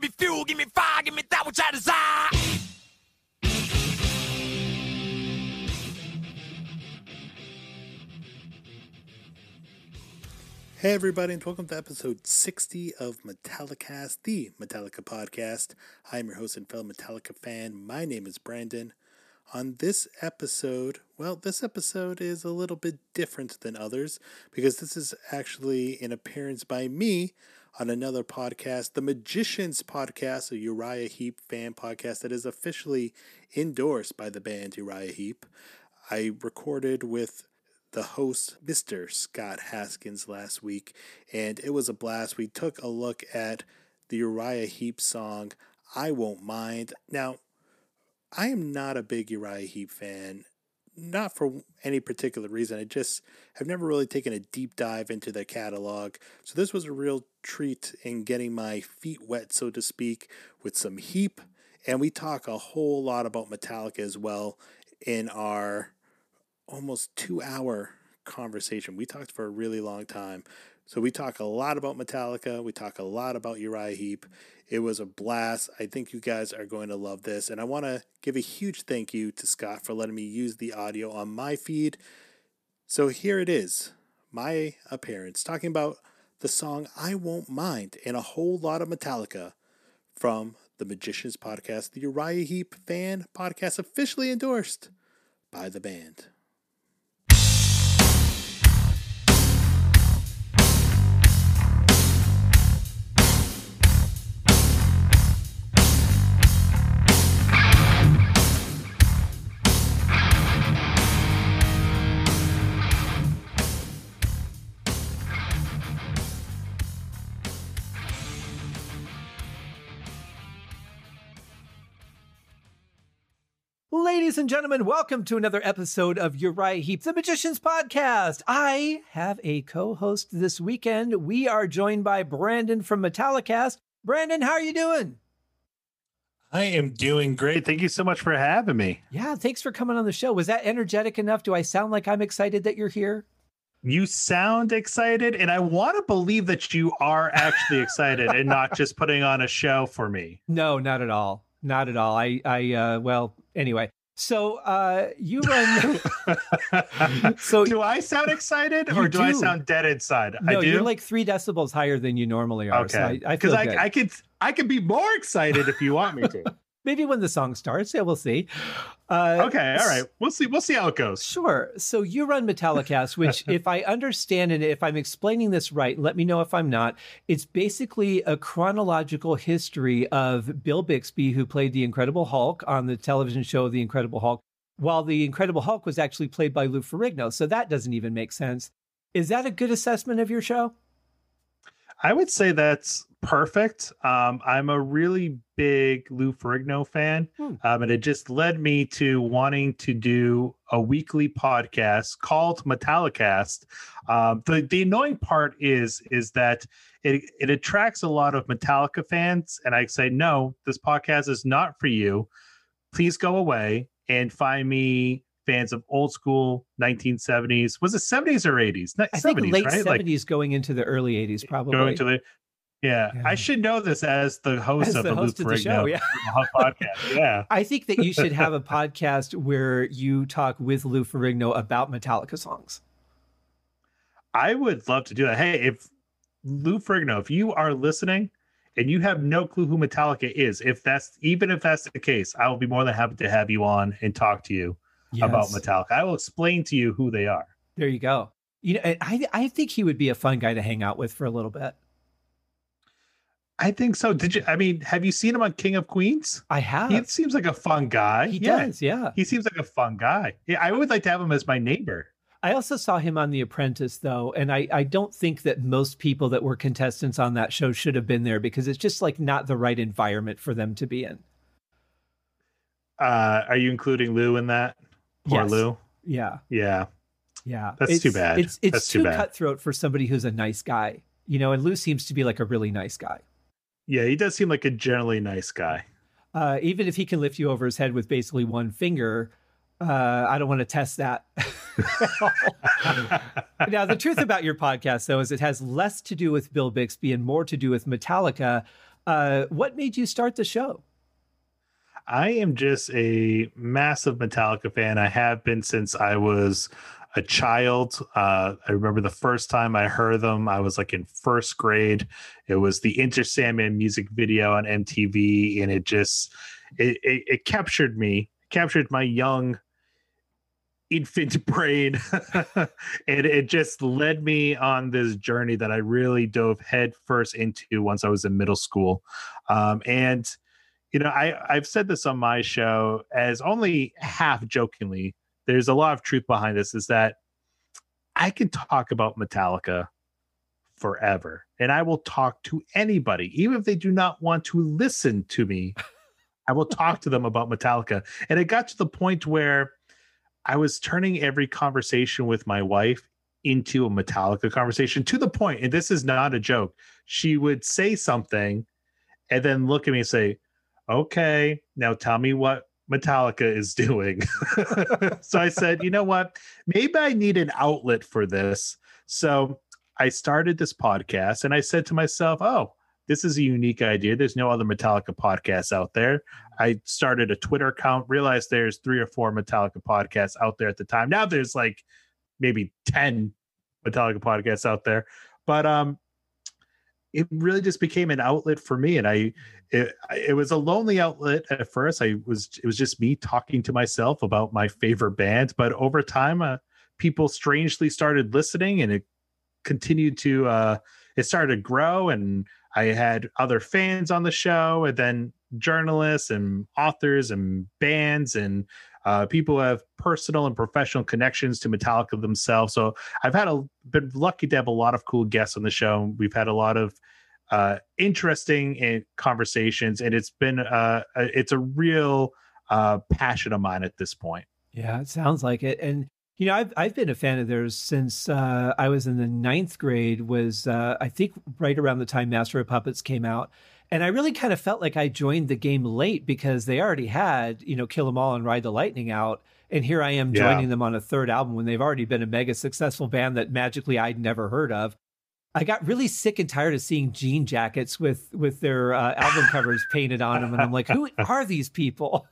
Give me fuel, give me fire, give me that which I desire. Hey, everybody, and welcome to episode 60 of Metallicast, the Metallica podcast. I'm your host and fellow Metallica fan. My name is Brandon. On this episode, well, this episode is a little bit different than others because this is actually an appearance by me on another podcast, the Magicians podcast, a Uriah Heep fan podcast that is officially endorsed by the band Uriah Heep. I recorded with the host, Mr. Scott Haskins, last week, and it was a blast. We took a look at the Uriah Heep song, I Won't Mind. Now, I am not a big Uriah Heep fan, not for any particular reason. I just have never really taken a deep dive into their catalog. So this was a real treat in getting my feet wet, so to speak, with some Heep. And we talk a whole lot about Metallica as well in our almost two hour conversation. We talked for a really long time. So we talk a lot about Metallica. We talk a lot about Uriah Heep. It was a blast. I think you guys are going to love this. And I want to give a huge thank you to Scott for letting me use the audio on my feed. So here it is my appearance talking about the song I Won't Mind and a whole lot of Metallica from the Magicians podcast, the Uriah Heep fan podcast, officially endorsed by the band. Ladies and gentlemen, welcome to another episode of Uriah Heep, the Magicians Podcast. I have a co host this weekend. We are joined by Brandon from Metallicast. Brandon, how are you doing? I am doing great. Thank you so much for having me. Yeah, thanks for coming on the show. Was that energetic enough? Do I sound like I'm excited that you're here? You sound excited, and I want to believe that you are actually excited and not just putting on a show for me. No, not at all. Not at all. I, I, uh, well, anyway. So, uh, you run. so, do I sound excited or do, do, I sound dead inside? No, I do. You're like three decibels higher than you normally are. Okay. Because so I, I, I could, I could be more excited if you want me to. Maybe when the song starts. Yeah, we'll see. Uh, okay, all right. We'll see. We'll see how it goes. Sure. So you run Metallicast, which, if I understand and if I'm explaining this right, let me know if I'm not. It's basically a chronological history of Bill Bixby, who played the Incredible Hulk on the television show The Incredible Hulk, while the Incredible Hulk was actually played by Lou Ferrigno. So that doesn't even make sense. Is that a good assessment of your show? I would say that's perfect. Um, I'm a really big Lou Ferrigno fan, hmm. um, and it just led me to wanting to do a weekly podcast called Metallicast. Um, the the annoying part is is that it it attracts a lot of Metallica fans, and I say no, this podcast is not for you. Please go away and find me fans of old school 1970s. Was it 70s or 80s? I 70s, think late right? 70s like, going into the early 80s, probably. Going to the yeah, yeah, I should know this as the host as of the, host of the show. Yeah, podcast. Yeah, I think that you should have a podcast where you talk with Lou Ferrigno about Metallica songs. I would love to do that. Hey, if Lou Ferrigno, if you are listening and you have no clue who Metallica is, if that's even if that's the case, I will be more than happy to have you on and talk to you yes. about Metallica. I will explain to you who they are. There you go. You know, I I think he would be a fun guy to hang out with for a little bit. I think so. Did you? I mean, have you seen him on King of Queens? I have. He seems like a fun guy. He yeah. does. Yeah. He seems like a fun guy. Yeah, I would like to have him as my neighbor. I also saw him on The Apprentice, though, and I, I don't think that most people that were contestants on that show should have been there because it's just like not the right environment for them to be in. Uh, are you including Lou in that? Or yes. Lou? Yeah. Yeah. Yeah. That's it's, too bad. It's it's That's too, too cutthroat for somebody who's a nice guy, you know. And Lou seems to be like a really nice guy. Yeah, he does seem like a generally nice guy. Uh, even if he can lift you over his head with basically one finger, uh, I don't want to test that. now, the truth about your podcast, though, is it has less to do with Bill Bixby and more to do with Metallica. Uh, what made you start the show? I am just a massive Metallica fan. I have been since I was a child. Uh, I remember the first time I heard them, I was like in first grade. It was the Enter Sandman music video on MTV, and it just it, it, it captured me, captured my young infant brain and it just led me on this journey that i really dove headfirst into once i was in middle school um, and you know i i've said this on my show as only half jokingly there's a lot of truth behind this is that I can talk about Metallica forever and I will talk to anybody, even if they do not want to listen to me. I will talk to them about Metallica. And it got to the point where I was turning every conversation with my wife into a Metallica conversation to the point, and this is not a joke. She would say something and then look at me and say, Okay, now tell me what Metallica is doing. so I said, you know what? Maybe I need an outlet for this. So I started this podcast and I said to myself, oh, this is a unique idea. There's no other Metallica podcasts out there. I started a Twitter account, realized there's three or four Metallica podcasts out there at the time. Now there's like maybe 10 Metallica podcasts out there. But um it really just became an outlet for me and i it, it was a lonely outlet at first. I was it was just me talking to myself about my favorite band but over time uh, people strangely started listening and it continued to uh it started to grow and i had other fans on the show and then journalists and authors and bands and uh, people have personal and professional connections to Metallica themselves. So I've had a been lucky to have a lot of cool guests on the show. We've had a lot of uh, interesting eh, conversations, and it's been uh, it's a real uh, passion of mine at this point. Yeah, it sounds like it. And you know, I've I've been a fan of theirs since uh, I was in the ninth grade. Was uh, I think right around the time Master of Puppets came out, and I really kind of felt like I joined the game late because they already had, you know, Kill 'Em All and Ride the Lightning out. And here I am joining yeah. them on a third album when they've already been a mega successful band that magically I'd never heard of. I got really sick and tired of seeing jean jackets with with their uh, album covers painted on them, and I'm like, who are these people?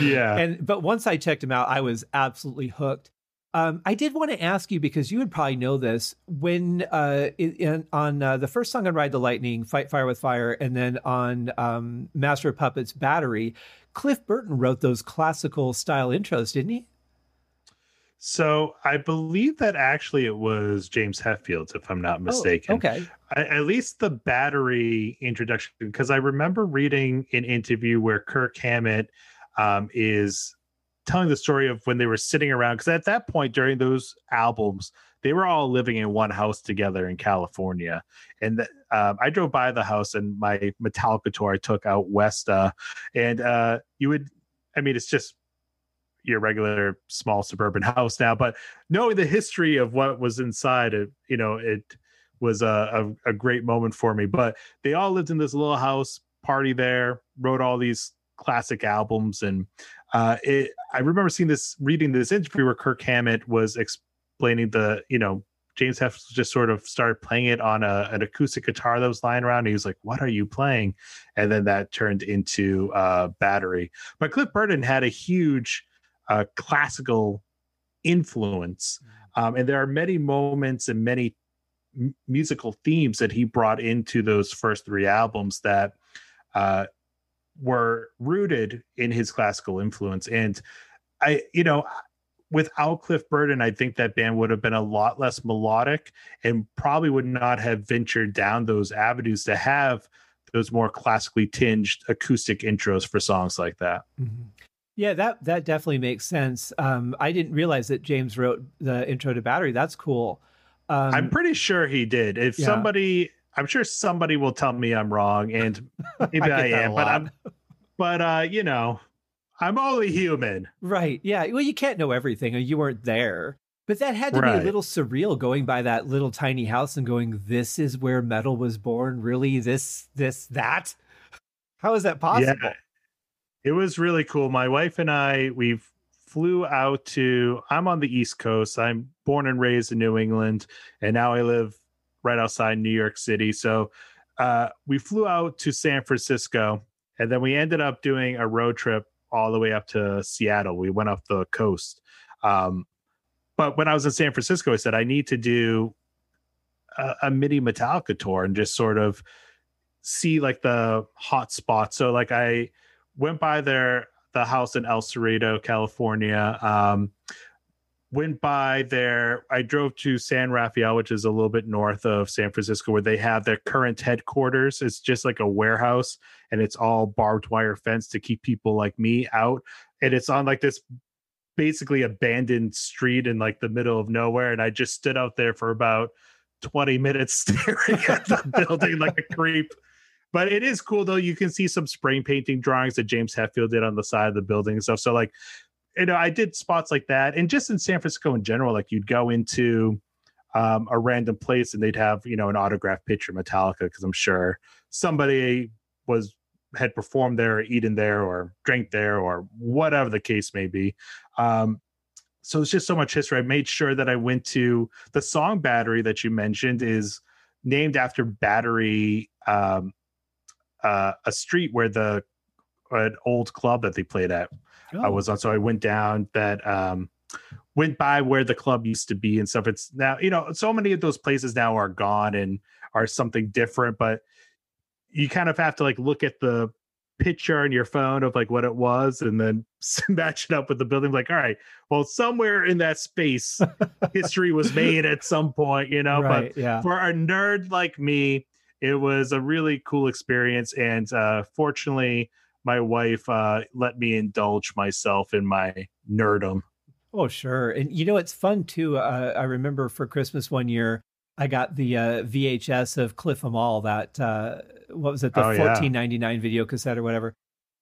yeah. And but once I checked them out, I was absolutely hooked. Um, I did want to ask you because you would probably know this when uh, in, on uh, the first song on Ride the Lightning, Fight Fire with Fire, and then on um, Master of Puppets Battery, Cliff Burton wrote those classical style intros, didn't he? So I believe that actually it was James Hetfield, if I'm not oh, mistaken. Oh, okay. I, at least the battery introduction, because I remember reading an interview where Kirk Hammett um, is telling the story of when they were sitting around because at that point during those albums they were all living in one house together in california. And um, i drove by the house and my metallica tour i took out west uh, and uh, you would i mean it's just your regular small suburban house now but knowing the history of what was inside it you know it was a, a, a great moment for me. But they all lived in this little house party there wrote all these classic albums and uh, it, I remember seeing this, reading this interview where Kirk Hammett was explaining the, you know, James Hess just sort of started playing it on a, an acoustic guitar that was lying around. he was like, "What are you playing?" And then that turned into uh, Battery. But Cliff Burton had a huge uh, classical influence, mm. um, and there are many moments and many m- musical themes that he brought into those first three albums that uh, were rooted in his classical influence. And I, you know, without Cliff Burton, I think that band would have been a lot less melodic and probably would not have ventured down those avenues to have those more classically tinged acoustic intros for songs like that. Mm-hmm. Yeah, that that definitely makes sense. Um, I didn't realize that James wrote the intro to Battery. That's cool. Um, I'm pretty sure he did. If yeah. somebody I'm sure somebody will tell me I'm wrong, and maybe I, I am, but I'm, but uh, you know, I'm only human. Right. Yeah. Well, you can't know everything, or you weren't there. But that had to right. be a little surreal going by that little tiny house and going, "This is where metal was born." Really? This? This? That? How is that possible? Yeah. It was really cool. My wife and I, we flew out to. I'm on the East Coast. I'm born and raised in New England, and now I live right outside New York City. So uh, we flew out to San Francisco, and then we ended up doing a road trip all the way up to Seattle. We went up the coast. Um, but when I was in San Francisco, I said I need to do a, a mini Metallica tour and just sort of see like the hot spots. So like I went by their the house in El Cerrito, California. Um, went by there. I drove to San Rafael, which is a little bit north of San Francisco, where they have their current headquarters. It's just like a warehouse and it's all barbed wire fence to keep people like me out. And it's on like this basically abandoned street in like the middle of nowhere. And I just stood out there for about 20 minutes staring at the building like a creep. But it is cool though. You can see some spray painting drawings that James Hetfield did on the side of the building and stuff. So like you know, I did spots like that, and just in San Francisco in general, like you'd go into um, a random place and they'd have you know an autographed picture Metallica because I'm sure somebody was had performed there, or eaten there, or drank there, or whatever the case may be. Um, so it's just so much history. I made sure that I went to the song Battery that you mentioned is named after Battery, um, uh, a street where the an old club that they played at oh. I was on. So I went down that um went by where the club used to be and stuff. It's now, you know, so many of those places now are gone and are something different, but you kind of have to like look at the picture on your phone of like what it was and then match it up with the building like all right well somewhere in that space history was made at some point you know right, but yeah. for a nerd like me it was a really cool experience and uh fortunately my wife uh, let me indulge myself in my nerdum. Oh, sure. And you know, it's fun too. Uh, I remember for Christmas one year, I got the uh, VHS of Cliff 'Em All, that, uh, what was it, the oh, fourteen ninety nine video cassette or whatever.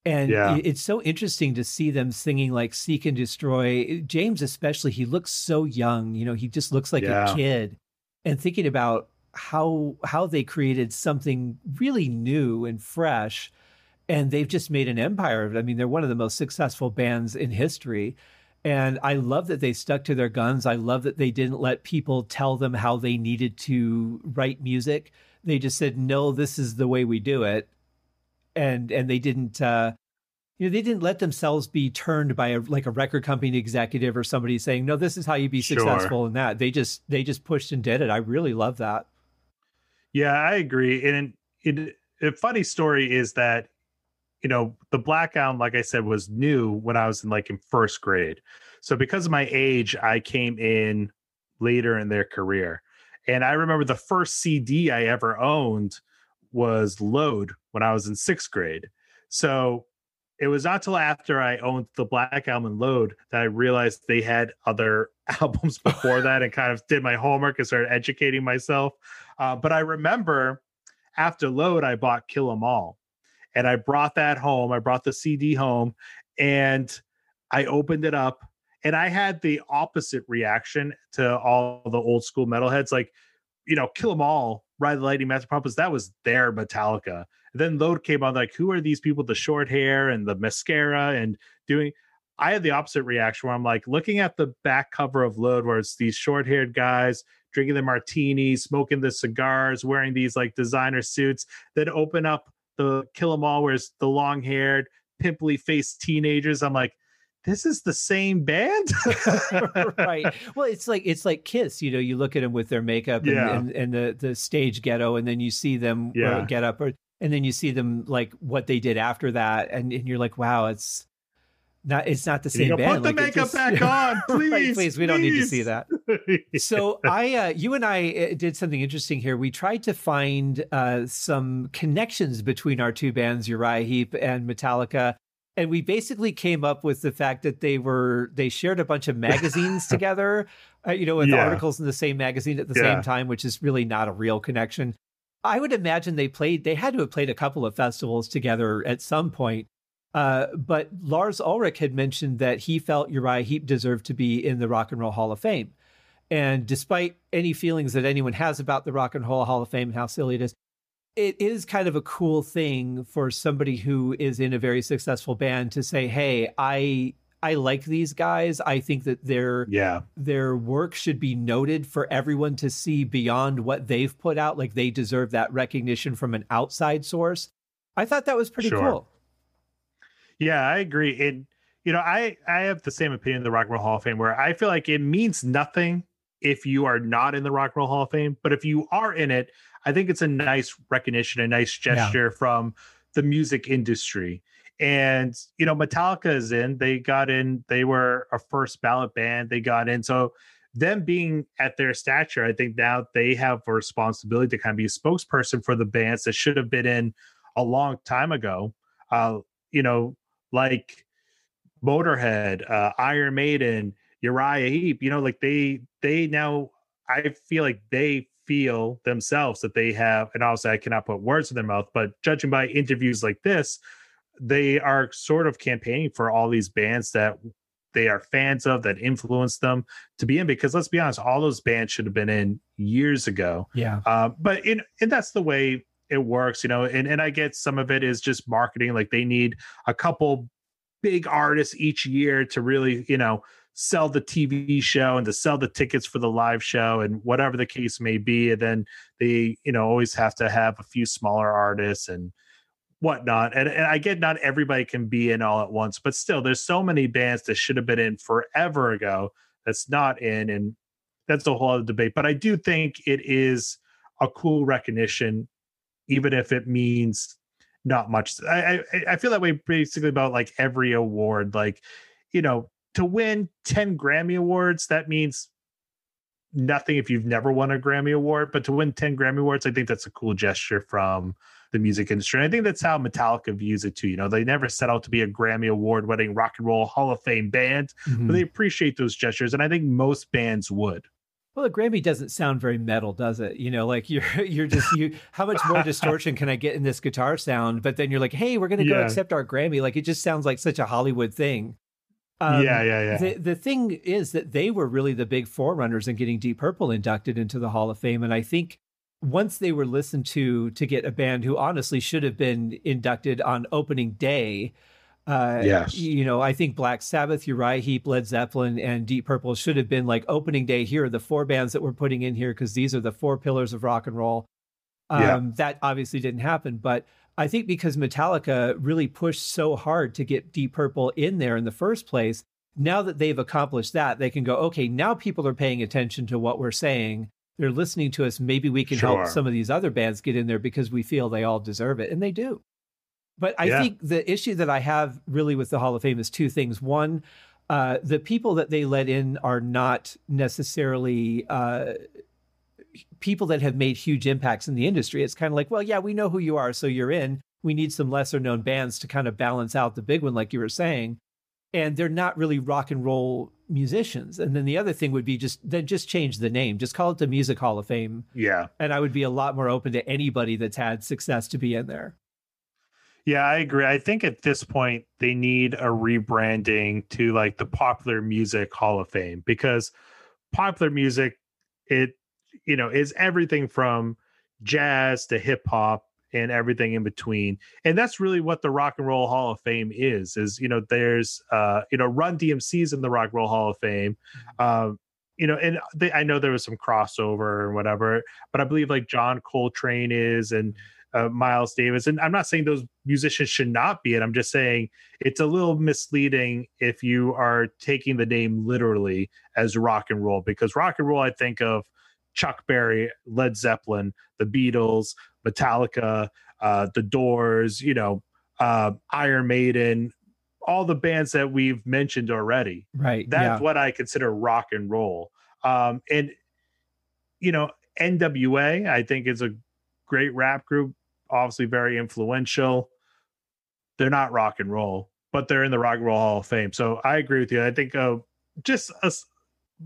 And yeah. it's so interesting to see them singing like Seek and Destroy. James, especially, he looks so young. You know, he just looks like yeah. a kid. And thinking about how how they created something really new and fresh and they've just made an empire of it. I mean, they're one of the most successful bands in history. And I love that they stuck to their guns. I love that they didn't let people tell them how they needed to write music. They just said, "No, this is the way we do it," and and they didn't. Uh, you know, they didn't let themselves be turned by a like a record company executive or somebody saying, "No, this is how you be sure. successful." In that, they just they just pushed and did it. I really love that. Yeah, I agree. And it, a funny story is that you know, the black gown, like I said, was new when I was in like in first grade. So because of my age, I came in later in their career. And I remember the first CD I ever owned was Load when I was in sixth grade. So it was not until after I owned the Black Album and Load that I realized they had other albums before that and kind of did my homework and started educating myself. Uh, but I remember after Load, I bought Kill 'Em All and I brought that home. I brought the CD home and I opened it up and I had the opposite reaction to all the old school metalheads. Like, you know, Kill 'Em All, Ride the Lightning, Master Puppets, that was their Metallica. And then Load came on, like, who are these people with the short hair and the mascara and doing. I had the opposite reaction where I'm like looking at the back cover of Load, where it's these short haired guys drinking the martinis, smoking the cigars, wearing these like designer suits that open up the Kill 'Em All, where's the long haired, pimply faced teenagers. I'm like, this is the same band right well it's like it's like kiss you know you look at them with their makeup and, yeah. and, and the the stage ghetto and then you see them uh, yeah. get up or and then you see them like what they did after that and, and you're like wow it's not it's not the same band. Put the like, makeup just, back on, please. right, please, we please. don't need to see that. so I, uh, you and I uh, did something interesting here. We tried to find uh, some connections between our two bands, Uriah Heep and Metallica, and we basically came up with the fact that they were they shared a bunch of magazines together, uh, you know, with yeah. articles in the same magazine at the yeah. same time, which is really not a real connection. I would imagine they played. They had to have played a couple of festivals together at some point uh, but Lars Ulrich had mentioned that he felt Uriah Heep deserved to be in the Rock and Roll Hall of Fame. And despite any feelings that anyone has about the Rock and Roll Hall of Fame and how silly it is, it is kind of a cool thing for somebody who is in a very successful band to say, "Hey, I I like these guys. I think that their Yeah. their work should be noted for everyone to see beyond what they've put out. Like they deserve that recognition from an outside source. I thought that was pretty Sure. cool. Yeah, I agree. And you know, I I have the same opinion of the Rock and Roll Hall of Fame where I feel like it means nothing if you are not in the Rock and Roll Hall of Fame, but if you are in it, I think it's a nice recognition, a nice gesture from the music industry. And you know, Metallica is in. They got in. They were a first ballot band. They got in. So them being at their stature, I think now they have a responsibility to kind of be a spokesperson for the bands that should have been in a long time ago. Uh, you know, like Motorhead, uh, Iron Maiden, Uriah Heep. You know, like they they now I feel like they feel themselves that they have, and obviously I cannot put words in their mouth, but judging by interviews like this, they are sort of campaigning for all these bands that they are fans of that influence them to be in because let's be honest all those bands should have been in years ago Yeah. uh, but in and that's the way it works you know and, and i get some of it is just marketing like they need a couple big artists each year to really you know sell the tv show and to sell the tickets for the live show and whatever the case may be and then they you know always have to have a few smaller artists and whatnot and, and i get not everybody can be in all at once but still there's so many bands that should have been in forever ago that's not in and that's a whole other debate but i do think it is a cool recognition even if it means not much. I i, I feel that way basically about like every award. Like you know to win 10 grammy awards that means nothing if you've never won a grammy award but to win 10 grammy awards i think that's a cool gesture from the music industry. And i think that's how metallica views it too you know? They never set out to be a grammy award winning rock and roll hall of fame band Mhm. but they appreciate those gestures and i think most bands would Well, the Grammy doesn't sound very metal, does it? You know, like you're you're just you. How much more distortion can I get in this guitar sound? But then you're like, hey, we're going to go Yeah. accept our Grammy. Like it just sounds like such a Hollywood thing. Um, yeah yeah yeah The the thing is that they were really the big forerunners in getting Deep Purple inducted into the Hall of Fame, and I think once they were listened to to get a band who honestly should have been inducted on opening day. Uh, Yes. you know, I think Black Sabbath, Uriah Heep, Led Zeppelin, and Deep Purple should have been like opening day. Here are the four bands that we're putting in here because these are the four pillars of rock and roll. Um, Yeah. That obviously didn't happen, but I think because Metallica really pushed so hard to get Deep Purple in there in the first place, now that they've accomplished that, they can go, okay, now people are paying attention to what we're saying. They're listening to us. Maybe we can help some of these other bands get in there because we feel they all deserve it. And they do. But I Yeah. think the issue that I have really with the Hall of Fame is two things. One, uh, the people that they let in are not necessarily uh, people that have made huge impacts in the industry. It's kind of like, well, yeah, we know who you are, so you're in. We need some lesser known bands to kind of balance out the big one, like you were saying. And they're not really rock and roll musicians. And then the other thing would be just then just change the name, just call it the Music Hall of Fame, yeah and I would be a lot more open to anybody that's had success to be in there. Yeah, I agree. I think at this point they need a rebranding to like the Popular Music Hall of Fame because popular music it you know is everything from jazz to hip hop and everything in between. And that's really what the Rock and Roll Hall of Fame is is you know there's uh you know Run DMC's in the Rock and Roll Hall of Fame. Um you know, and they, I know there was some crossover and whatever, but I believe like John Coltrane is and uh, Miles Davis. And I'm not saying those musicians should not be it. I'm just saying it's a little misleading if you are taking the name literally as rock and roll, because rock and roll, I think of Chuck Berry, Led Zeppelin, the Beatles, Metallica, uh, The Doors, you know, uh, Iron Maiden, all the bands that we've mentioned already Right. that's what I consider rock and roll. Um, and you know, NWA, I think is a great rap group, obviously very influential. They're not rock and roll, but they're in the Rock and Roll Hall of Fame. So I agree with you. I think uh, just a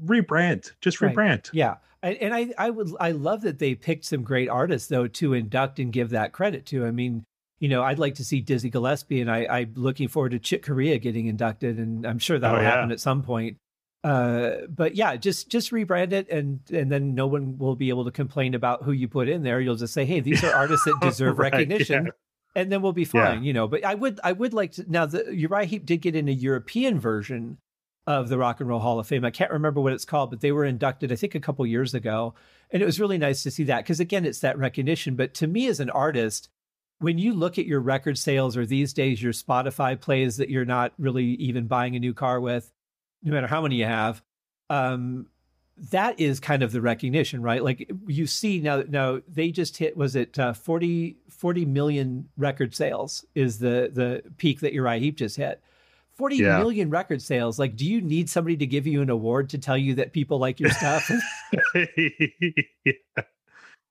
rebrand, just Right. rebrand. Yeah. And, and I, I would, I love that they picked some great artists though to induct and give that credit to. I mean, you know, I'd like to see Dizzy Gillespie, and I, I'm looking forward to Chick Corea getting inducted, and I'm sure that'll Oh, yeah. happen at some point. Uh, but yeah, just just rebrand it, and and then no one will be able to complain about who you put in there. You'll just say, hey, these are artists that deserve Right, recognition. yeah. and then we'll be fine, yeah. you know. But I would I would like to now the Uriah Heep did get in a European version of the Rock and Roll Hall of Fame. I can't remember what it's called, but they were inducted I think a couple years ago, and it was really nice to see that because again, it's that recognition. But to me as an artist, when you look at your record sales or these days your Spotify plays that you're not really even buying a new car with, no matter how many you have, um, that is kind of the recognition, right? Like you see now, now they just hit, was it uh, 40, 40 million record sales is the, the peak that Uriah Heep just hit. Forty yeah. million record sales. Like, do you need somebody to give you an award to tell you that people like your stuff? yeah.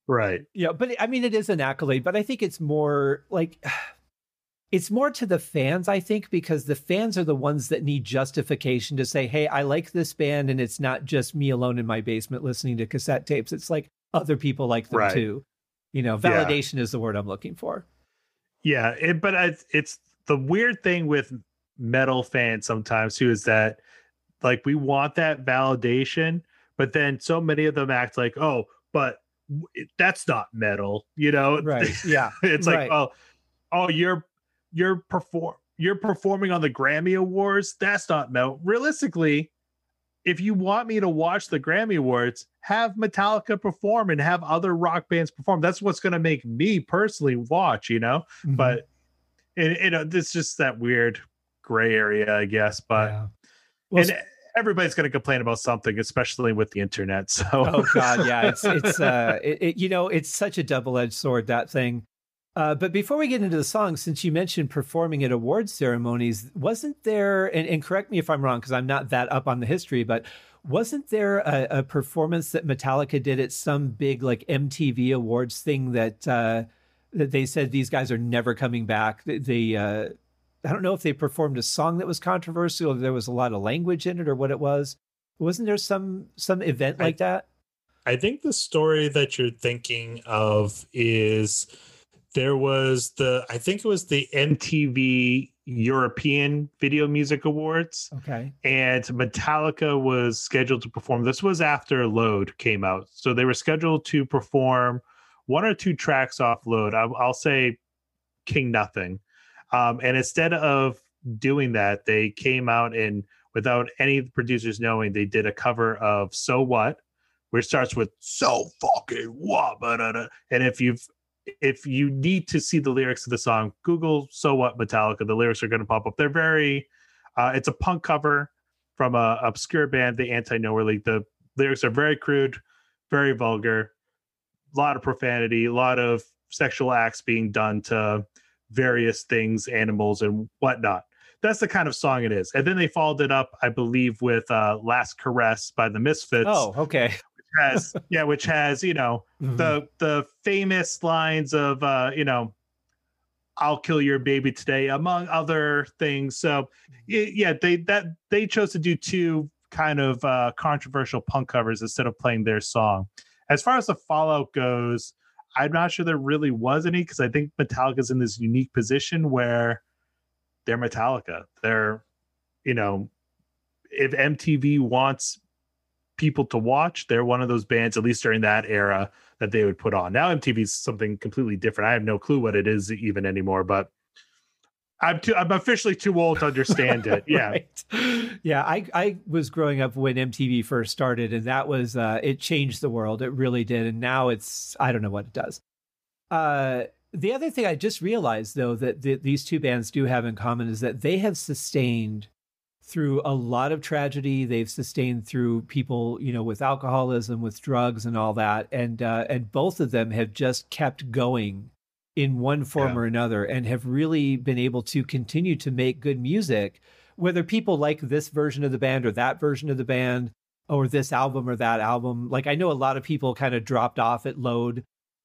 Right. Yeah. But I mean, it is an accolade, but I think it's more like, it's more to the fans, I think, because the fans are the ones that need justification to say, hey, I like this band, and it's not just me alone in my basement listening to cassette tapes. It's like other people like them right. too. You know, validation yeah. is the word I'm looking for. Yeah, it, but I, it's the weird thing with metal fans sometimes too is that like we want that validation, but then so many of them act like, oh, but that's not metal, you know? Right. Yeah. it's like, oh, oh, you're you're perform you're performing on the Grammy Awards. That's not metal. Realistically, if you want me to watch the Grammy Awards, have Metallica perform and have other rock bands perform. That's what's going to make me personally watch, you know. Mm-hmm. But it, it, it's just that weird gray area, I guess. But yeah. well, and everybody's going to complain about something, especially with the internet. So, oh god, yeah, it's it's uh, it, it, you know, it's such a double edged sword that thing. Uh, but before we get into the song, since you mentioned performing at award ceremonies, wasn't there, and, and correct me if I'm wrong, because I'm not that up on the history, but wasn't there a, a, performance that Metallica did at some big like MTV awards thing that uh, that they said these guys are never coming back? They, uh, I don't know if they performed a song that was controversial, or there was a lot of language in it, or what it was. Wasn't there some some event like I, that? I think the story that you're thinking of is there was the I think it was the MTV European Video Music Awards. Okay. And Metallica was scheduled to perform. This was after Load came out. So they were scheduled to perform one or two tracks off Load. I, will say King Nothing. Um, and instead of doing that, they came out and without any producers knowing, they did a cover of So What, which starts with so fucking what. And if you've if you need to see the lyrics of the song, Google "So What" Metallica. The lyrics are going to pop up. They're very. Uh, it's a punk cover from a obscure band, the Anti Nowhere League. The lyrics are very crude, very vulgar, a lot of profanity, a lot of sexual acts being done to various things, animals, and whatnot. That's the kind of song it is. And then they followed it up, I believe, with uh, "Last Caress" by the Misfits. Oh, okay has yeah, which has you know mm-hmm. the the famous lines of uh, you know, "I'll kill your baby today," among other things. So yeah, they that they chose to do two kind of uh, controversial punk covers instead of playing their song. As far as the fallout goes, I'm not sure there really was any because I think Metallica's in this unique position where they're Metallica. They're, you know, if MTV wants people to watch. They're one of those bands, at least during that era, that they would put on. Now MTV is something completely different. I have no clue what it is even anymore, but I'm too I'm officially too old to understand it. Yeah. right. Yeah, I I was growing up when MTV first started and that was uh it changed the world. It really did. And now it's I don't know what it does. Uh the other thing I just realized though that the, these two bands do have in common is that they have sustained through a lot of tragedy. They've sustained through people, you know, with alcoholism, with drugs, and all that. And uh, and both of them have just kept going in one form yeah. or another, and have really been able to continue to make good music. Whether people like this version of the band or that version of the band, or this album or that album, like I know a lot of people kind of dropped off at Load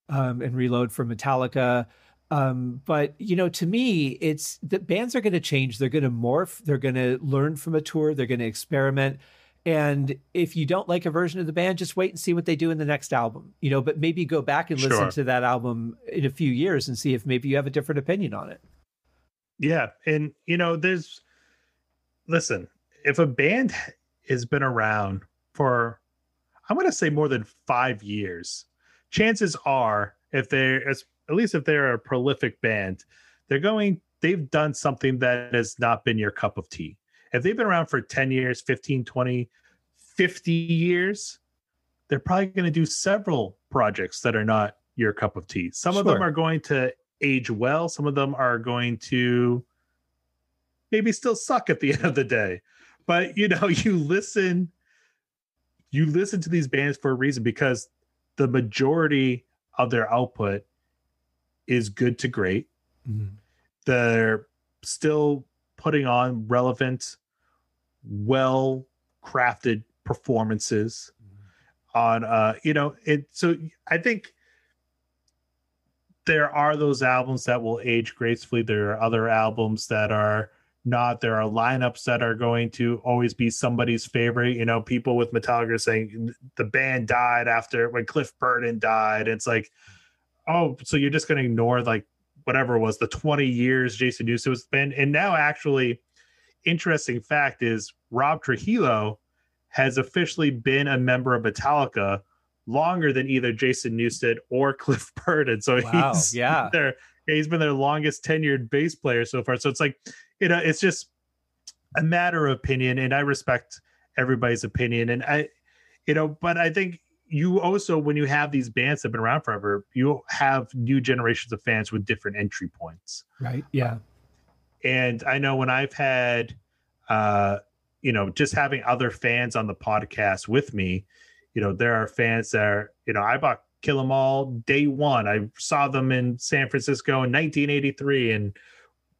um, and Reload for Metallica. Um, but you know, to me, it's the bands are going to change. They're going to morph. They're going to learn from a tour. They're going to experiment. And if you don't like a version of the band, just wait and see what they do in the next album. You know, but maybe go back and listen sure. to that album in a few years and see if maybe you have a different opinion on it. Yeah, and you know, there's listen, if a band has been around for I'm going to say more than 5 years, chances are if they're at least if they're a prolific band, they're going they've done something that has not been your cup of tea. If they've been around for 10 years, 15, 20, 50 years, they're probably going to do several projects that are not your cup of tea. Some of them are going to age well, some of them are going to maybe still suck at the end of the day. But you know, you listen you listen to these bands for a reason because the majority of their output is good to great. They're still putting on relevant, well crafted performances on uh you know it so I think there are those albums that will age gracefully. There are other albums that are not. There are lineups that are going to always be somebody's favorite. You know, people with Metallica saying the band died after when Cliff Burton died. It's like, oh, so you're just going to ignore like whatever it was the 20 years Jason Newsted was been. And now, actually, interesting fact is Rob Trujillo has officially been a member of Metallica longer than either Jason Newsted or Cliff Burton. So Wow, he's yeah. their he's been their longest tenured bass player so far. So it's like, you know, it's just a matter of opinion, and I respect everybody's opinion. And I, you know, but I think you also when you have these bands that have been around forever, you have new generations of fans with different entry points Right. Yeah. and i know when i've had uh you know just having other fans on the podcast with me you know there are fans that are you know i bought kill 'em all day one i saw them in san francisco in 1983 and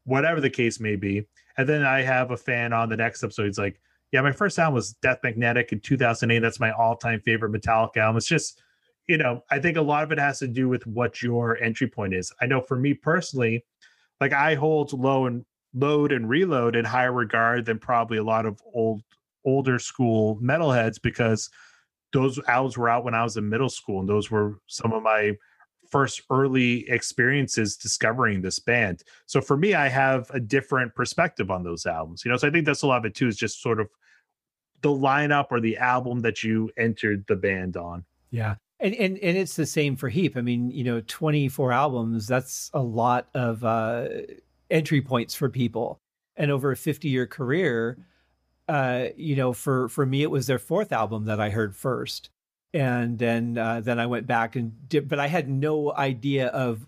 whatever the case may be and then i have a fan on the next episode he's like yeah my first album was death magnetic in 2008 that's my all-time favorite Metallica album. It's just you know i think a lot of it has to do with what your entry point is. I know for me personally like I hold low and load and reload in higher regard than probably a lot of old older school metalheads because those albums were out when I was in middle school and those were some of my first early experiences discovering this band. So for me I have a different perspective on those albums. You know, so I think that's a lot of it too is just sort of the lineup or the album that you entered the band on. Yeah. And, and and it's the same for Heep. I mean, you know, 24 albums, that's a lot of uh entry points for people. And over a 50 year career, uh, you know, for for me it was their fourth album that I heard first. And then uh, then I went back and did but I had no idea of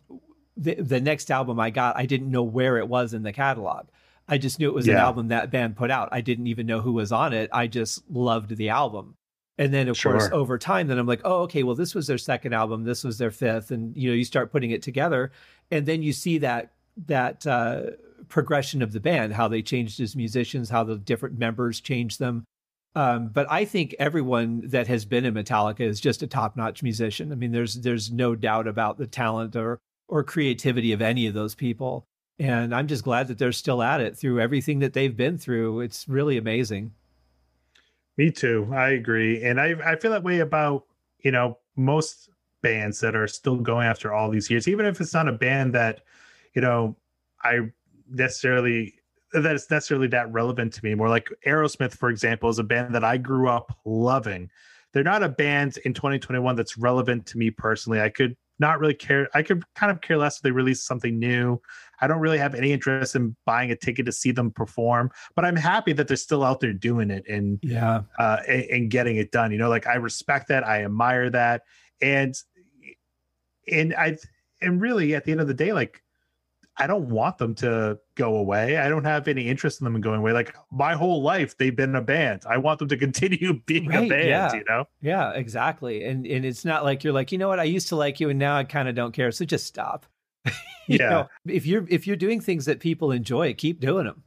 the the next album I got. I didn't know where it was in the catalog. I just knew it was an album that band put out. I didn't even know who was on it. I just loved the album. And then of course over time then I'm like, "Oh, okay, well this was their second album, this was their fifth and you know, you start putting it together and then you see that that uh progression of the band, how they changed as musicians, how the different members changed them. Um, but I think everyone that has been in Metallica is just a top-notch musician. I mean, there's there's no doubt about the talent or or creativity of any of those people. And I'm just glad that they're still at it through everything that they've been through. It's really amazing. Me too. I agree. And I, I feel that way about, you know, most bands that are still going after all these years, even if it's not a band that, you know, I necessarily that is necessarily that relevant to me. More like Aerosmith, for example, is a band that I grew up loving. They're not a band in 2021 that's relevant to me personally. I could not really care. I could kind of care less if they release something new. I don't really have any interest in buying a ticket to see them perform, but I'm happy that they're still out there doing it and Yeah. uh, and, and getting it done. You know, like I respect that, I admire that, and and I and really at the end of the day, like I don't want them to go away. I don't have any interest in them in going away. Like my whole life, they've been a band. I want them to continue being a band. yeah. You know, Yeah, exactly. And and it's not like you're like, you know what, I used to like you and now I kind of don't care. So just stop. You Yeah. know, if you're if you're doing things that people enjoy, keep doing them.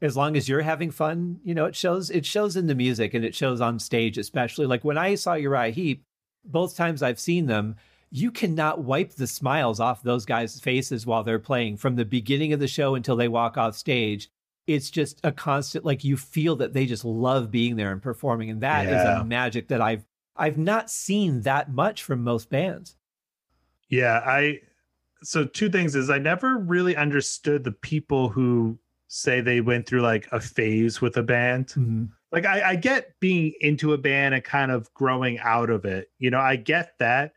As long as you're having fun, you know, it shows it shows in the music and it shows on stage, especially. Like when I saw Uriah Heep, both times I've seen them, you cannot wipe the smiles off those guys' faces while they're playing from the beginning of the show until they walk off stage. It's just a constant like you feel that they just love being there and performing. And that is Yeah. a magic that I've I've not seen that much from most bands. yeah. I so two things is I never really understood the people who say they went through like a phase with a band. Mm-hmm. like I, I get being into a band and kind of growing out of it you know i get that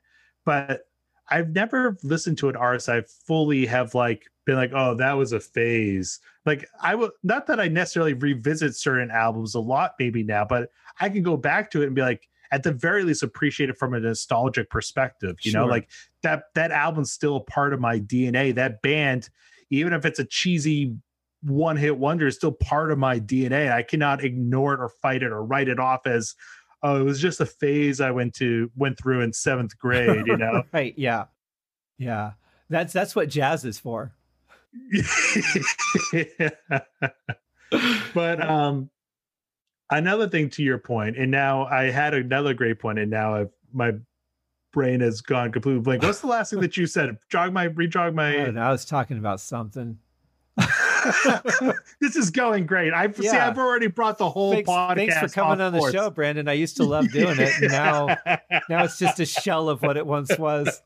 but I've never listened to an artist I fully have like been like, oh, that was a phase. Like I will not that I necessarily revisit certain albums a lot maybe now, but I can go back to it and be like, at the very least, appreciate it from a nostalgic perspective. You sure. know, like that that album's still a part of my DNA. That band, even if it's a cheesy one hit wonder, is still part of my DNA. I cannot ignore it or fight it or write it off as oh, it was just a phase I went to went through in seventh grade, you know? right. Yeah. Yeah. That's that's what jazz is for. But um another thing to your point, and now I had another great point, and now I've my brain has gone completely blank. What's the last thing that you said? Jog my rejog my I, I was talking about something. this is going great. I yeah. see. I've already brought the whole thanks, podcast. Thanks for coming on course. the show, Brandon. I used to love doing it. now, now it's just a shell of what it once was.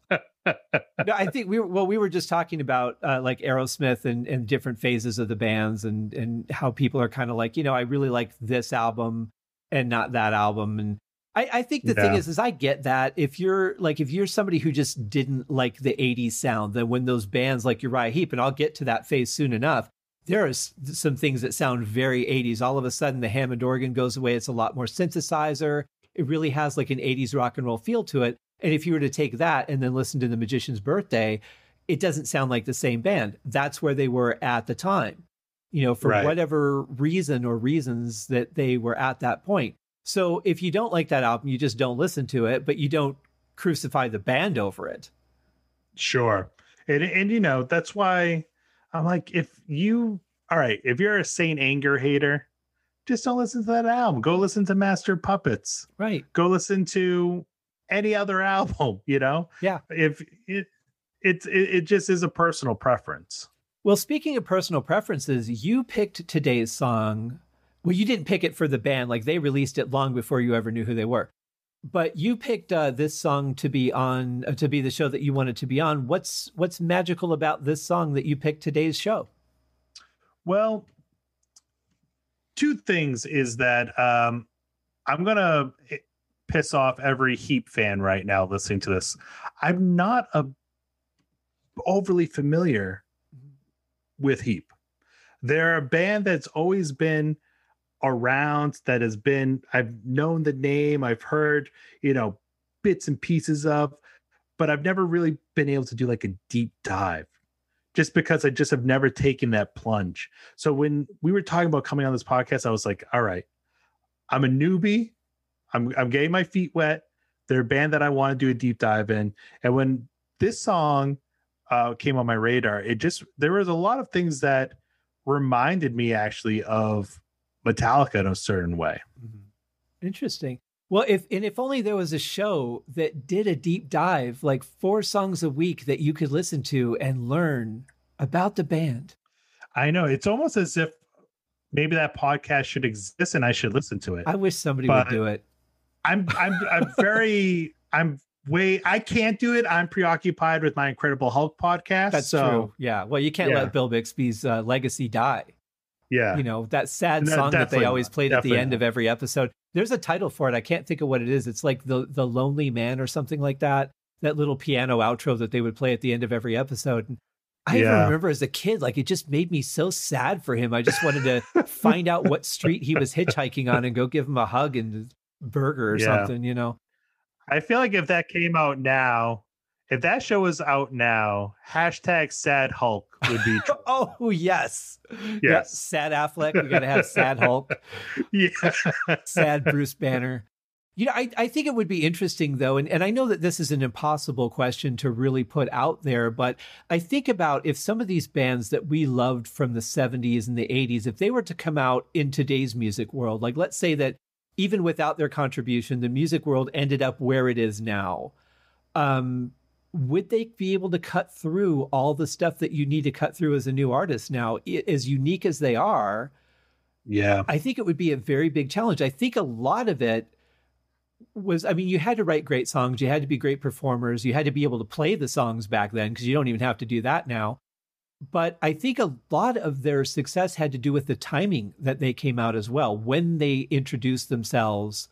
No, I think we were well. We were just talking about uh, like Aerosmith and, and different phases of the bands, and and how people are kind of like, you know, I really like this album and not that album, and I, I think the yeah. thing is, is I get that if you're like if you're somebody who just didn't like the '80s sound, then when those bands like Uriah Heep, and I'll get to that phase soon enough, there are some things that sound very 80s. All of a sudden, the Hammond organ goes away. It's a lot more synthesizer. It really has like an 80s rock and roll feel to it. And if you were to take that and then listen to The Magician's Birthday, it doesn't sound like the same band. That's where they were at the time, you know, for right. whatever reason or reasons that they were at that point. So if you don't like that album, you just don't listen to it, but you don't crucify the band over it. Sure. And, and you know, that's why I'm like, if you, all right, if you're a Saint Anger hater, just don't listen to that album. Go listen to Master Puppets. Right. Go listen to any other album, you know? Yeah. If it, it, it just is a personal preference. Well, speaking of personal preferences, you picked today's song. Well, you didn't pick it for the band, like they released it long before you ever knew who they were but you picked uh, this song to be on uh, to be the show that you wanted to be on. What's what's magical about this song that you picked today's show? Well, two things is that um, I'm gonna eh, piss off every Heep fan right now listening to this. I'm not a overly familiar with Heep. They're a band that's always been around that has been I've known the name, I've heard, you know, bits and pieces of, but I've never really been able to do like a deep dive just because I just have never taken that plunge. So when we were talking about coming on this podcast, I was like, all right, I'm a newbie. I'm I'm getting my feet wet. They're a band that I want to do a deep dive in. And when this song uh, came on my radar, it just there was a lot of things that reminded me actually of Metallica in a certain way. Mm-hmm. Interesting. Well, if and if only there was a show that did a deep dive, like four songs a week that you could listen to and learn about the band. I know it's almost as if maybe that podcast should exist and I should listen to it. I wish somebody but would do it. I'm I'm I'm very I'm way I can't do it. I'm preoccupied with my Incredible Hulk podcast. That's so, true. Yeah. Well, you can't yeah. let Bill Bixby's uh, legacy die. Yeah. You know, that sad song that they always played at the end not. of every episode. There's a title for it. I can't think of what it is. It's like the the Lonely Man or something like that. That little piano outro that they would play at the end of every episode. And I yeah. even remember as a kid, like it just made me so sad for him. I just wanted to find out what street he was hitchhiking on and go give him a hug and burger or yeah. something, you know. I feel like if that came out now, if that show was out now, hashtag sad Hulk would be. oh yes, yes. Yeah, sad Affleck. We got to have sad Hulk. yeah, sad Bruce Banner. You know, I, I think it would be interesting though, and, and I know that this is an impossible question to really put out there, but I think about if some of these bands that we loved from the 70s and the 80s, if they were to come out in today's music world, like let's say that even without their contribution, the music world ended up where it is now. Um, would they be able to cut through all the stuff that you need to cut through as a new artist? Now as unique as they are yeah. I think it would be a very big challenge. I think a lot of it was i mean you had to write great songs you had to be great performers you had to be able to play the songs back then because you don't even have to do that now. But i think a lot of their success had to do with the timing that they came out as well when they introduced themselves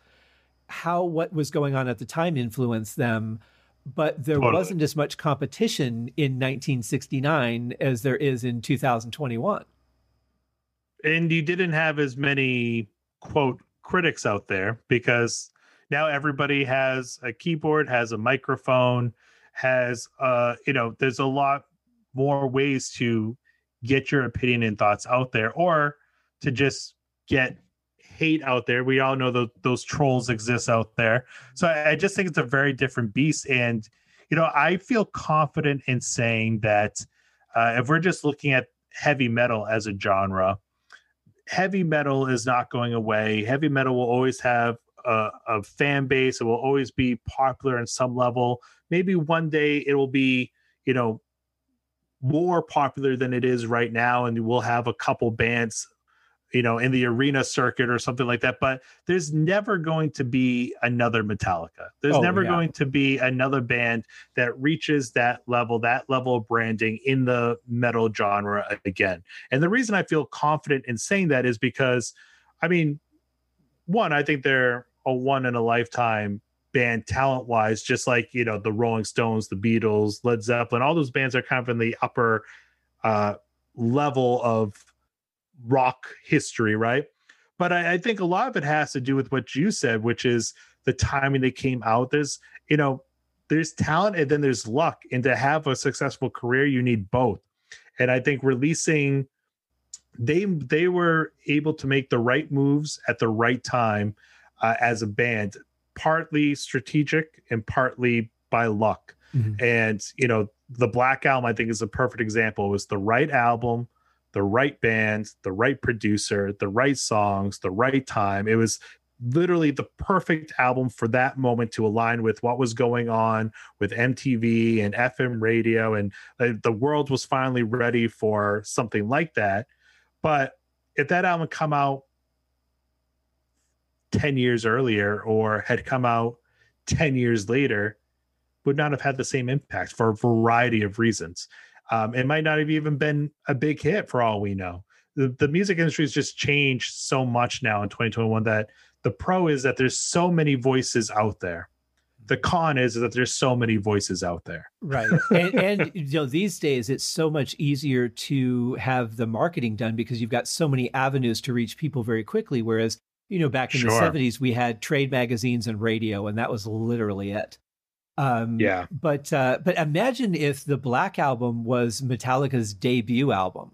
how what was going on at the time influenced them but there Totally. wasn't as much competition in 1969 as there is in 2021. and you didn't have as many quote critics out there because now everybody has a keyboard has a microphone has uh you know there's a lot more ways to get your opinion and thoughts out there or to just get hate out there we all know that those trolls exist out there so I, I just think it's a very different beast and you know i feel confident in saying that uh, if we're just looking at heavy metal as a genre heavy metal is not going away. Heavy metal will always have a, a fan base. It will always be popular in some level. Maybe one day it will be, you know, more popular than it is right now, and we'll have a couple bands, you know, in the arena circuit or something like that. But there's never going to be another Metallica. There's Oh, never yeah. going to be another band that reaches that level, that level of branding in the metal genre again. And the reason I feel confident in saying that is because, I mean, one, I think they're a one in a lifetime band talent wise, just like, you know, the Rolling Stones, the Beatles, Led Zeppelin, all those bands are kind of in the upper uh, level of rock history, right? But I, I think a lot of it has to do with what you said, which is the timing they came out. There's, you know, there's talent and then there's luck. And to have a successful career, you need both. And I think releasing they they were able to make the right moves at the right time uh, as a band, partly strategic and partly by luck. Mhm. And you know, the Black Album I think is a perfect example. It was the right album, the right band, the right producer, the right songs, the right time. It was literally the perfect album for that moment to align with what was going on with MTV and FM radio and uh, the world was finally ready for something like that. But if that album come out 10 years earlier or had come out 10 years later, would not have had the same impact for a variety of reasons. Um, it might not have even been a big hit for all we know. The, the music industry has just changed so much now in 2021 that the pro is that there's so many voices out there. The con is that there's so many voices out there. Right. and, and you know, these days it's so much easier to have the marketing done because you've got so many avenues to reach people very quickly. Whereas, you know, back in Sure. the 70s, we had trade magazines and radio, and that was literally it. Um, Yeah. But uh, but imagine if the Black Album was Metallica's debut album.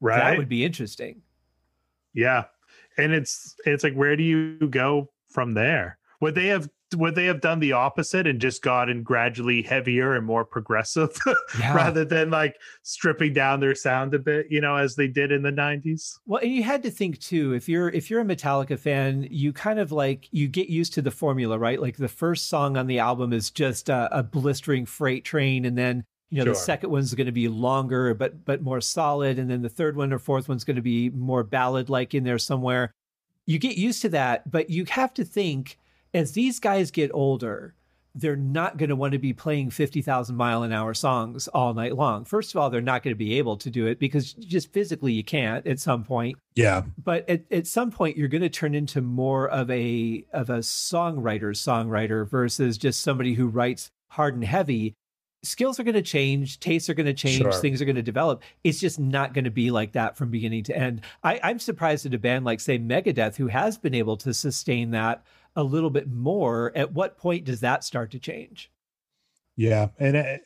Right. That would be interesting. Yeah. And it's it's like where do you go from there? Would they have would they have done the opposite and just gotten gradually heavier and more progressive Yeah. rather than like stripping down their sound a bit, you know, as they did in the 90s? Well, and you had to think too, if you're if you're a Metallica fan, you kind of like you get used to the formula, right? Like the first song on the album is just a, a blistering freight train, and then you know the second one's going to be longer but but more solid, and then the third one or fourth one's going to be more ballad like in there somewhere. You get used to that, but you have to think as these guys get older, they're not going to want to be playing 50,000 mile an hour songs all night long. First of all, they're not going to be able to do it because just physically you can't at some point Yeah. but at, at some point you're going to turn into more of a of a songwriter songwriter versus just somebody who writes hard and heavy skills are going to change tastes are going to change Sure. things are going to develop it's just not going to be like that from beginning to end I, i'm surprised at a band like say megadeth who has been able to sustain that a little bit more at what point does that start to change Yeah, and uh,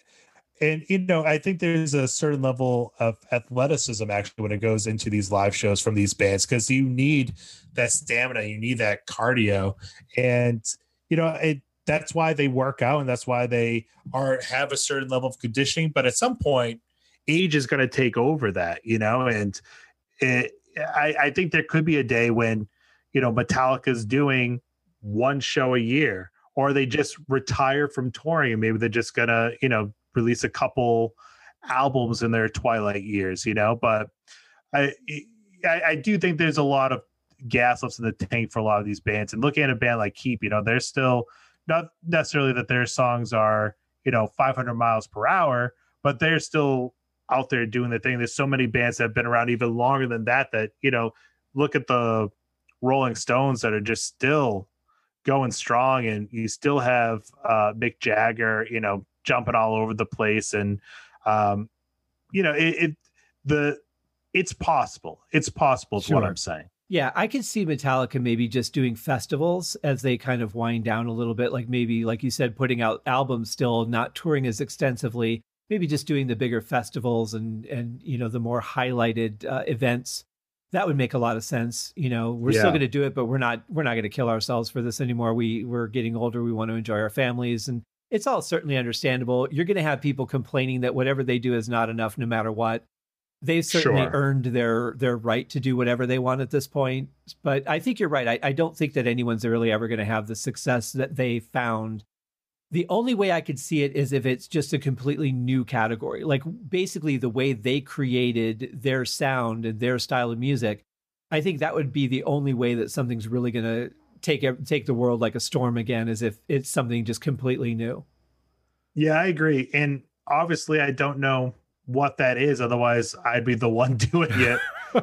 and you know, I think there's a certain level of athleticism actually when it goes into these live shows from these bands because you need that stamina, you need that cardio, and you know, it that's why they work out and that's why they are have a certain level of conditioning. But at some point, age is going to take over that, you know, and it, I, I think there could be a day when, you know, Metallica's doing one show a year, or they just retire from touring and maybe they're just gonna, you know, release a couple albums in their twilight years, you know. But I, I, I do think there's a lot of gas left in the tank for a lot of these bands. And looking at a band like Heep, you know, they're still not necessarily that their songs are, you know, 500 miles per hour, but they're still out there doing the thing. There's so many bands that have been around even longer than that. That you know, look at the Rolling Stones that are just still going strong, and you still have uh, Mick Jagger, you know, jumping all over the place, and um, you know, it, it the it's possible. It's possible. Is Sure. what I'm saying. Yeah, I could see Metallica maybe just doing festivals as they kind of wind down a little bit. Like maybe, like you said, putting out albums still, not touring as extensively. Maybe just doing the bigger festivals and and you know the more highlighted uh, events. That would make a lot of sense. You know, we're still going to do it, but we're not we're not going to kill ourselves for this anymore. We we're getting older. We want to enjoy our families, and it's all certainly understandable. You're going to have people complaining that whatever they do is not enough, no matter what they've certainly Sure. earned their their right to do whatever they want at this point. But I think you're right. I, I don't think that anyone's really ever going to have the success that they found. The only way I could see it is if it's just a completely new category, like basically the way they created their sound and their style of music. I think that would be the only way that something's really going to take take the world like a storm again, is if it's something just completely new. Yeah, I agree. And obviously, I don't know what that is. Otherwise, I'd be the one doing it.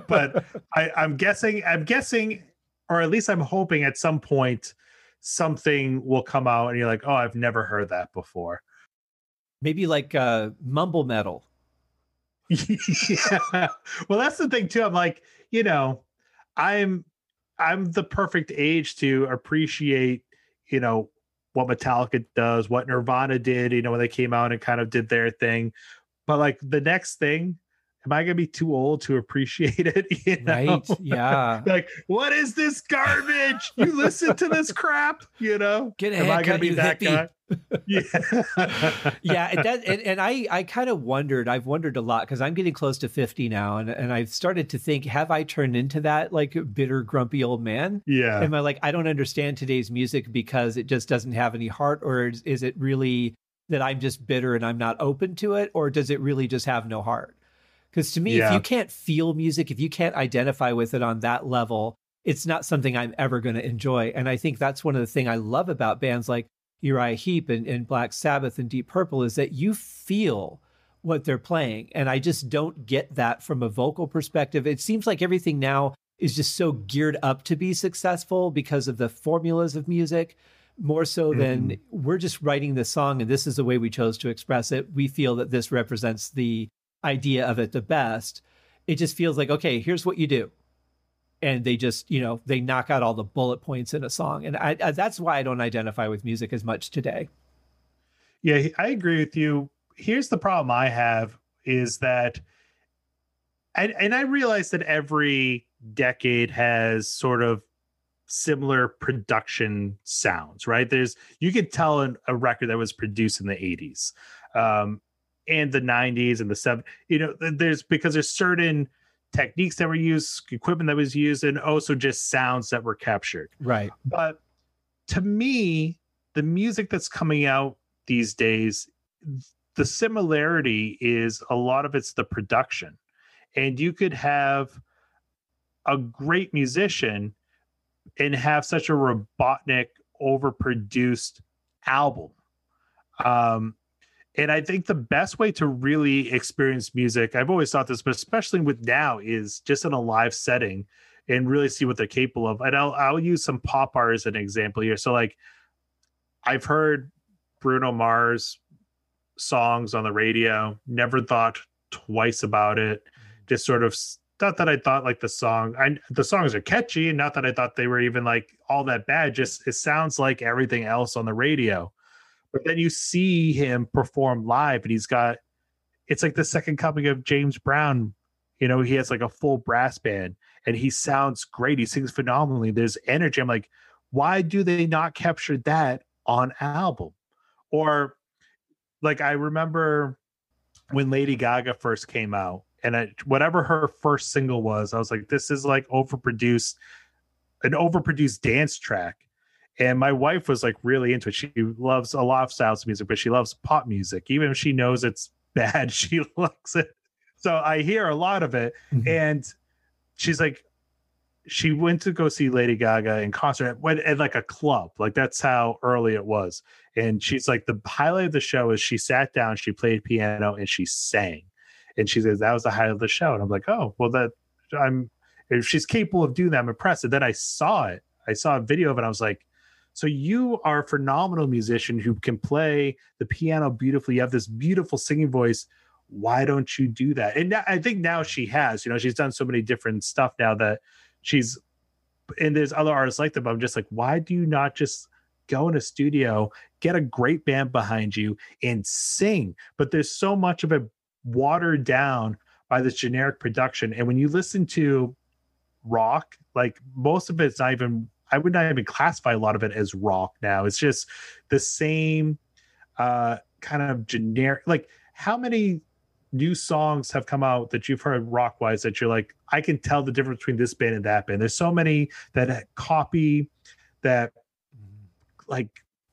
but I, I'm guessing, I'm guessing, or at least I'm hoping at some point something will come out and you're like, oh, I've never heard that before. Maybe like uh, mumble metal. yeah. Well, that's the thing too. I'm like, you know, I'm I'm the perfect age to appreciate, you know, what Metallica does, what Nirvana did, you know, when they came out and kind of did their thing. But like the next thing, am I gonna be too old to appreciate it? You know? Right? Yeah. Like, what is this garbage? You listen to this crap, you know? Get a Am I gonna be that hippie. guy? Yeah. yeah and that and, and i i kind of wondered i've wondered a lot because i'm getting close to 50 now and, and i've started to think have i turned into that like bitter grumpy old man Yeah. am i like i don't understand today's music because it just doesn't have any heart or is, is it really that i'm just bitter and i'm not open to it or does it really just have no heart because to me if you can't feel music if you can't identify with it on that level it's not something i'm ever going to enjoy and i think that's one of the things i love about bands like Uriah Heep and, and Black Sabbath and Deep Purple is that you feel what they're playing. And I just don't get that from a vocal perspective. It seems like everything now is just so geared up to be successful because of the formulas of music, more so than mm-hmm. we're just writing this song and this is the way we chose to express it. We feel that this represents the idea of it the best. It just feels like, okay, here's what you do and they just you know they knock out all the bullet points in a song and I, I that's why i don't identify with music as much today Yeah, I agree with you. Here's the problem I have is that and and I realize that every decade has sort of similar production sounds, right? There's you could tell in a record that was produced in the 80s. Um and the 90s and the 70s, you know, there's because there's certain techniques that were used, equipment that was used, and also just sounds that were captured. Right. But to me the music that's coming out these days the similarity is a lot of it's the production. And you could have a great musician and have such a robotic overproduced album. Um and i think the best way to really experience music i've always thought this but especially with now is just in a live setting and really see what they're capable of. And I'll I'll use some pop art as an example here. So like I've heard Bruno Mars songs on the radio, never thought twice about it. Mm-hmm. Just sort of not that I thought like the song I the songs are catchy and not that I thought they were even like all that bad. Just it sounds like everything else on the radio. But then you see him perform live and he's got it's like the second coming of James Brown. You know, he has like a full brass band and he sounds great. He sings phenomenally. There's energy. I'm like, why do they not capture that on album? Or like I remember when Lady Gaga first came out, and I, whatever her first single was, I was like, this is like overproduced, an overproduced dance track. And my wife was like really into it. She loves a lot of styles of music, but she loves pop music. Even if she knows it's bad, she likes it. So I hear a lot of it Mhm. and she's like she went to go see lady gaga in concert at, when- at like a club like that's how early it was and she's like the highlight of the show is she sat down she played piano and she sang and she says that was the highlight of the show and i'm like oh well that i'm if she's capable of doing that i'm impressed and then i saw it i saw a video of it and i was like So you are a phenomenal musician who can play the piano beautifully. You have this beautiful singing voice. Why don't you do that? And I think now she has. You know, she's done so many different stuff now that she's. And there's other artists like them. I'm just like, why do you not just go in a studio, get a great band behind you, and sing? But there's so much of it watered down by this generic production. And when you listen to rock, like most of it's not even I would not even classify a lot of it as rock now. It's just the same uh kind of generic like how many new songs have come out that you've heard rock wise that you're like, I can tell the difference between this band and that band. There's so many that copy that like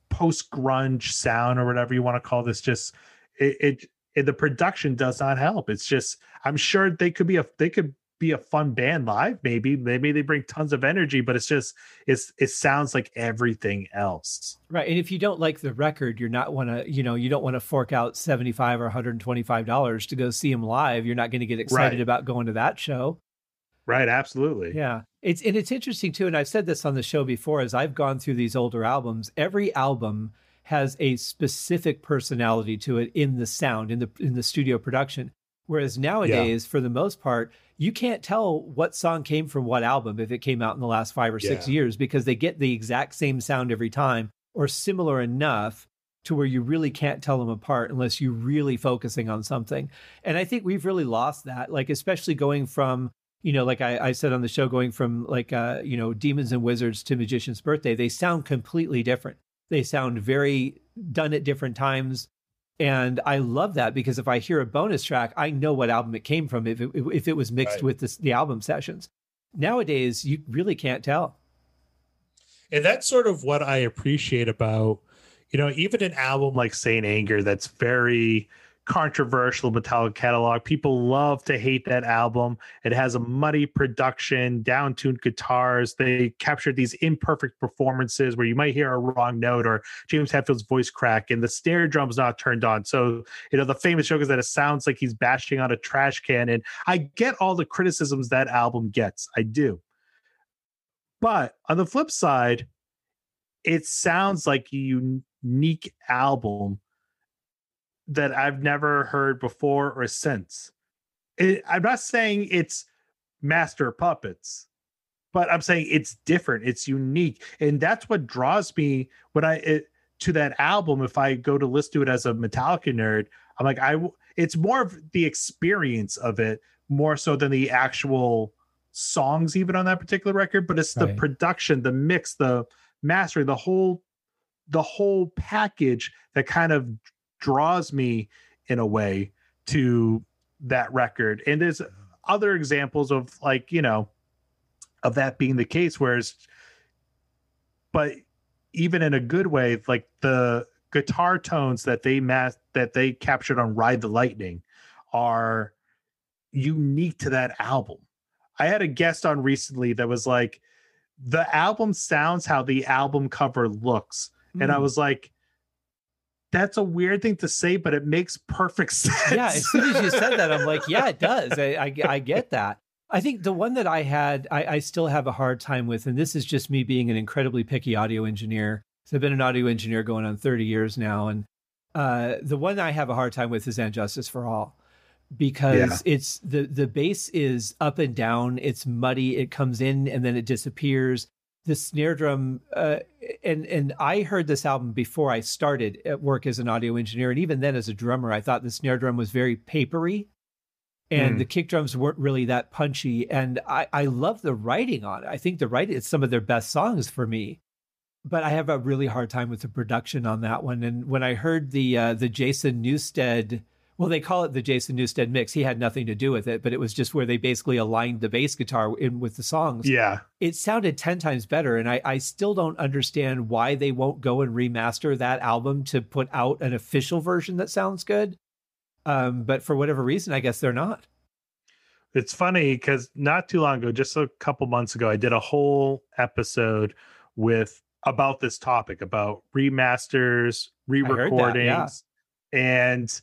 post grunge sound or whatever you want to call this. Just it, it, it, the production does not help. It's just I'm sure they could be a they could be a fun band live maybe maybe they bring tons of energy but it's just it's it sounds like everything else right and if you don't like the record you're not want to you know you don't want to fork out 75 or 125 dollars to go see them live you're not going to get excited right. about going to that show right absolutely yeah it's and it's interesting too and i've said this on the show before as i've gone through these older albums every album has a specific personality to it in the sound in the in the studio production Whereas nowadays, yeah. for the most part, you can't tell what song came from what album if it came out in the last five or six yeah. years because they get the exact same sound every time or similar enough to where you really can't tell them apart unless you're really focusing on something. And I think we've really lost that, like, especially going from, you know, like I, I said on the show, going from like, uh, you know, Demons and Wizards to Magician's Birthday, they sound completely different. They sound very done at different times and I love that because if I hear a bonus track, I know what album it came from if it, if it was mixed right. with this, the album sessions. Nowadays, you really can't tell. And that's sort of what I appreciate about, you know, even an album like Saint Anger that's very controversial Metallica catalog. People love to hate that album. It has a muddy production, down-tuned guitars. They captured these imperfect performances where you might hear a wrong note or James Hetfield's voice crack and the snare drum's not turned on. So, you know, the famous joke is that it sounds like he's bashing on a trash can. And I get all the criticisms that album gets. I do. But on the flip side, it sounds like a unique album that I've never heard before or since. It, I'm not saying it's master puppets, but I'm saying it's different, it's unique, and that's what draws me when I it, to that album. If I go to listen to it as a Metallica nerd, I'm like, I. It's more of the experience of it more so than the actual songs, even on that particular record. But it's the right. production, the mix, the mastering, the whole the whole package that kind of draws me in a way to that record. And there's other examples of like, you know, of that being the case, whereas, but even in a good way, like the guitar tones that they mass that they captured on Ride the Lightning are unique to that album. I had a guest on recently that was like, the album sounds how the album cover looks. Mm. And I hmm. was like, that's a weird thing to say, but it makes perfect sense. Yeah, as soon as you said that, I'm like, yeah, it does. I, I, I get that. I think the one that I had, I, I, still have a hard time with, and this is just me being an incredibly picky audio engineer. So I've been an audio engineer going on 30 years now, and uh, the one I have a hard time with is "And Justice for All," because yeah. it's the the bass is up and down, it's muddy, it comes in and then it disappears the snare drum uh, and and I heard this album before I started at work as an audio engineer and even then as a drummer I thought the snare drum was very papery and mm. the kick drums weren't really that punchy and I I love the writing on it. I think the writing is some of their best songs for me. But I have a really hard time with the production on that one and when I heard the uh, the Jason Newsted well, they call it the Jason Newsted mix. He had nothing to do with it, but it was just where they basically aligned the bass guitar in with the songs. Yeah. It sounded 10 times better. And I, I still don't understand why they won't go and remaster that album to put out an official version that sounds good. Um, but for whatever reason, I guess they're not. It's funny because not too long ago, just a couple months ago, I did a whole episode with about this topic about remasters, re-recordings, yeah. and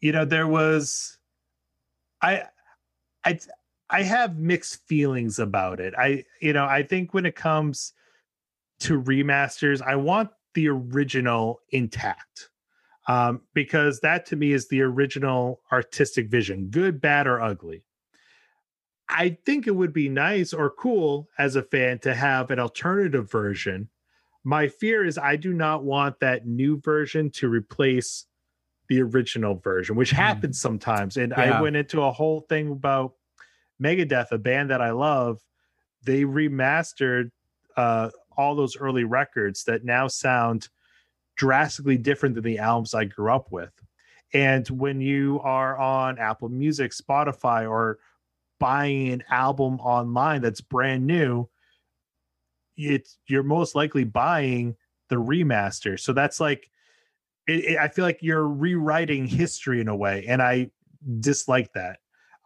you know there was i i i have mixed feelings about it i you know i think when it comes to remasters, I want the original intact. Um, because that to me is the original artistic vision, good, bad, or ugly. I think it would be nice or cool as a fan to have an alternative version. My fear is I do not want that new version to replace the original version, which mm. happens sometimes. And yeah. I went into a whole thing about Megadeth, a band that I love. They remastered uh, all those early records that now sound drastically different than the albums I grew up with. And when you are on Apple Music, Spotify, or buying an album online that's brand new, it's you're most likely buying the remaster. So that's like, it, it, I feel like you're rewriting history in a way, and I dislike that.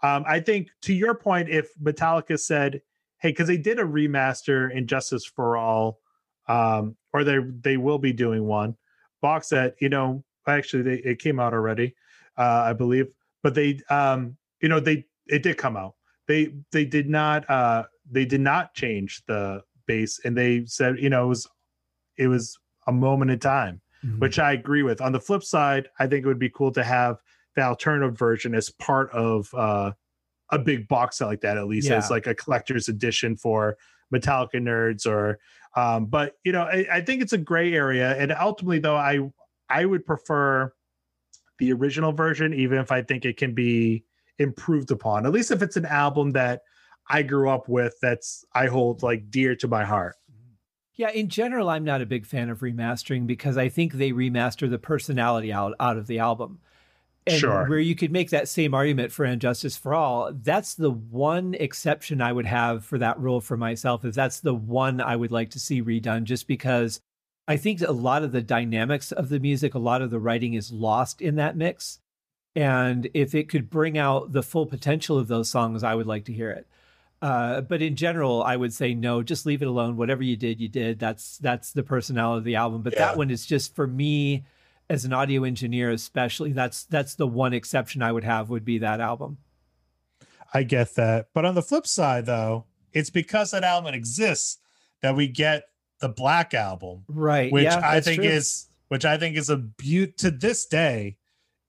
Um, I think to your point, if Metallica said, "Hey," because they did a remaster in Justice for All, um, or they they will be doing one box set. You know, actually, they, it came out already, uh, I believe. But they, um, you know, they it did come out. They they did not uh, they did not change the base, and they said, you know, it was it was a moment in time, mm-hmm. which I agree with. On the flip side, I think it would be cool to have the alternative version as part of uh, a big box set like that, at least yeah. as like a collector's edition for Metallica nerds or um, but you know, I, I think it's a gray area. And ultimately though, I I would prefer the original version, even if I think it can be improved upon, at least if it's an album that I grew up with that's I hold like dear to my heart. Yeah, in general, I'm not a big fan of remastering because I think they remaster the personality out, out of the album. And sure. where you could make that same argument for Injustice for All, that's the one exception I would have for that rule for myself. Is that's the one I would like to see redone, just because I think a lot of the dynamics of the music, a lot of the writing is lost in that mix. And if it could bring out the full potential of those songs, I would like to hear it. Uh, but in general, I would say no. Just leave it alone. Whatever you did, you did. That's that's the personality of the album. But yeah. that one is just for me as an audio engineer especially that's that's the one exception i would have would be that album i get that but on the flip side though it's because that album exists that we get the black album right which yeah, i think true. is which i think is a beaut to this day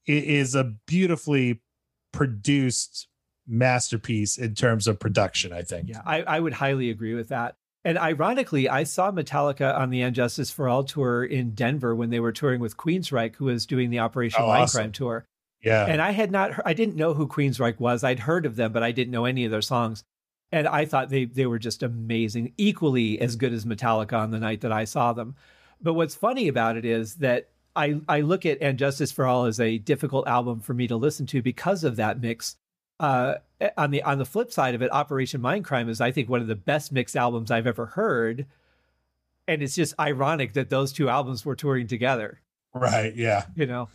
it is a beautifully produced masterpiece in terms of production i think yeah I, I would highly agree with that and ironically, I saw Metallica on the And Justice for All tour in Denver when they were touring with Queensryche, who was doing the Operation oh, Mindcrime awesome. tour. Yeah. And I had not, I didn't know who Queensryche was. I'd heard of them, but I didn't know any of their songs. And I thought they they were just amazing, equally as good as Metallica on the night that I saw them. But what's funny about it is that I I look at And Justice for All as a difficult album for me to listen to because of that mix uh, on the on the flip side of it, Operation Mindcrime is I think one of the best mixed albums I've ever heard, and it's just ironic that those two albums were touring together. Right. Yeah. You know.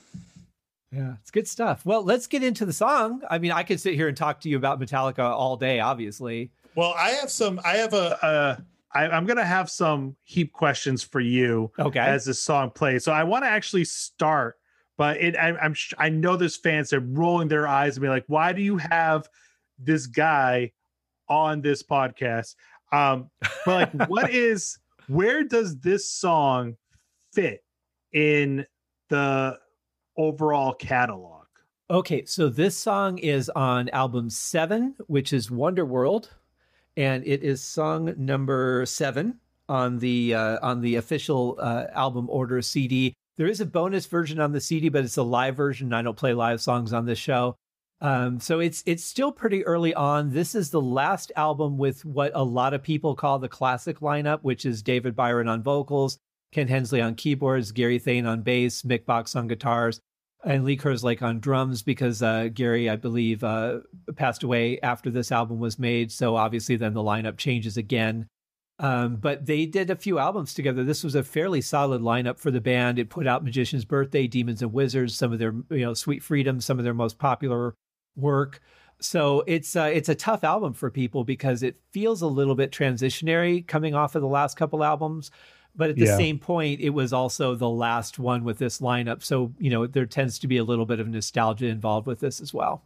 Yeah, it's good stuff. Well, let's get into the song. I mean, I could sit here and talk to you about Metallica all day, obviously. Well, I have some. I have a. a I, I'm gonna have some Heep questions for you. Okay. As this song plays, so I want to actually start but it, I, am I know there's fans that are rolling their eyes and be like, why do you have this guy on this podcast? Um, but like, what is where does this song fit in the overall catalog? Okay, so this song is on album seven, which is Wonderworld, and it is song number seven on the uh, on the official uh, album order CD. There is a bonus version on the CD, but it's a live version. I don't play live songs on this show. Um, so it's it's still pretty early on. This is the last album with what a lot of people call the classic lineup, which is David Byron on vocals, Ken Hensley on keyboards, Gary Thain on bass, Mick Box on guitars, and Lee Kerslake on drums. Because uh, Gary, I believe, uh, passed away after this album was made, so obviously then the lineup changes again. Um, but they did a few albums together. This was a fairly solid lineup for the band. It put out Magician's Birthday, Demons and Wizards, some of their you know Sweet Freedom, some of their most popular work. So it's uh, it's a tough album for people because it feels a little bit transitionary coming off of the last couple albums. But at the yeah. same point, it was also the last one with this lineup. So, you know, there tends to be a little bit of nostalgia involved with this as well.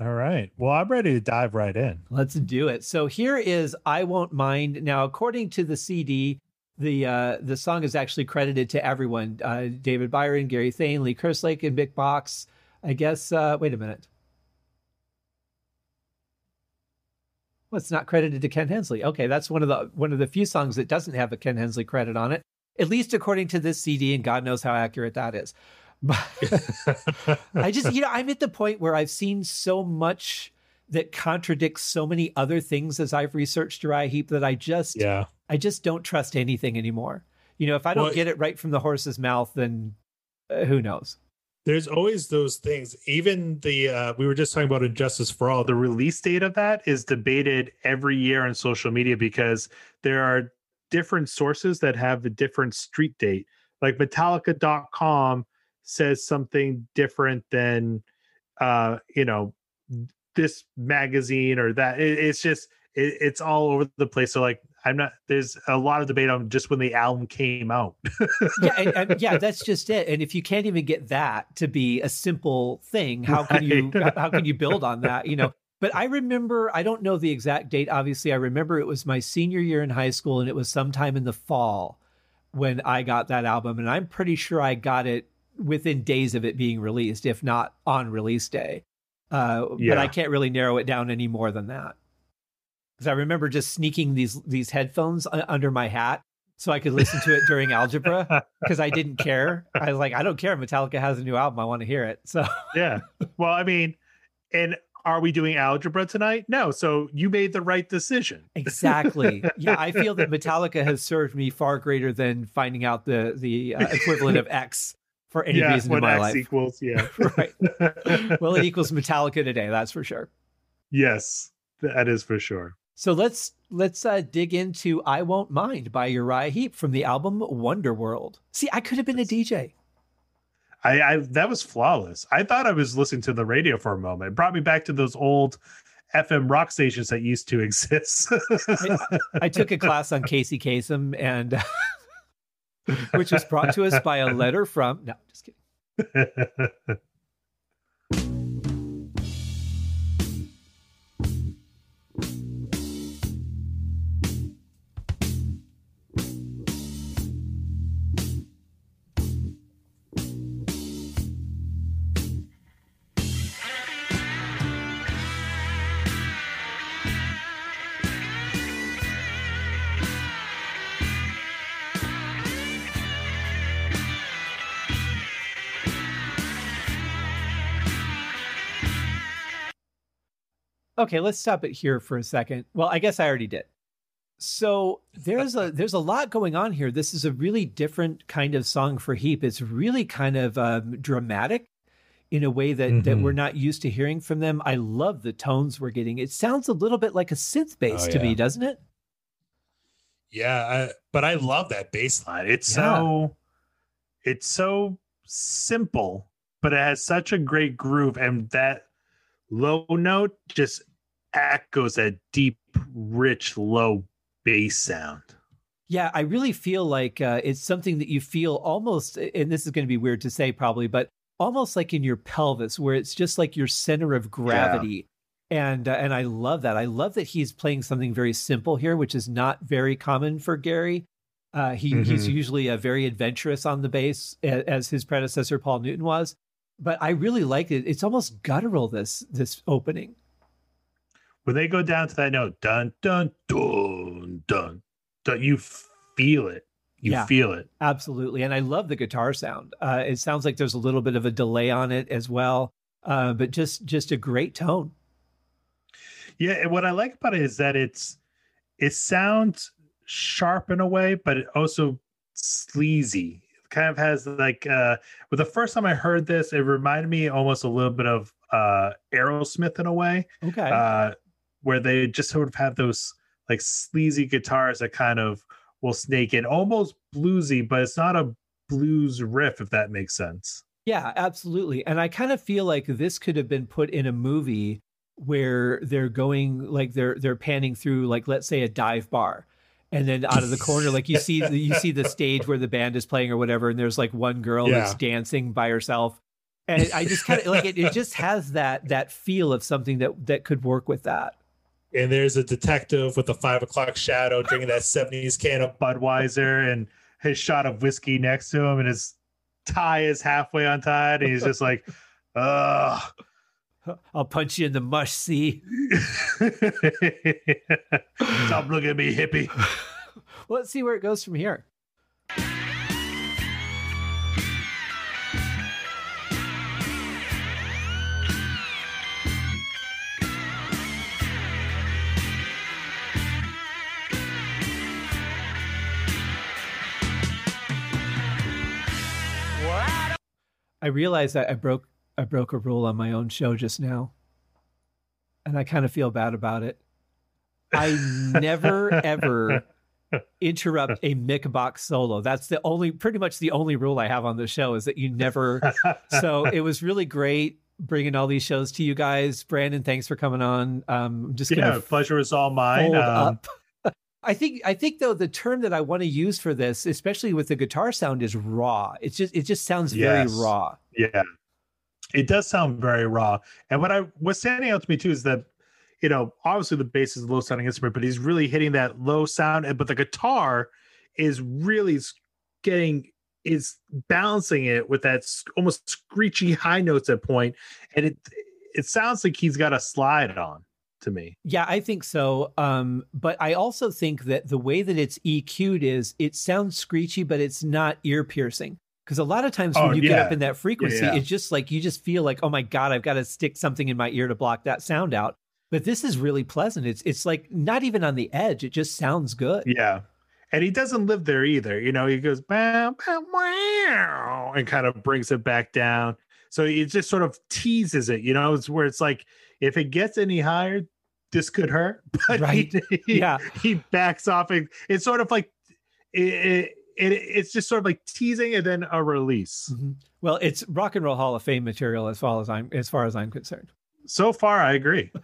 All right. Well, I'm ready to dive right in. Let's do it. So here is "I Won't Mind." Now, according to the CD, the uh, the song is actually credited to everyone: uh, David Byron, Gary Thain, Lee Kerslake, and Mick Box. I guess. Uh, wait a minute. Well, it's not credited to Ken Hensley. Okay, that's one of the one of the few songs that doesn't have a Ken Hensley credit on it, at least according to this CD, and God knows how accurate that is. But I just, you know, I'm at the point where I've seen so much that contradicts so many other things as I've researched Uriah Heep that I just, yeah, I just don't trust anything anymore. You know, if I don't Well, get it right from the horse's mouth, then uh, who knows? There's always those things. Even the uh we were just talking about Injustice for All. the release date of that is debated every year on social media because there are different sources that have a different street date. Like Metallica.com says something different than uh, you know, this magazine or that. It, it's just it, it's all over the place. So like I'm not there's a lot of debate on just when the album came out. yeah, and, and yeah, that's just it. And if you can't even get that to be a simple thing, how can you Right. how can you build on that? You know. But I remember, I don't know the exact date. Obviously, I remember it was my senior year in high school, and it was sometime in the fall when I got that album. And I'm pretty sure I got it within days of it being released, if not on release day. Uh, But I can't really narrow it down any more than that. Because I remember just sneaking these these headphones under my hat so I could listen to it during algebra because I didn't care. I was like, I don't care. Metallica has a new album. I want to hear it. So yeah. Well, I mean, and are we doing algebra tonight? No. So you made the right decision. exactly. Yeah, I feel that Metallica has served me far greater than finding out the the uh, equivalent of X for any yeah, reason in my X life. equals, yeah. right. Well, it equals Metallica today. That's for sure. yes, that is for sure. So let's let's uh, dig into "I Won't Mind" by Uriah Heep from the album Wonderworld. See, I could have been a DJ. I, I that was flawless. I thought I was listening to the radio for a moment. It brought me back to those old FM rock stations that used to exist. I took a class on Casey Kasem, and which was brought to us by a letter from. No, just kidding. Okay, let's stop it here for a second. Well, I guess I already did. So there's a there's a lot going on here. This is a really different kind of song for Heep. It's really kind of um, dramatic in a way that that Mhm. we're not used to hearing from them. I love the tones we're getting. It sounds a little bit like a synth bass Oh, to me, doesn't it? Yeah, I, but I love that bass line. it's Yeah. so it's so simple, but it has such a great groove, and that low note just echoes that deep, rich, low bass sound. Yeah, I really feel like uh, it's something that you feel almost, and this is going to be weird to say probably, but almost like in your pelvis, where it's just like your center of gravity. And uh, and I love that. I love that he's playing something very simple here, which is not very common for Gary. Uh, he he's Mhm. usually a very adventurous on the bass, as his predecessor Paul Newton was. But I really like it. It's almost guttural. This this opening. When they go down to that note, dun dun dun dun, dun you feel it. You Yeah. feel it. Absolutely. And I love the guitar sound. Uh, it sounds like there's a little bit of a delay on it as well, uh, but just just a great tone. Yeah, and what I like about it is that it's it sounds sharp in a way, but it also sleazy. It kind of has like uh well the first time I heard this, it reminded me almost a little bit of uh Aerosmith in a way. Okay. Uh where they just sort of have those like sleazy guitars that kind of will snake in almost bluesy, but it's not a blues riff, if that makes sense. yeah, absolutely. And I kind of feel like this could have been put in a movie where they're going like they're they're panning through like let's say a dive bar. And then out of the corner, like you see the, you see the stage where the band is playing or whatever, and there's like one girl that's dancing by herself. and I just kind of like it. It just has that that feel of something that that could work with that. And there's a detective with a five o'clock shadow drinking that 70s can of Budweiser and his shot of whiskey next to him, and his tie is halfway untied, and he's just like, "Ugh." I'll punch you in the mush, see? Stop looking at me, hippie. well, let's see where it goes from here. I realized that I broke I broke a rule on my own show just now. And I kind of feel bad about it. I never ever interrupt a Mick Box solo. That's the only pretty much the only rule I have on the show is that you never So it was really great bringing all these shows to you guys. Brandon, thanks for coming on. Um I'm just yeah, pleasure is all mine. Um, up. I think I think though the term that I want to use for this, especially with the guitar sound, is raw. It's just it just sounds very raw. Yeah. It does sound very raw. And what I what's standing out to me too is that, you know, obviously the bass is a low sounding instrument, but he's really hitting that low sound. And but the guitar is really getting is balancing it with that almost screechy high notes at point, and it it sounds like he's got a slide on to me. Yeah, I think so. Um, but I also think that the way that it's EQ'd is it sounds screechy, but it's not ear piercing. Because a lot of times Oh, when you get up in that frequency, yeah. it's just like you just feel like, oh my god, I've got to stick something in my ear to block that sound out. But this is really pleasant. It's it's like not even on the edge. It just sounds good. Yeah. And he doesn't live there either. You know, he goes bow, bow, wow, and kind of brings it back down. So he just sort of teases it, you know, it's where it's like if it gets any higher, this could hurt. But Right. he, he, Yeah. he backs off. It, it's sort of like it, it, it, it's just sort of like teasing and then a release. Mhm. Well, it's rock and roll Hall of Fame material as far as I'm as far as I'm concerned. So far, I agree.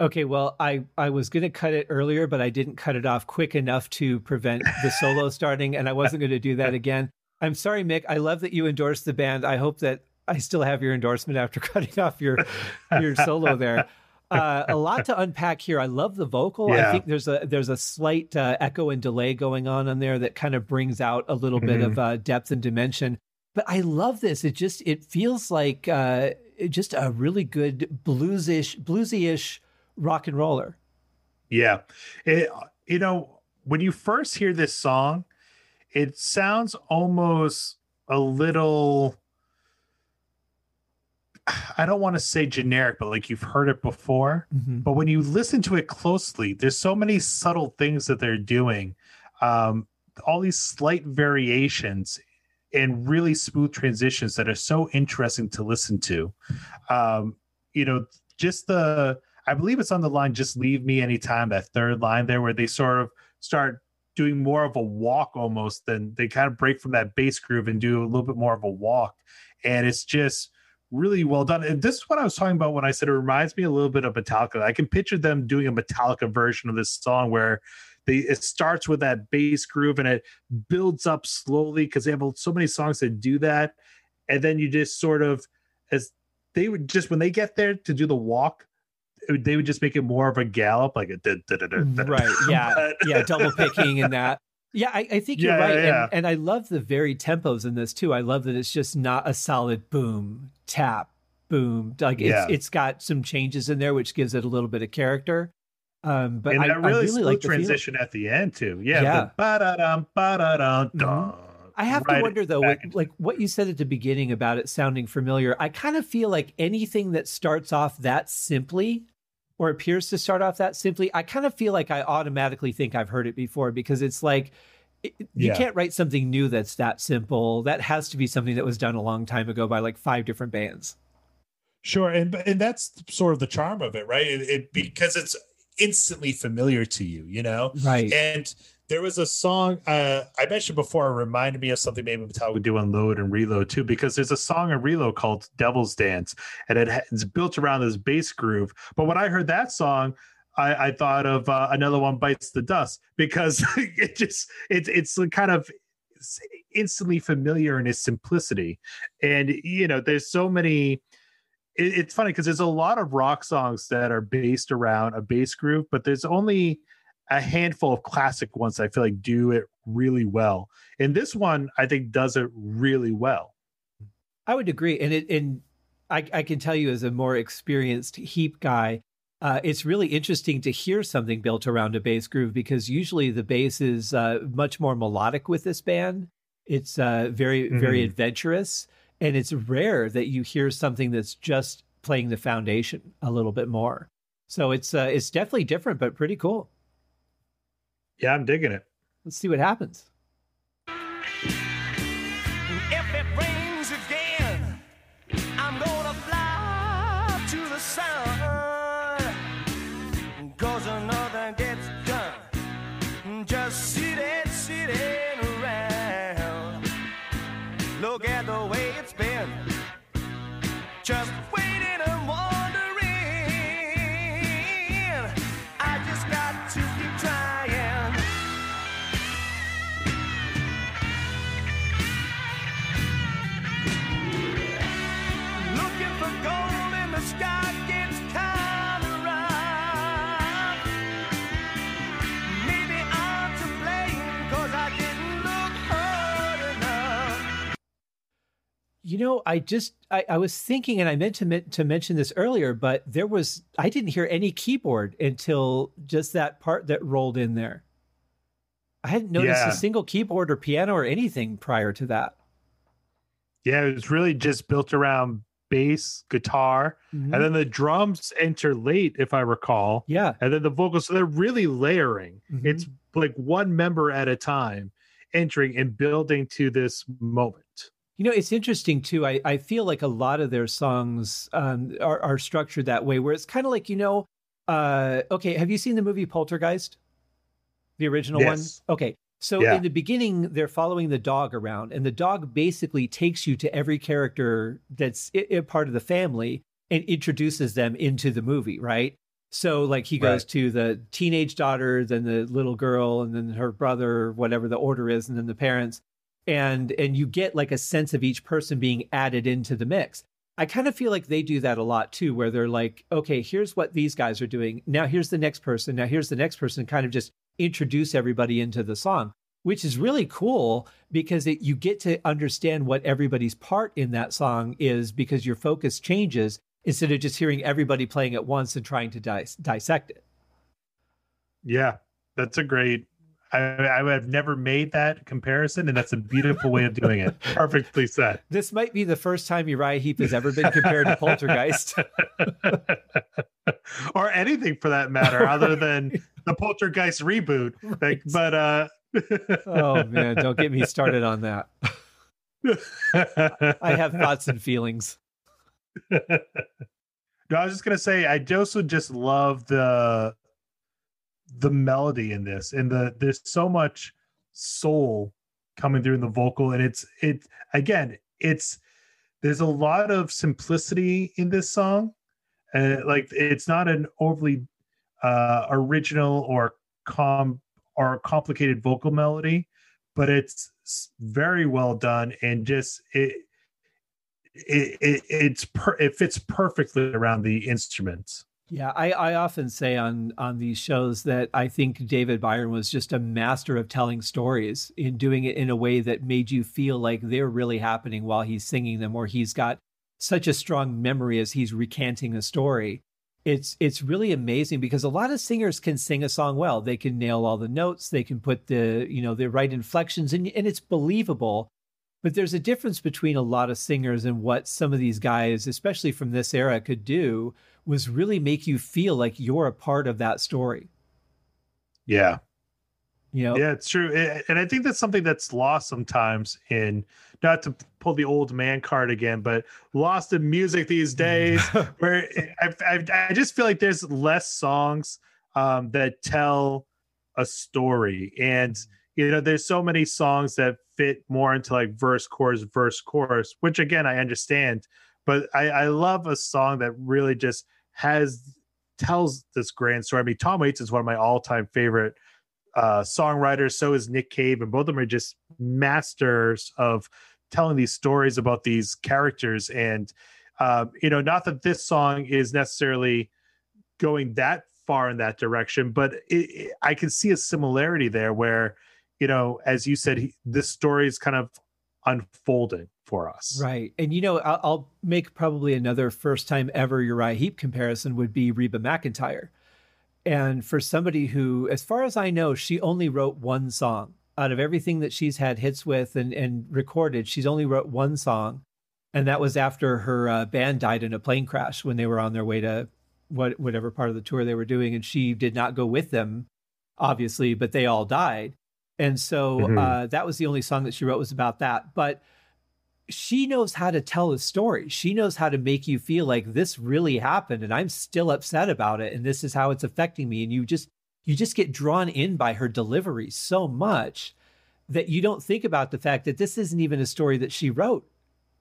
Okay, well, I I was going to cut it earlier, but I didn't cut it off quick enough to prevent the solo starting, and I wasn't going to do that again. I'm sorry, Mick. I love that you endorsed the band. I hope that I still have your endorsement after cutting off your your solo there. Uh, a lot to unpack here. I love the vocal. I think there's a there's a slight uh, echo and delay going on on there that kind of brings out a little bit of uh, depth and dimension. But I love this. It just it feels like uh, just a really good bluesish bluesy-ish rock and roller. Yeah. It, you know, when you first hear this song, it sounds almost a little I don't want to say generic, but like you've heard it before. But when you listen to it closely, there's so many subtle things that they're doing. Um, all these slight variations and really smooth transitions that are so interesting to listen to. Um, you know, just the I believe it's on the line just leave me anytime, that third line there where they sort of start doing more of a walk almost than they kind of break from that bass groove and do a little bit more of a walk. And it's just really well done. And this is what I was talking about when I said it reminds me a little bit of Metallica. I can picture them doing a Metallica version of this song where they it starts with that bass groove and it builds up slowly because they have so many songs that do that. And then you just sort of as they would just when they get there to do the walk, it they would just make it more of a gallop, like a da- da- da- da- da- right yeah But- yeah double picking and that yeah i, I think you're right yeah. And, and i love the very tempos in this too i love that it's just not a solid boom tap boom like it's Yeah. it's got some changes in there which gives it a little bit of character um but and I, that I really, really smooth like the transition at the end too. Yeah, Yeah. the ba-da-dum, ba-da-dum, dum. I have Right to wonder though, what, like what you said at the beginning about it sounding familiar. I kind of feel like anything that starts off that simply, or appears to start off that simply, I kind of feel like I automatically think I've heard it before because it's like it- you Yeah. can't write something new that's that simple. That has to be something that was done a long time ago by like five different bands. Sure, and and that's sort of the charm of it, right? It, it because it's instantly familiar to you, you know. Right. And there was a song uh, I mentioned before. It reminded me of something maybe Metallica we do on Load and reload too because there's a song in reload called devil's dance and it ha- it's built around this bass groove but when i heard that song i, I thought of uh, another one bites the dust because it just it's it's kind of instantly familiar in its simplicity and you know there's so many it, it's funny because there's a lot of rock songs that are based around a bass groove but there's only a handful of classic ones that I feel like do it really well. And this one I think does it really well. I would agree, and it and I, I can tell you as a more experienced Heep guy, uh, it's really interesting to hear something built around a bass groove because usually the bass is uh, much more melodic with this band. It's uh, very very Mhm. adventurous, and it's rare that you hear something that's just playing the foundation a little bit more. So it's uh, it's definitely different, but pretty cool. Yeah, I'm digging it. Let's see what happens. You know, I just I, I was thinking, and I meant to to mention this earlier, but there was I didn't hear any keyboard until just that part that rolled in there. I hadn't noticed Yeah. a single keyboard or piano or anything prior to that. Yeah, it was really just built around bass, guitar, Mhm. and then the drums enter late, if I recall. yeah, And then the vocals, so they're really layering. Mhm. It's like one member at a time entering and building to this moment. You know, it's interesting too. I I feel like a lot of their songs um, are are structured that way, where it's kind of like you know, uh, okay, have you seen the movie Poltergeist? The original Yes. one? Okay. So Yeah. in the beginning, they're following the dog around, and the dog basically takes you to every character that's i- i- part of the family and introduces them into the movie, right? So, like, he goes Right. to the teenage daughter, then the little girl, and then her brother, whatever the order is, and then the parents, and and you get like a sense of each person being added into the mix. I kind of feel like they do that a lot too, where they're like, okay, here's what these guys are doing. Now here's the next person. Now here's the next person. Kind of just introduce everybody into the song, which is really cool because it, you get to understand what everybody's part in that song is because your focus changes instead of just hearing everybody playing at once and trying to dis- dissect it. Yeah, that's a great. I, I would have never made that comparison, and that's a beautiful way of doing it. Perfectly said. This might be the first time Uriah Heep has ever been compared to Poltergeist. or anything for that matter, other than the Poltergeist reboot. Like, Right. but uh, oh man, don't get me started on that. I have thoughts and feelings. no, I was just gonna say I also just love the the melody in this, and the there's so much soul coming through in the vocal, and it's it again, it's there's a lot of simplicity in this song, and like it's not an overly uh, original or com or complicated vocal melody, but it's very well done and just it it, it it's per, it fits perfectly around the instruments. Yeah, I, I often say on on these shows that I think David Byron was just a master of telling stories in doing it in a way that made you feel like they're really happening while he's singing them, or he's got such a strong memory as he's recanting a story. it's it's really amazing because a lot of singers can sing a song well. They can nail all the notes, they can put the, you know, the right inflections and and it's believable. But there's a difference between a lot of singers and what some of these guys, especially from this era, could do was really make you feel like you're a part of that story. Yeah. You know? Yeah, it's true. And I think that's something that's lost sometimes in not to pull the old man card again, but lost in music these days where I, I, I, just feel like there's less songs um, that tell a story. And, you know, there's so many songs that fit more into like verse, chorus, verse, chorus, which again, I understand. But I, I love a song that really just has tells this grand story. I mean, Tom Waits is one of my all-time favorite uh, songwriters. So is Nick Cave, and both of them are just masters of telling these stories about these characters. And um, you know, not that this song is necessarily going that far in that direction, but it, it, I can see a similarity there where, you know, as you said, he, this story is kind of unfolding for us. Right. And, you know, I'll, I'll make probably another first time ever Uriah Heep comparison would be Reba McEntire. And for somebody who, as far as I know, she only wrote one song out of everything that she's had hits with and, and recorded. She's only wrote one song. And that was after her uh, band died in a plane crash when they were on their way to what, whatever part of the tour they were doing. And she did not go with them, obviously, but they all died. And so mm-hmm. uh, that was the only song that she wrote was about that. But she knows how to tell a story. She knows how to make you feel like this really happened and I'm still upset about it and this is how it's affecting me and you just you just get drawn in by her delivery so much that you don't think about the fact that this isn't even a story that she wrote.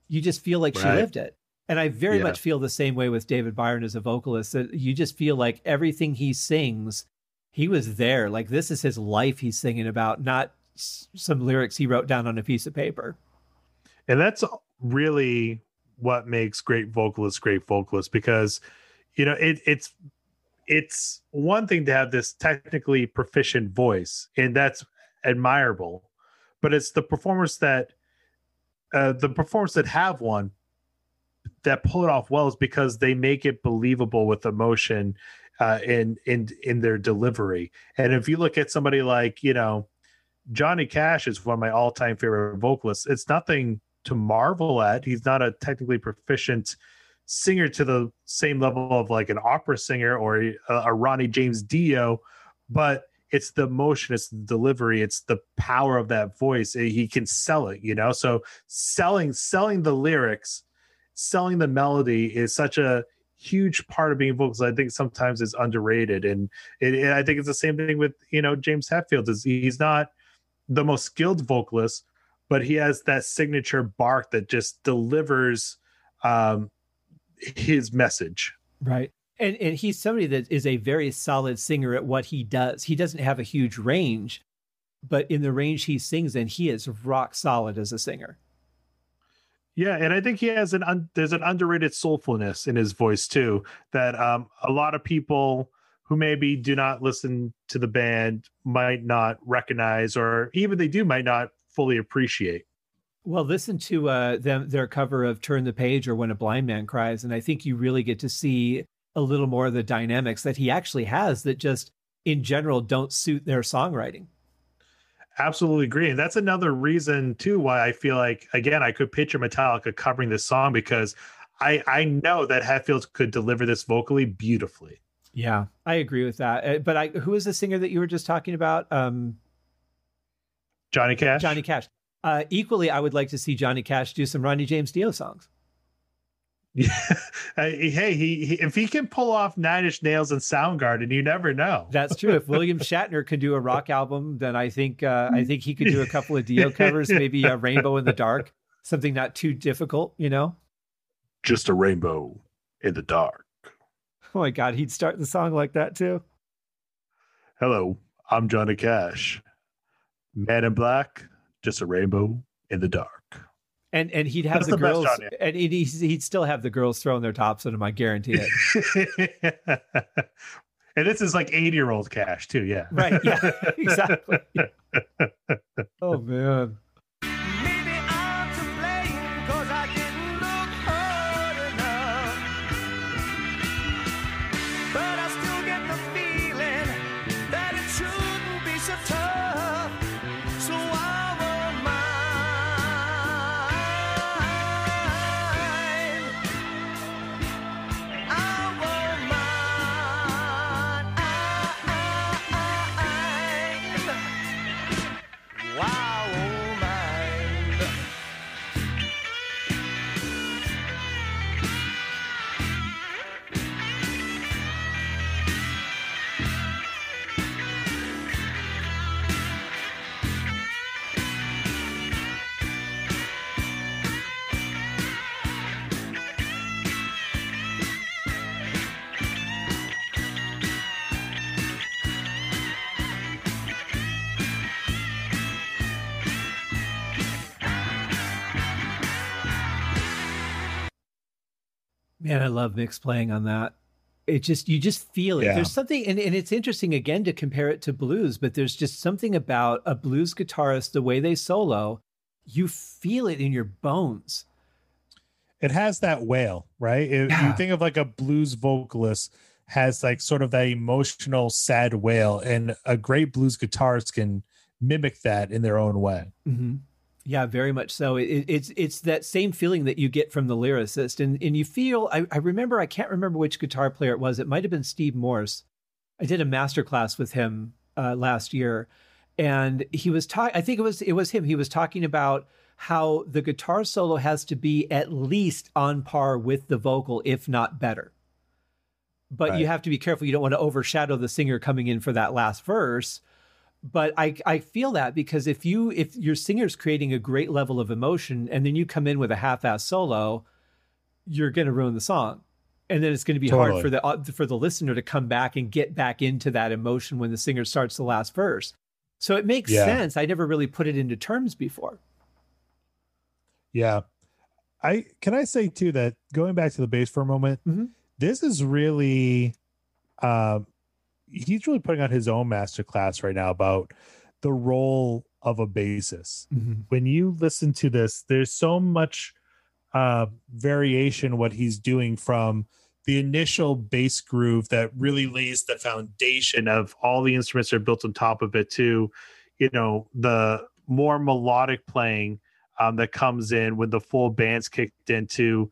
You just feel like right. she lived it. And I very yeah. much feel the same way with David Byron as a vocalist that you just feel like everything he sings, he was there. Like this is his life he's singing about, not some lyrics he wrote down on a piece of paper and that's really what makes great vocalists great vocalists because you know it, it's it's one thing to have this technically proficient voice and that's admirable but it's the performers that uh, the performers that have one that pull it off well is because they make it believable with emotion uh, in in in their delivery. And if you look at somebody like you know Johnny Cash is one of my all time favorite vocalists. It's nothing to marvel at. He's not a technically proficient singer to the same level of like an opera singer or a, a Ronnie James Dio, but it's the motion, it's the delivery, it's the power of that voice. He can sell it, you know. So selling selling the lyrics, selling the melody is such a huge part of being vocals. I think sometimes is underrated, and it, I think it's the same thing with you know James Hetfield. Is he's not the most skilled vocalist, but he has that signature bark that just delivers um, his message. Right. And, and he's somebody that is a very solid singer at what he does. He doesn't have a huge range, but in the range he sings in, he is rock solid as a singer. Yeah, and I think he has an un- there's an underrated soulfulness in his voice too that um, a lot of people who maybe do not listen to the band might not recognize, or even they do might not fully appreciate. Well, listen to uh, them their cover of "Turn the Page" or "When a Blind Man Cries," and I think you really get to see a little more of the dynamics that he actually has that just in general don't suit their songwriting. Absolutely agree, and that's another reason too why I feel like again I could picture Metallica covering this song because I I know that Hetfield could deliver this vocally beautifully. Yeah, I agree with that. Uh, but I, who is the singer that you were just talking about? Um, Johnny Cash. Johnny Cash. Uh, equally, I would like to see Johnny Cash do some Ronnie James Dio songs. Yeah. hey, he, he, if he can pull off Nine Inch Nails and Soundgarden, you never know. That's true. If William Shatner could do a rock album, then I think uh, I think he could do a couple of Dio covers, maybe a Rainbow in the Dark, something not too difficult, you know. Just a rainbow in the dark. Oh my God, he'd start the song like that too. Hello, I'm Johnny Cash. Man in Black, just a rainbow in the dark. And and he'd have That's the, the girls, and he'd, he'd still have the girls throwing their tops at him. I guarantee it. and this is like eighty year old cash too. Yeah. Right. Yeah. exactly. oh man. Man, I love Mick's playing on that. It just you just feel it. Yeah. There's something and, and it's interesting again to compare it to blues, but there's just something about a blues guitarist, the way they solo, you feel it in your bones. it has that wail, right? If Yeah. you think of like a blues vocalist has like sort of that emotional sad wail, and a great blues guitarist can mimic that in their own way. Mm-hmm. Yeah, very much so. It, it- it's it's that same feeling that you get from the lyricist, and and you feel. I, I remember. I can't remember which guitar player it was. It might have been Steve Morse. I did a master class with him uh, last year, and he was talking. I think it was it was him. He was talking about how the guitar solo has to be at least on par with the vocal, if not better. But you have to be careful. You don't want to overshadow the singer coming in for that last verse but I I feel that because if you if your singer's creating a great level of emotion and then you come in with a half-ass solo, you're going to ruin the song, and then it's going to be hard for the uh, for the listener to come back and get back into that emotion when the singer starts the last verse. So it makes Yeah. sense. I never really put it into terms before. Yeah. I can I say too that going back to the bass for a moment, Mhm. this is really um he's really putting on his own master class right now about the role of a bassist. When you listen to this, there's so much uh variation what he's doing from the initial bass groove that really lays the foundation of all the instruments that are built on top of it to you know the more melodic playing um, that comes in when the full band's kicked into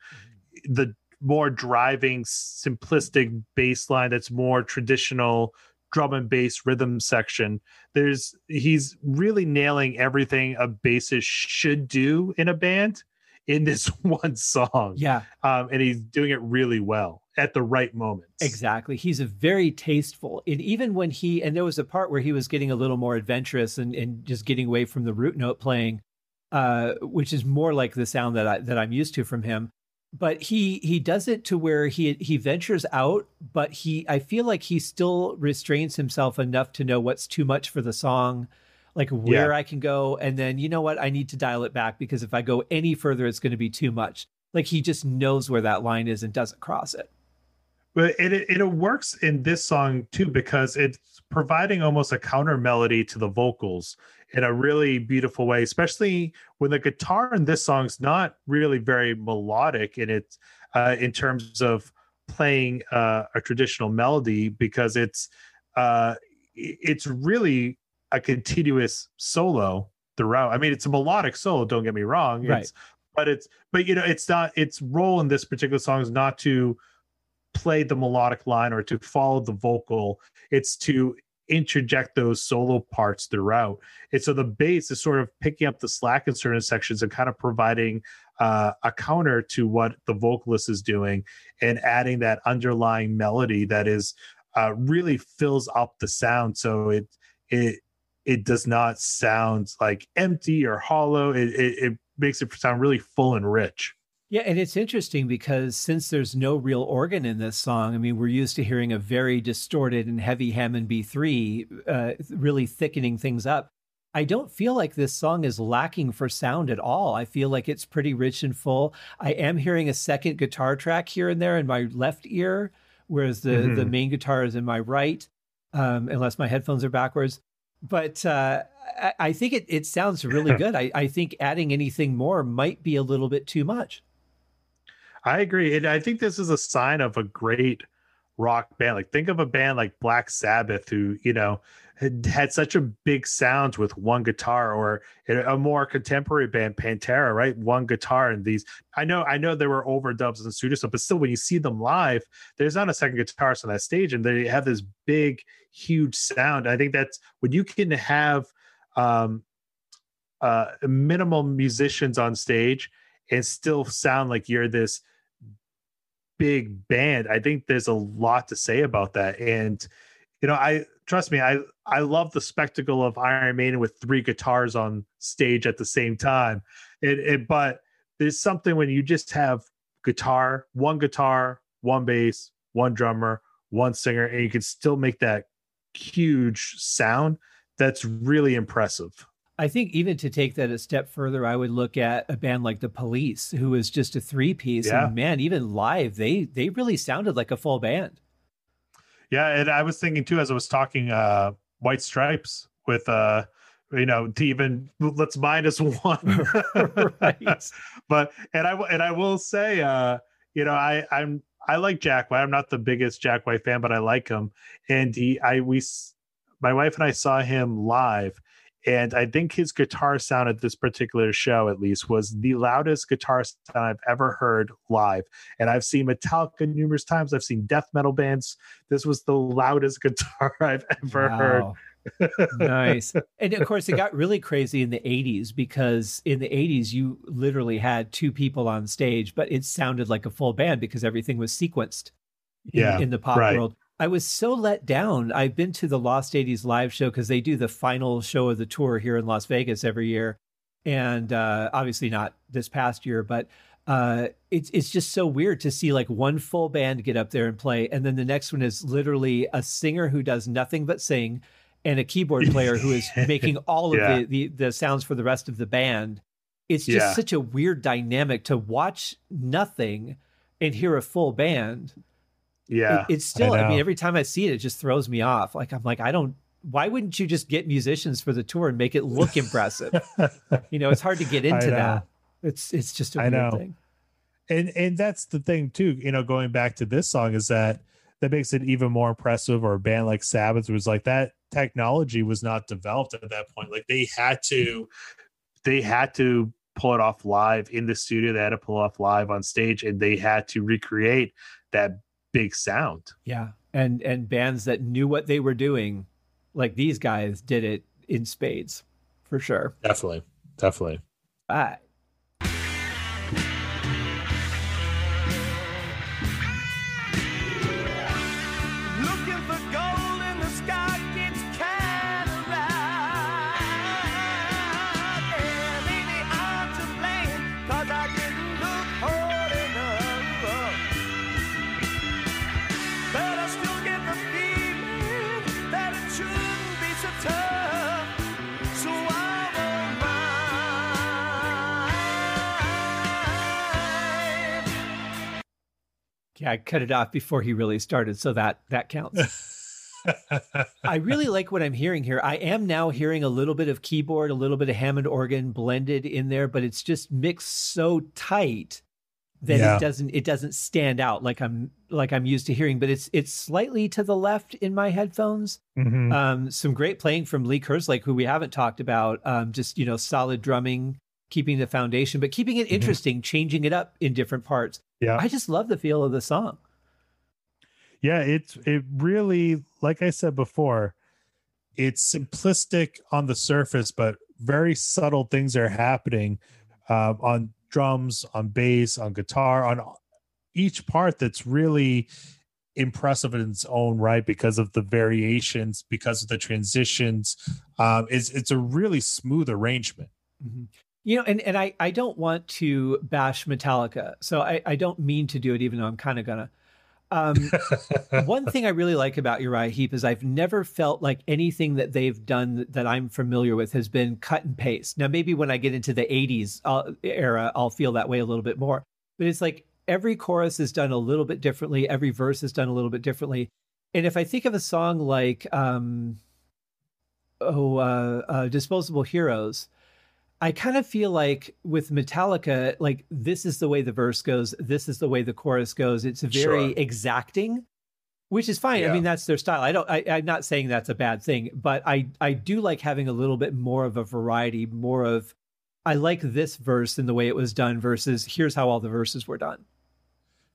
the more driving simplistic bass line that's more traditional drum and bass rhythm section there's he's really nailing everything a bassist should do in a band in this one song Yeah, um, and he's doing it really well at the right moments Exactly. He's a very tasteful. And even when he and there was a part where he was getting a little more adventurous and, and just getting away from the root note playing, uh, which is more like the sound that I that I'm used to from him. But he he does it to where he he ventures out, but he I feel like he still restrains himself enough to know what's too much for the song, like where I can go, and then you know what I need to dial it back because if I go any further, it's going to be too much. Like he just knows where that line is and doesn't cross it. but it, it it works in this song too because it's providing almost a counter melody to the vocals in a really beautiful way especially when the guitar in this song's not really very melodic in it uh, in terms of playing uh, a traditional melody because it's uh, it's really a continuous solo throughout i mean it's a melodic solo don't get me wrong Right. it's, but it's but you know it's not its role in this particular song is not to play the melodic line or to follow the vocal it's to interject those solo parts throughout. And so the bass is sort of picking up the slack in certain sections and kind of providing uh, a counter to what the vocalist is doing and adding that underlying melody that is uh, really fills up the sound. So it it it does not sound like empty or hollow. It, it, it makes it sound really full and rich Yeah, and it's interesting because since there's no real organ in this song, I mean, we're used to hearing a very distorted and heavy Hammond B3, uh, really thickening things up. I don't feel like this song is lacking for sound at all. I feel like it's pretty rich and full. I am hearing a second guitar track here and there in my left ear, whereas the, Mhm. the main guitar is in my right, um, unless my headphones are backwards. But uh, I, I think it, it sounds really good. I, I think adding anything more might be a little bit too much. I agree. And I think this is a sign of a great rock band. Like think of a band like Black Sabbath, who you know had, had such a big sound with one guitar, or a more contemporary band, Pantera, right? One guitar and these. I know, I know there were overdubs and studio stuff, but still, when you see them live, there's not a second guitarist on that stage, and they have this big, huge sound. I think that's when you can have um, uh, minimal musicians on stage and still sound like you're this big band. I think there's a lot to say about that. And you know, I trust me, I I love the spectacle of Iron Maiden with three guitars on stage at the same time. It, it but there's something when you just have guitar, one guitar, one bass, one drummer, one singer, and you can still make that huge sound. That's really impressive. I think even to take that a step further, I would look at a band like the Police, who was just a three piece. Yeah. And man, even live, they they really sounded like a full band. Yeah, and I was thinking too as I was talking uh White Stripes with uh you know to even let's minus one right but and i and i will say uh you know i i'm i like jack white i'm not the biggest jack white fan but i like him and he i we my wife and i saw him live and I think his guitar sound at this particular show, at least, was the loudest guitar sound I've ever heard live. And I've seen Metallica numerous times. I've seen death metal bands. This was the loudest guitar I've ever wow. heard. nice. And of course, it got really crazy in the 80s because in the 80s, you literally had two people on stage, but it sounded like a full band because everything was sequenced in, yeah, in the pop right. world. I was so let down. I've been to the Lost 80s live show because they do the final show of the tour here in Las Vegas every year. And uh, obviously not this past year, but uh, it's it's just so weird to see like one full band get up there and play, and then the next one is literally a singer who does nothing but sing, and a keyboard player who is making all of yeah. the, the, the sounds for the rest of the band. It's just yeah. such a weird dynamic to watch nothing and hear a full band. Yeah. It, it's still, I, I, mean, every time I see it, it just throws me off. Like, I'm like, I don't, why wouldn't you just get musicians for the tour and make it look impressive? you know, it's hard to get into that. It's, it's just a I know. thing. And, and that's the thing too, you know, going back to this song is that that makes it even more impressive or a band like Sabbath was like that technology was not developed at that point. Like they had to, they had to pull it off live in the studio. They had to pull off live on stage and they had to recreate that big sound. Yeah. And and bands that knew what they were doing, like these guys did it in spades, for sure. Definitely. Definitely. All Yeah, I cut it off before he really started, so that that counts. I really like what I'm hearing here. I am now hearing a little bit of keyboard, a little bit of Hammond organ blended in there, but it's just mixed so tight that yeah. it doesn't it doesn't stand out like I'm like I'm used to hearing. But it's it's slightly to the left in my headphones. Mm-hmm. Um, some great playing from Lee Kerslake, who we haven't talked about. Um, just you know, solid drumming, keeping the foundation, but keeping it mm-hmm. interesting, mm-hmm. changing it up in different parts. Yeah. I just love the feel of the song. Yeah, it's it really, like I said before, it's simplistic on the surface, but very subtle things are happening uh, on drums, on bass, on guitar, on each part that's really impressive in its own right because of the variations, because of the transitions. Um, it's it's a really smooth arrangement. Mm-hmm. You know, and, and I, I don't want to bash Metallica, so I, I don't mean to do it, even though I'm kind of gonna. Um, one thing I really like about Uriah Heep is I've never felt like anything that they've done that I'm familiar with has been cut and paste. Now, maybe when I get into the 80s uh, era, I'll feel that way a little bit more. But it's like every chorus is done a little bit differently, every verse is done a little bit differently. And if I think of a song like, um, oh, uh, uh, Disposable Heroes, I kind of feel like with Metallica, like this is the way the verse goes, this is the way the chorus goes. It's very sure. exacting. which is fine. Yeah. I mean, that's their style. I don't. I, I'm not saying that's a bad thing, but I I do like having a little bit more of a variety, more of. I like this verse in the way it was done versus here's how all the verses were done.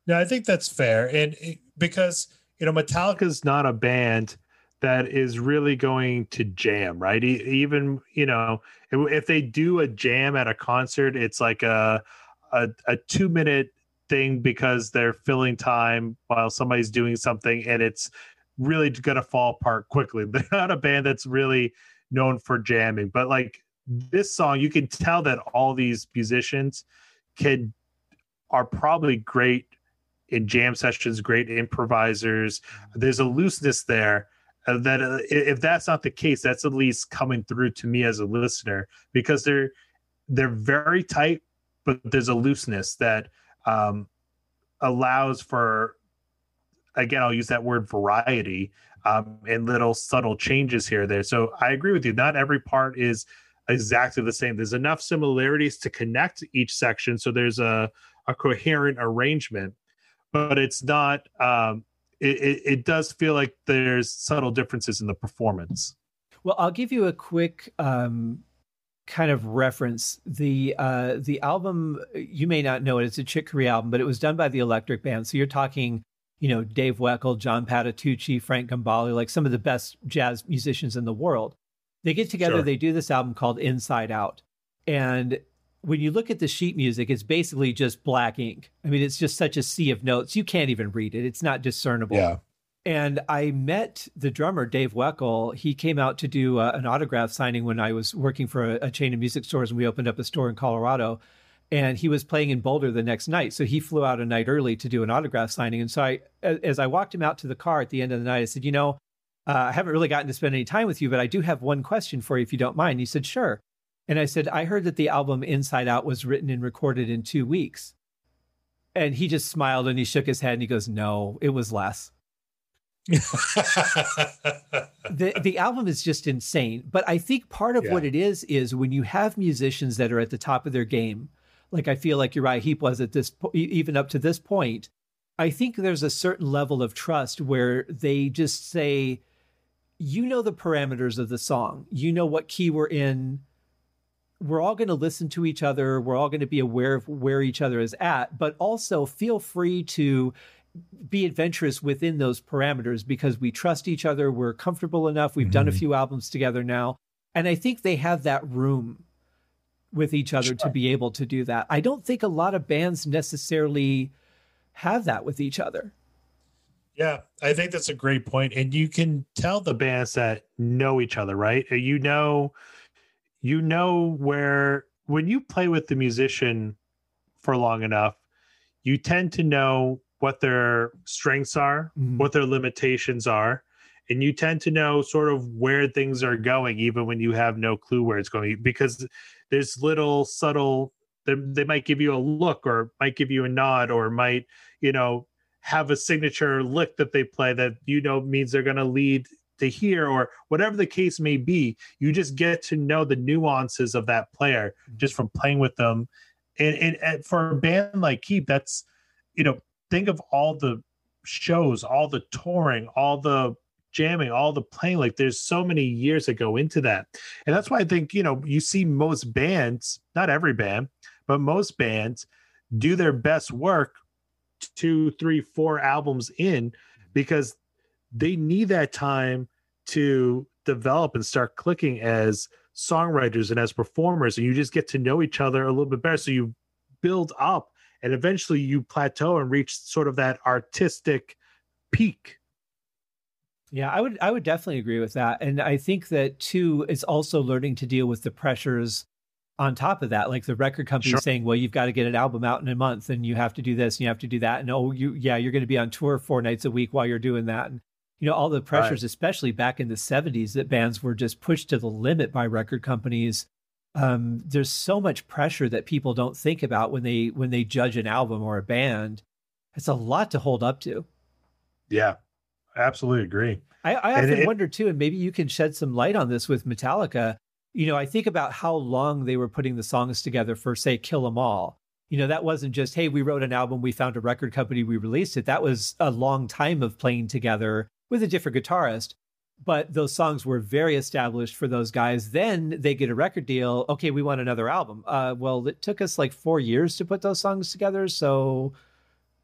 No, I think that's fair, and it, because you know Metallica Metallica's not a band that is really going to jam, right? Even you know, if, if they do a jam at a concert, it's like a a, a two minute thing because they're filling time while somebody's doing something, and it's really going to fall apart quickly. They're not a band that's really known for jamming, but like this song, you can tell that all these musicians can are probably great in jam sessions, great improvisers. Mm-hmm. There's a looseness there uh, that uh, if that's not the case, that's at least coming through to me as a listener because they're they're very tight, but there's a looseness that um, allows for again I'll use that word variety um, and little subtle changes here there. So I agree with you. Not every part is exactly the same. There's enough similarities to connect each section, so there's a a coherent arrangement, but it's not. Um, it, it, it does feel like there's subtle differences in the performance. Well, I'll give you a quick um, kind of reference. The uh, the album you may not know it; it's a Chick Corea album, but it was done by the Electric Band. So you're talking, you know, Dave Weckl, John Patitucci, Frank Gambale, like some of the best jazz musicians in the world. They get together, Sure. they do this album called Inside Out, and when you look at the sheet music, it's basically just black ink. I mean, it's just such a sea of notes. You can't even read it. It's not discernible. yeah And I met the drummer, Dave Weckl. He came out to do uh, an autograph signing when I was working for a, a chain of music stores and we opened up a store in Colorado. And he was playing in Boulder the next night. So he flew out a night early to do an autograph signing. And so I, as I walked him out to the car at the end of the night, I said, You know, uh, I haven't really gotten to spend any time with you, but I do have one question for you if you don't mind. He said, Sure. And I said, I heard that the album Inside Out was written and recorded in two weeks. And he just smiled and he shook his head and he goes, No, it was less the the album is just insane. But I think part of Yeah. what it is is when you have musicians that are at the top of their game, like I feel like Uriah Heep was at this po- e- even up to this point. I think there's a certain level of trust where they just say, you know the parameters of the song, you know what key we're in. We're all going to listen to each other. We're all going to be aware of where each other is at, but also feel free to be adventurous within those parameters because we trust each other. We're comfortable enough. We've done a Mhm. few albums together now. And I think they have that room with each other to be able to do that. I don't think a lot of bands necessarily have that with each other. yeah i think that's a great point. and you can tell the bands that know each other, right? You know, you know where when you play with the musician for long enough, you tend to know what their strengths are, Mhm. what their limitations are, and you tend to know sort of where things are going, even when you have no clue where it's going, because there's little subtle. They, they might give you a look, or might give you a nod, or might you know have a signature lick that they play that you know means they're going to lead to here or whatever the case may be you just get to know the nuances of that player mm-hmm. just from playing with them. And, and, and for a band like Heep that's you know think of all the shows all the touring all the jamming all the playing like there's so many years that go into that. And that's why i think you know you see most bands not every band but most bands do their best work two three four albums in because they need that time to develop and start clicking as songwriters and as performers and you just get to know each other a little bit better so you build up and eventually you plateau and reach sort of that artistic peak Yeah, I would I would definitely agree with that. And I think that too it's also learning to deal with the pressures on top of that. Like the record company Sure. saying, Well, you've got to get an album out in a month and you have to do this and you have to do that. And oh you yeah, you're gonna be on tour four nights a week while you're doing that. And you know, all the pressures, especially back in the seventies, that bands were just pushed to the limit by record companies. Um, there's so much pressure that people don't think about when they when they judge an album or a band. It's a lot to hold up to. yeah absolutely agree I, I often it- wonder too, and maybe you can shed some light on this with Metallica. You know, I think about how long they were putting the songs together for, say, Kill 'Em All. You know, that wasn't just, hey, we wrote an album, we found a record company, we released it. That was a long time of playing together with a different guitarist. But those songs were very established for those guys. Then they get a record deal. Okay, we want another album. Uh, well, it took us like four years to put those songs together. So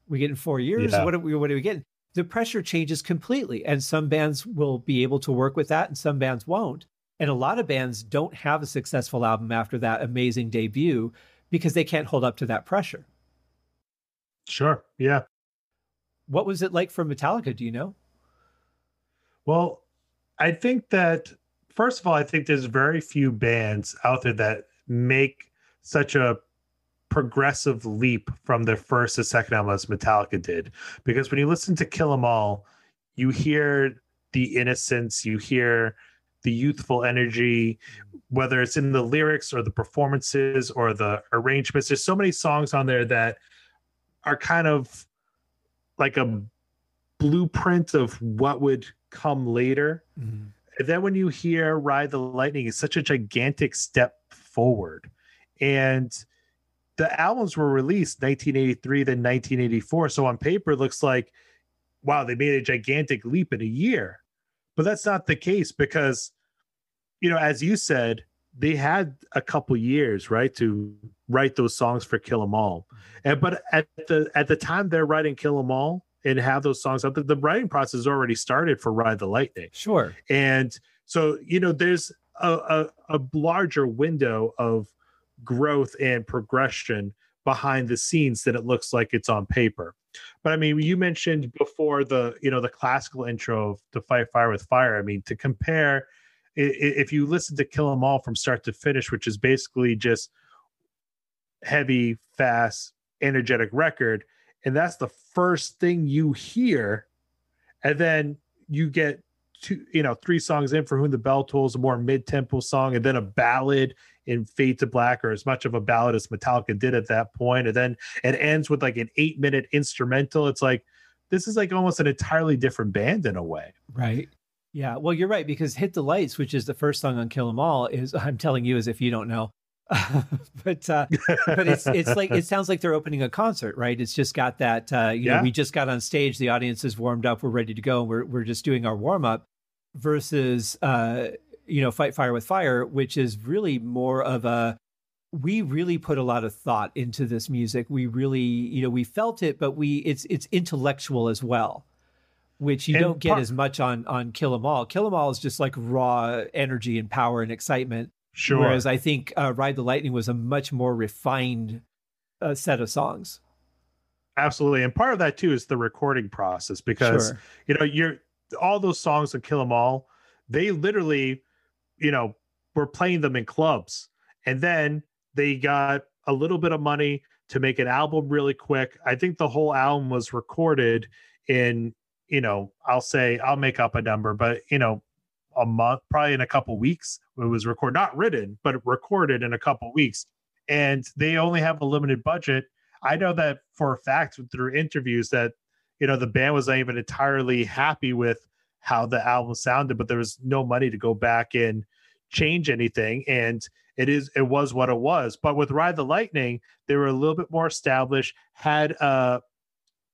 we get in four years. Yeah. What are we? What are we getting? The pressure changes completely, and some bands will be able to work with that, and some bands won't. And a lot of bands don't have a successful album after that amazing debut because they can't hold up to that pressure. Sure. Yeah. What was it like for Metallica? Do you know? Well, I think that, first of all, I think there's very few bands out there that make such a progressive leap from their first to second album as Metallica did. Because when you listen to Kill 'Em All, you hear the innocence, you hear the youthful energy, whether it's in the lyrics or the performances or the arrangements. There's so many songs on there that are kind of like a blueprint of what would come later. Mm-hmm. And then when you hear Ride the Lightning, it's such a gigantic step forward. And the albums were released 1983, then 1984. So on paper, it looks like, wow, they made a gigantic leap in a year. But that's not the case because, you know, as you said, they had a couple years, right, to write those songs for Kill 'Em All. And but at the at the time they're writing Kill 'Em All and have those songs out, the, the writing process already started for Ride the Lightning. Sure. And so, you know, there's a, a, a larger window of growth and progression behind the scenes than it looks like it's on paper. But I mean, you mentioned before the you know the classical intro of to fight fire with fire. I mean, to compare, if you listen to Kill 'Em All from start to finish, which is basically just heavy, fast, energetic record, and that's the first thing you hear, and then you get two, you know, three songs in for whom the bell tolls, a more mid-tempo song, and then a ballad in Fade to Black, or as much of a ballad as Metallica did at that point, and then it ends with like an eight-minute instrumental. It's like this is like almost an entirely different band in a way, right? Yeah, well, you're right because "Hit the Lights," which is the first song on Kill 'Em All, is I'm telling you as if you don't know, but uh, but it's it's like it sounds like they're opening a concert, right? It's just got that uh, you yeah. know we just got on stage, the audience is warmed up, we're ready to go, we're we're just doing our warm up, versus uh, you know fight fire with fire, which is really more of a we really put a lot of thought into this music. We really you know we felt it, but we it's it's intellectual as well which you and don't get par- as much on on Kill 'Em All. Kill 'Em All is just like raw energy and power and excitement. Sure. Whereas I think uh, Ride the Lightning was a much more refined uh, set of songs. Absolutely, and part of that too is the recording process because sure. you know you're all those songs of Kill 'Em All, they literally, you know, were playing them in clubs, and then they got a little bit of money to make an album really quick. I think the whole album was recorded in, you know, I'll say I'll make up a number, but you know, a month, probably in a couple weeks. It was recorded, not written, but recorded in a couple weeks. And they only have a limited budget. I know that for a fact through interviews that, you know, the band was not even entirely happy with how the album sounded, but there was no money to go back and change anything. And it is it was what it was. But with Ride the Lightning, they were a little bit more established, had a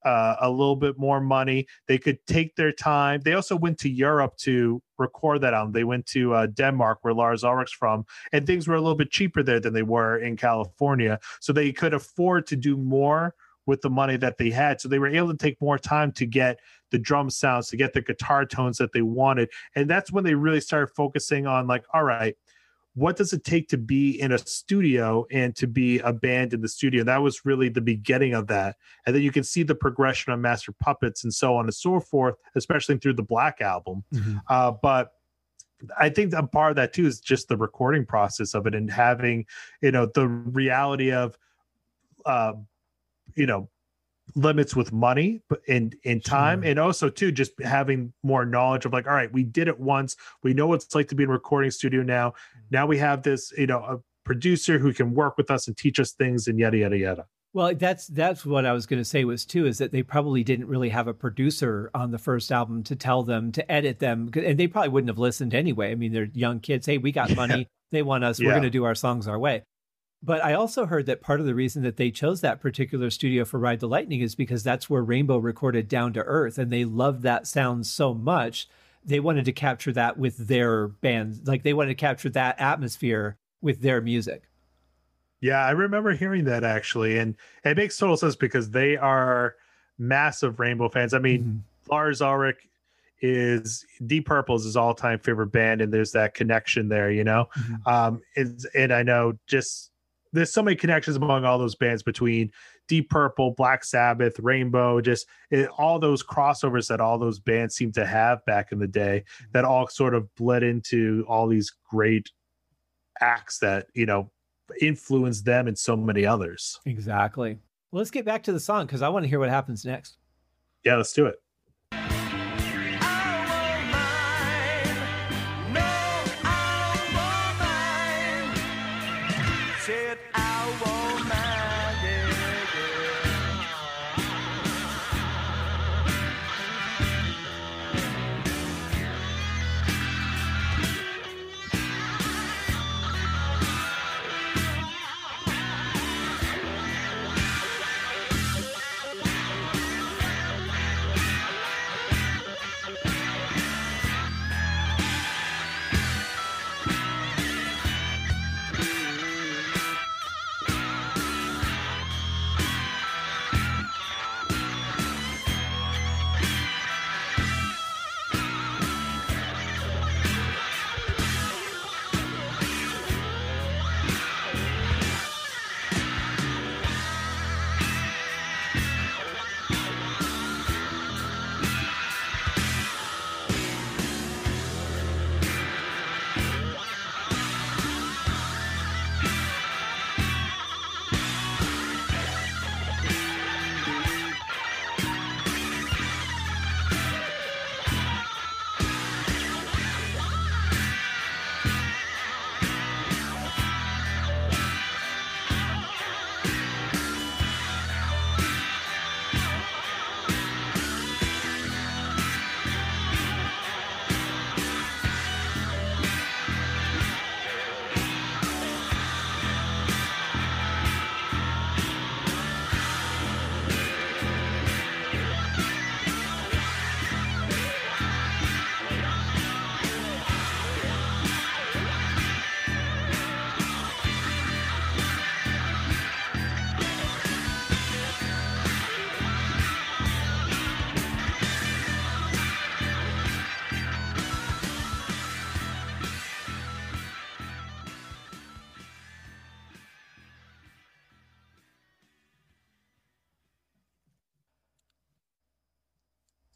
uh, a little bit more money. They could take their time. They also went to Europe to record that album. They went to uh, Denmark, where Lars Ulrich's from, and things were a little bit cheaper there than they were in California. So they could afford to do more with the money that they had. So they were able to take more time to get the drum sounds, to get the guitar tones that they wanted. And that's when they really started focusing on, like, all right, what does it take to be in a studio and to be a band in the studio? That was really the beginning of that. And then you can see the progression of master puppets and so on and so forth especially through the black album. Mm-hmm. uh, but I think a part of that too is just the recording process of it and having, you know, the reality of, uh, you know, limits with money but in in time sure. and also too just having more knowledge of like all right we did it once. We know what it's like to be in a recording studio now. Mm-hmm. now we have this you know a producer who can work with us and teach us things and yada yada yada. Well that's that's what i was going to say was too is that they probably didn't really have a producer on the first album to tell them to edit them and they probably wouldn't have listened anyway. I mean they're young kids. Hey we got money. They want us. Yeah. we're going to do our songs our way But I also heard that part of the reason that they chose that particular studio for Ride the Lightning is because that's where Rainbow recorded Down to Earth, and they loved that sound so much they wanted to capture that with their band. Like they wanted to capture that atmosphere with their music. Yeah, I remember hearing that actually, and it makes total sense because they are massive Rainbow fans. I mean, mm-hmm. Lars Ulrich is Deep Purple's his all-time favorite band, and there's that connection there, you know. Mm-hmm. Um, and, and I know just there's so many connections among all those bands between Deep Purple, Black Sabbath, Rainbow, just it, all those crossovers that all those bands seem to have back in the day mm-hmm. that all sort of bled into all these great acts that, you know, influenced them and so many others. Exactly. Well, let's get back to the song because I want to hear what happens next. Yeah, let's do it.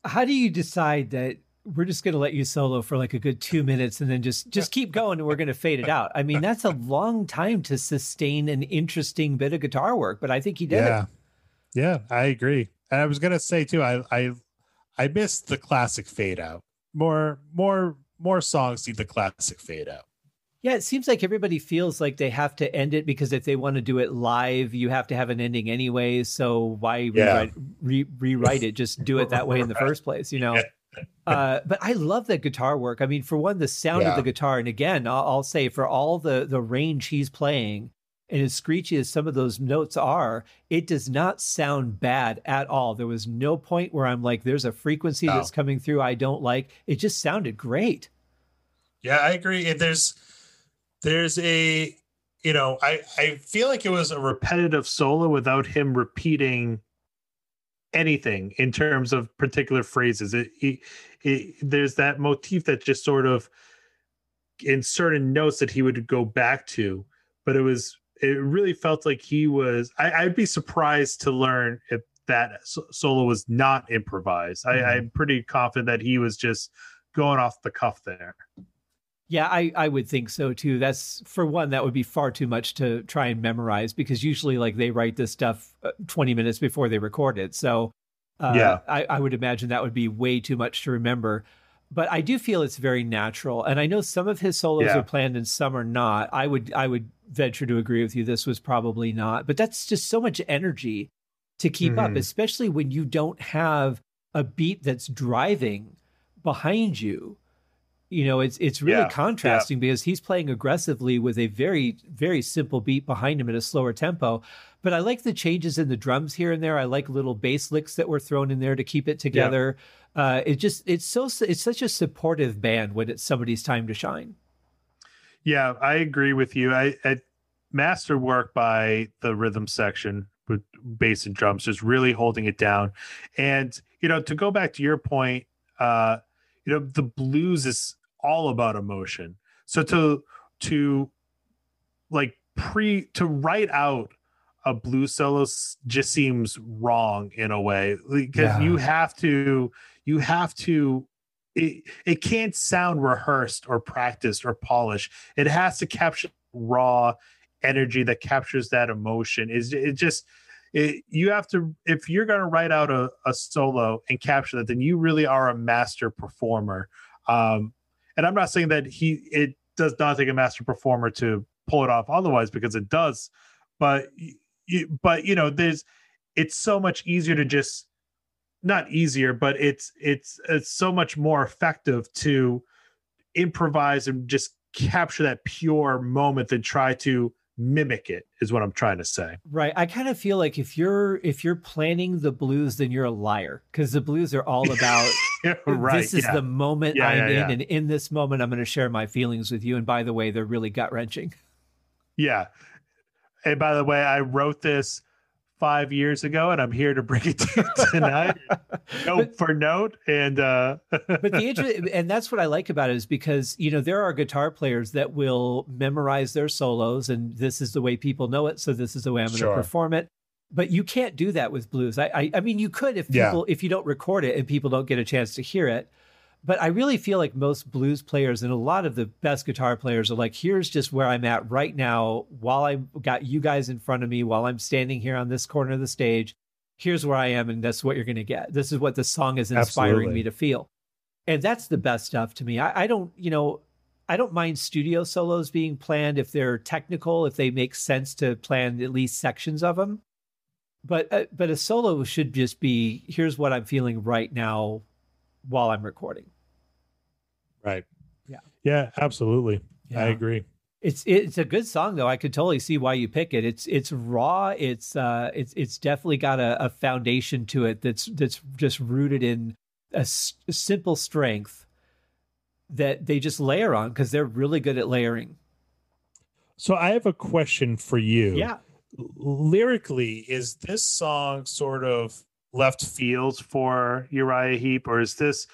How do you decide that we're just going to let you solo for like a good two minutes and then just just keep going and we're going to fade it out. I mean, that's a long time to sustain an interesting bit of guitar work, but I think he did yeah. it. Yeah, I agree. And I was going to say too, I I I missed the classic fade out. More more more songs need the classic fade out. Yeah, it seems like everybody feels like they have to end it because if they want to do it live, you have to have an ending anyway. So why yeah. rewrite, re- rewrite it? Just do it that way in the first place, you know? Uh, but I love that guitar work. I mean, for one, the sound yeah. of the guitar, and again, I'll, I'll, say for all the the range he's playing, and as screechy as some of those notes are, it does not sound bad at all. There was no point where I'm like, "There's a frequency no. that's coming through I don't like." It just sounded great. Yeah, I agree. There's there's a you know i i feel like it was a repetitive solo without him repeating anything in terms of particular phrases. It, it, it, there's that motif that just sort of in certain notes that he would go back to but it was it really felt like he was I, would be surprised to learn if that solo was not improvised. Mm-hmm. I, i'm pretty confident that he was just going off the cuff there yeah, I, I would think so too. That's for one, that would be far too much to try and memorize because usually, like, they write this stuff uh, 20 minutes before they record it. So, uh, yeah, I, I would imagine that would be way too much to remember. But I do feel it's very natural, and I know some of his solos yeah. are planned and some are not. I would I would venture to agree with you. This was probably not, but that's just so much energy to keep mm-hmm. up, especially when you don't have a beat that's driving behind you You know, it's it's really yeah, contrasting yeah. because he's playing aggressively with a very very simple beat behind him at a slower tempo. But I like the changes in the drums here and there. I like little bass licks that were thrown in there to keep it together. Yeah. Uh, it just it's so it's such a supportive band when it's somebody's time to shine. Yeah, I agree with you. I, I masterwork by the rhythm section with bass and drums, just really holding it down. And you know, to go back to your point, uh, you know, the blues is all about emotion. So to to like pre to write out a blue solo just seems wrong in a way because yeah. you have to you have to it, it can't sound rehearsed or practiced or polished it has to capture raw energy that captures that emotion is it just it, you have to if you're going to write out a, a solo and capture that then you really are a master performer um and i'm not saying that he it does not take a master performer to pull it off otherwise because it does but but you know there's it's so much easier to just not easier but it's it's it's so much more effective to improvise and just capture that pure moment than try to mimic it is what i'm trying to say. Right. I kind of feel like if you're if you're planning the blues then you're a liar because the blues are all about right, this is yeah. the moment yeah, i'm yeah, in and in this moment i'm going to share my feelings with you. And by the way they're really gut wrenching yeah. And by the way i wrote this five years ago, and I'm here to bring it to you tonight, note for note. And uh... but the interest, and that's what I like about it is because you know there are guitar players that will memorize their solos, and this is the way people know it, so this is the way I'm going to sure. perform it. But you can't do that with blues. I, I, I mean, you could if people yeah. if you don't record it and people don't get a chance to hear it. But I really feel like most blues players and a lot of the best guitar players are like, here's just where I'm at right now while I've got you guys in front of me, while I'm standing here on this corner of the stage. Here's where I am, and that's what you're going to get. This is what the song is inspiring Absolutely. me to feel. And that's the best stuff to me. I, I don't, you know, I don't mind studio solos being planned if they're technical, if they make sense to plan at least sections of them. But uh, but a solo should just be here's what I'm feeling right now while I'm recording. Right. Yeah. Yeah, absolutely. Yeah. I agree. It's it's a good song though. I could totally see why you pick it. It's it's raw. It's uh it's it's definitely got a, a foundation to it that's that's just rooted in a, s- a simple strength that they just layer on because they're really good at layering. So I have a question for you. Yeah. Lyrically, is this song sort of left fields for Uriah Heep, or is this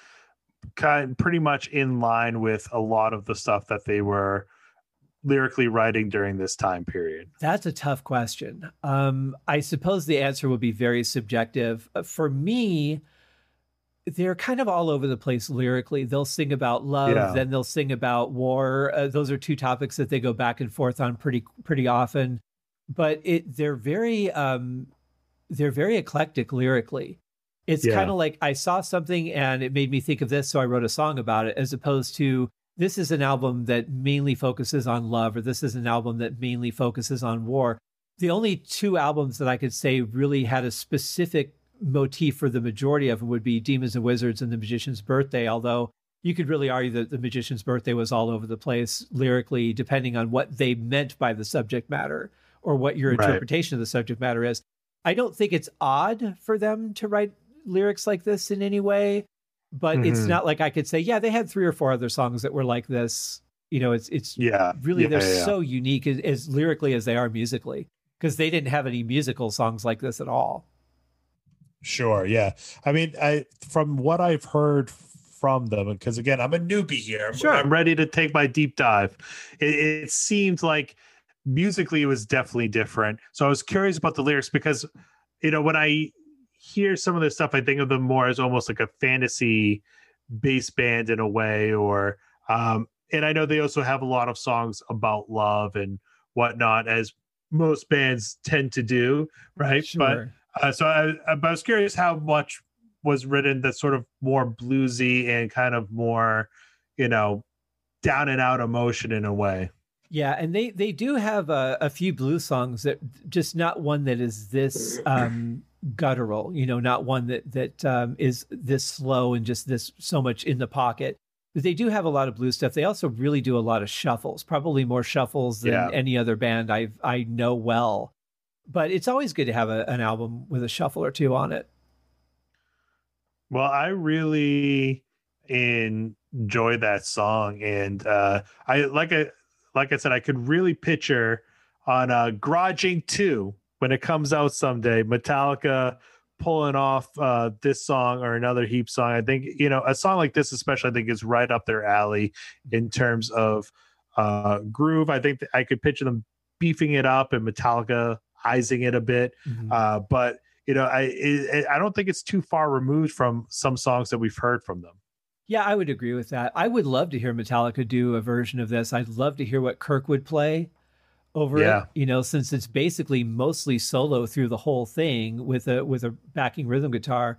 kind pretty much in line with a lot of the stuff that they were lyrically writing during this time period? That's a tough question. Um, I suppose the answer would be very subjective. Uh, for me, they're kind of all over the place lyrically. They'll sing about love, yeah. then they'll sing about war. Uh, those are two topics that they go back and forth on pretty pretty often. But it they're very um, they're very eclectic lyrically. It's yeah. kind of like I saw something and it made me think of this, so I wrote a song about it, as opposed to this is an album that mainly focuses on love, or this is an album that mainly focuses on war. The only two albums that I could say really had a specific motif for the majority of them would be Demons and Wizards and The Magician's Birthday, although you could really argue that The Magician's Birthday was all over the place lyrically, depending on what they meant by the subject matter or what your interpretation right. of the subject matter is. I don't think it's odd for them to write lyrics like this in any way, but mm-hmm. it's not like I could say, yeah, they had three or four other songs that were like this. You know, it's it's yeah, really yeah, they're yeah. so unique as, as lyrically as they are musically because they didn't have any musical songs like this at all. Sure, yeah. I mean, I from what I've heard from them, because again, I'm a newbie here. Sure, I'm ready to take my deep dive. It, it seemed like musically it was definitely different. So I was curious about the lyrics because you know when I hear some of this stuff, I think of them more as almost like a fantasy bass band in a way, or um, and I know they also have a lot of songs about love and whatnot, as most bands tend to do, right? Sure. But uh, so I, I was curious how much was written that's sort of more bluesy and kind of more, you know, down and out emotion in a way. Yeah, and they they do have a, a few blues songs that just not one that is this um, guttural, you know, not one that that um, is this slow and just this so much in the pocket. But they do have a lot of blues stuff. They also really do a lot of shuffles, probably more shuffles than Yeah. any other band I I know well. But it's always good to have a, an album with a shuffle or two on it. Well, I really enjoy that song, and uh, I like I like I said, I could really picture on uh, Garage Inc. Two when it comes out someday, Metallica pulling off uh, this song or another Heep song. I think you know a song like this, especially, I think is right up their alley in terms of uh, groove. I think that I could picture them beefing it up and Metallica izing it a bit, uh, but you know, I it, I don't think it's too far removed from some songs that we've heard from them. Yeah, I would agree with that. I would love to hear Metallica do a version of this. I'd love to hear what Kirk would play over Yeah. it. You know, since it's basically mostly solo through the whole thing with a with a backing rhythm guitar.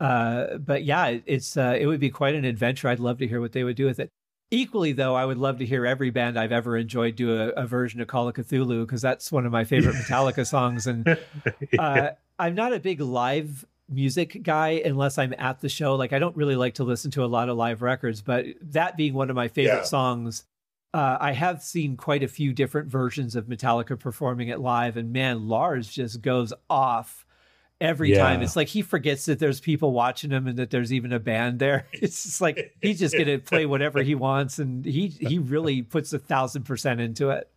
Uh, but yeah, it- it's uh, it would be quite an adventure. I'd love to hear what they would do with it. Equally, though, I would love to hear every band I've ever enjoyed do a, a version of Call of Cthulhu because that's one of my favorite Metallica songs. And uh, I'm not a big live music guy unless I'm at the show. Like I don't really like to listen to a lot of live records, but that being one of my favorite Yeah. songs, uh, I have seen quite a few different versions of Metallica performing it live, and man, Lars just goes off every Yeah. time. It's like he forgets that there's people watching him and that there's even a band there. It's just like he's just gonna play whatever he wants, and he he really puts a thousand percent into it.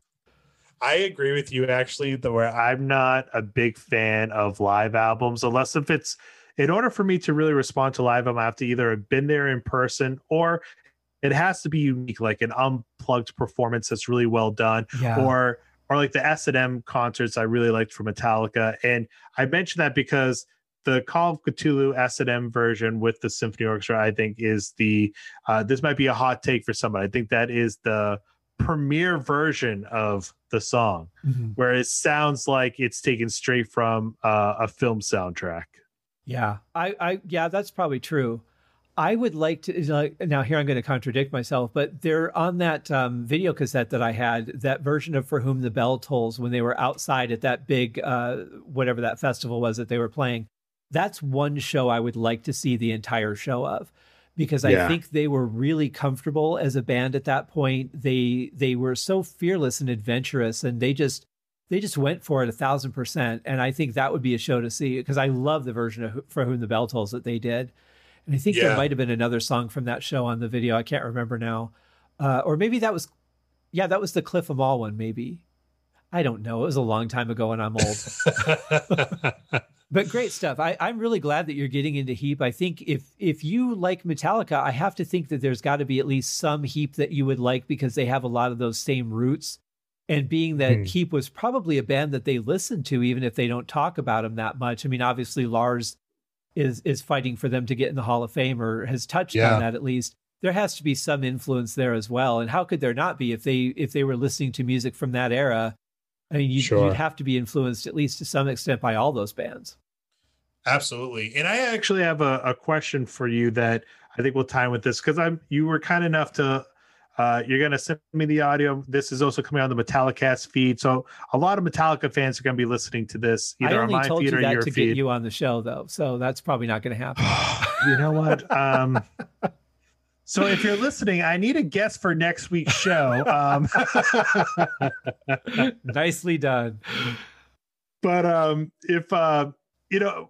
I agree with you actually. The where I'm not a big fan of live albums unless if it's in order for me to really respond to live album, I have to either have been there in person or it has to be unique, like an unplugged performance that's really well done, Yeah. or or like the S and M concerts I really liked from Metallica. And I mentioned that because the Call of Cthulhu S and M version with the symphony orchestra, I think, is the uh, this might be a hot take for somebody. I think that is the premiere version of the song Mhm. where it sounds like it's taken straight from uh, a film soundtrack. Yeah, I, I, yeah, that's probably true. I would like to like now here I'm going to contradict myself, but they're on that um, video cassette that I had that version of "For Whom the Bell Tolls" when they were outside at that big uh, whatever that festival was that they were playing. That's one show I would like to see the entire show of because I think they were really comfortable as a band at that point. They they were so fearless and adventurous, and they just they just went for it a thousand percent. And I think that would be a show to see because I love the version of For Whom the Bell Tolls that they did. And I think there might have been another song from that show on the video. I can't remember now. Uh, or maybe that was, yeah, that was the Cliff 'Em All one, maybe. I don't know. It was a long time ago and I'm old. but great stuff. I, I'm really glad that you're getting into Heep. I think if if you like Metallica, I have to think that there's got to be at least some Heep that you would like because they have a lot of those same roots. And being that Hmm. Heep was probably a band that they listen to, even if they don't talk about them that much. I mean, obviously Lars is is fighting for them to get in the Hall of Fame or has touched Yeah. on that at least. There has to be some influence there as well. And how could there not be if they if they were listening to music from that era? I mean, you'd, Sure. you'd have to be influenced at least to some extent by all those bands. Absolutely. And I actually have a, a question for you that I think will tie in with this because I'm you were kind enough to uh, you're gonna send me the audio. This is also coming on the Metallicast feed, so a lot of Metallica fans are gonna be listening to this either on only my told feed you or that your to feed. get you on the show, though, so that's probably not going to happen. you know what? Um, so if you're listening, I need a guest for next week's show. Um, Nicely done. but um, if uh, you know,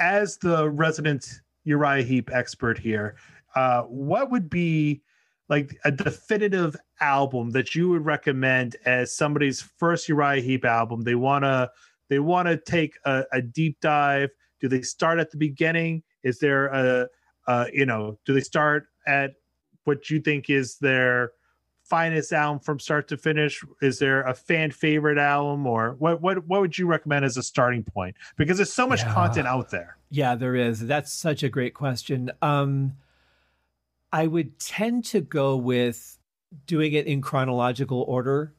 as the resident Uriah Heep expert here, uh, what would be like a definitive album that you would recommend as somebody's first Uriah Heep album? They wanna they wanna take a, a deep dive. Do they start at the beginning? Is there a, uh, you know, do they start at what you think is their finest album from start to finish? Is there a fan favorite album, or what? What what would you recommend as a starting point? Because there's so much Yeah. content out there. Yeah, there is. That's such a great question. Um, I would tend to go with doing it in chronological order,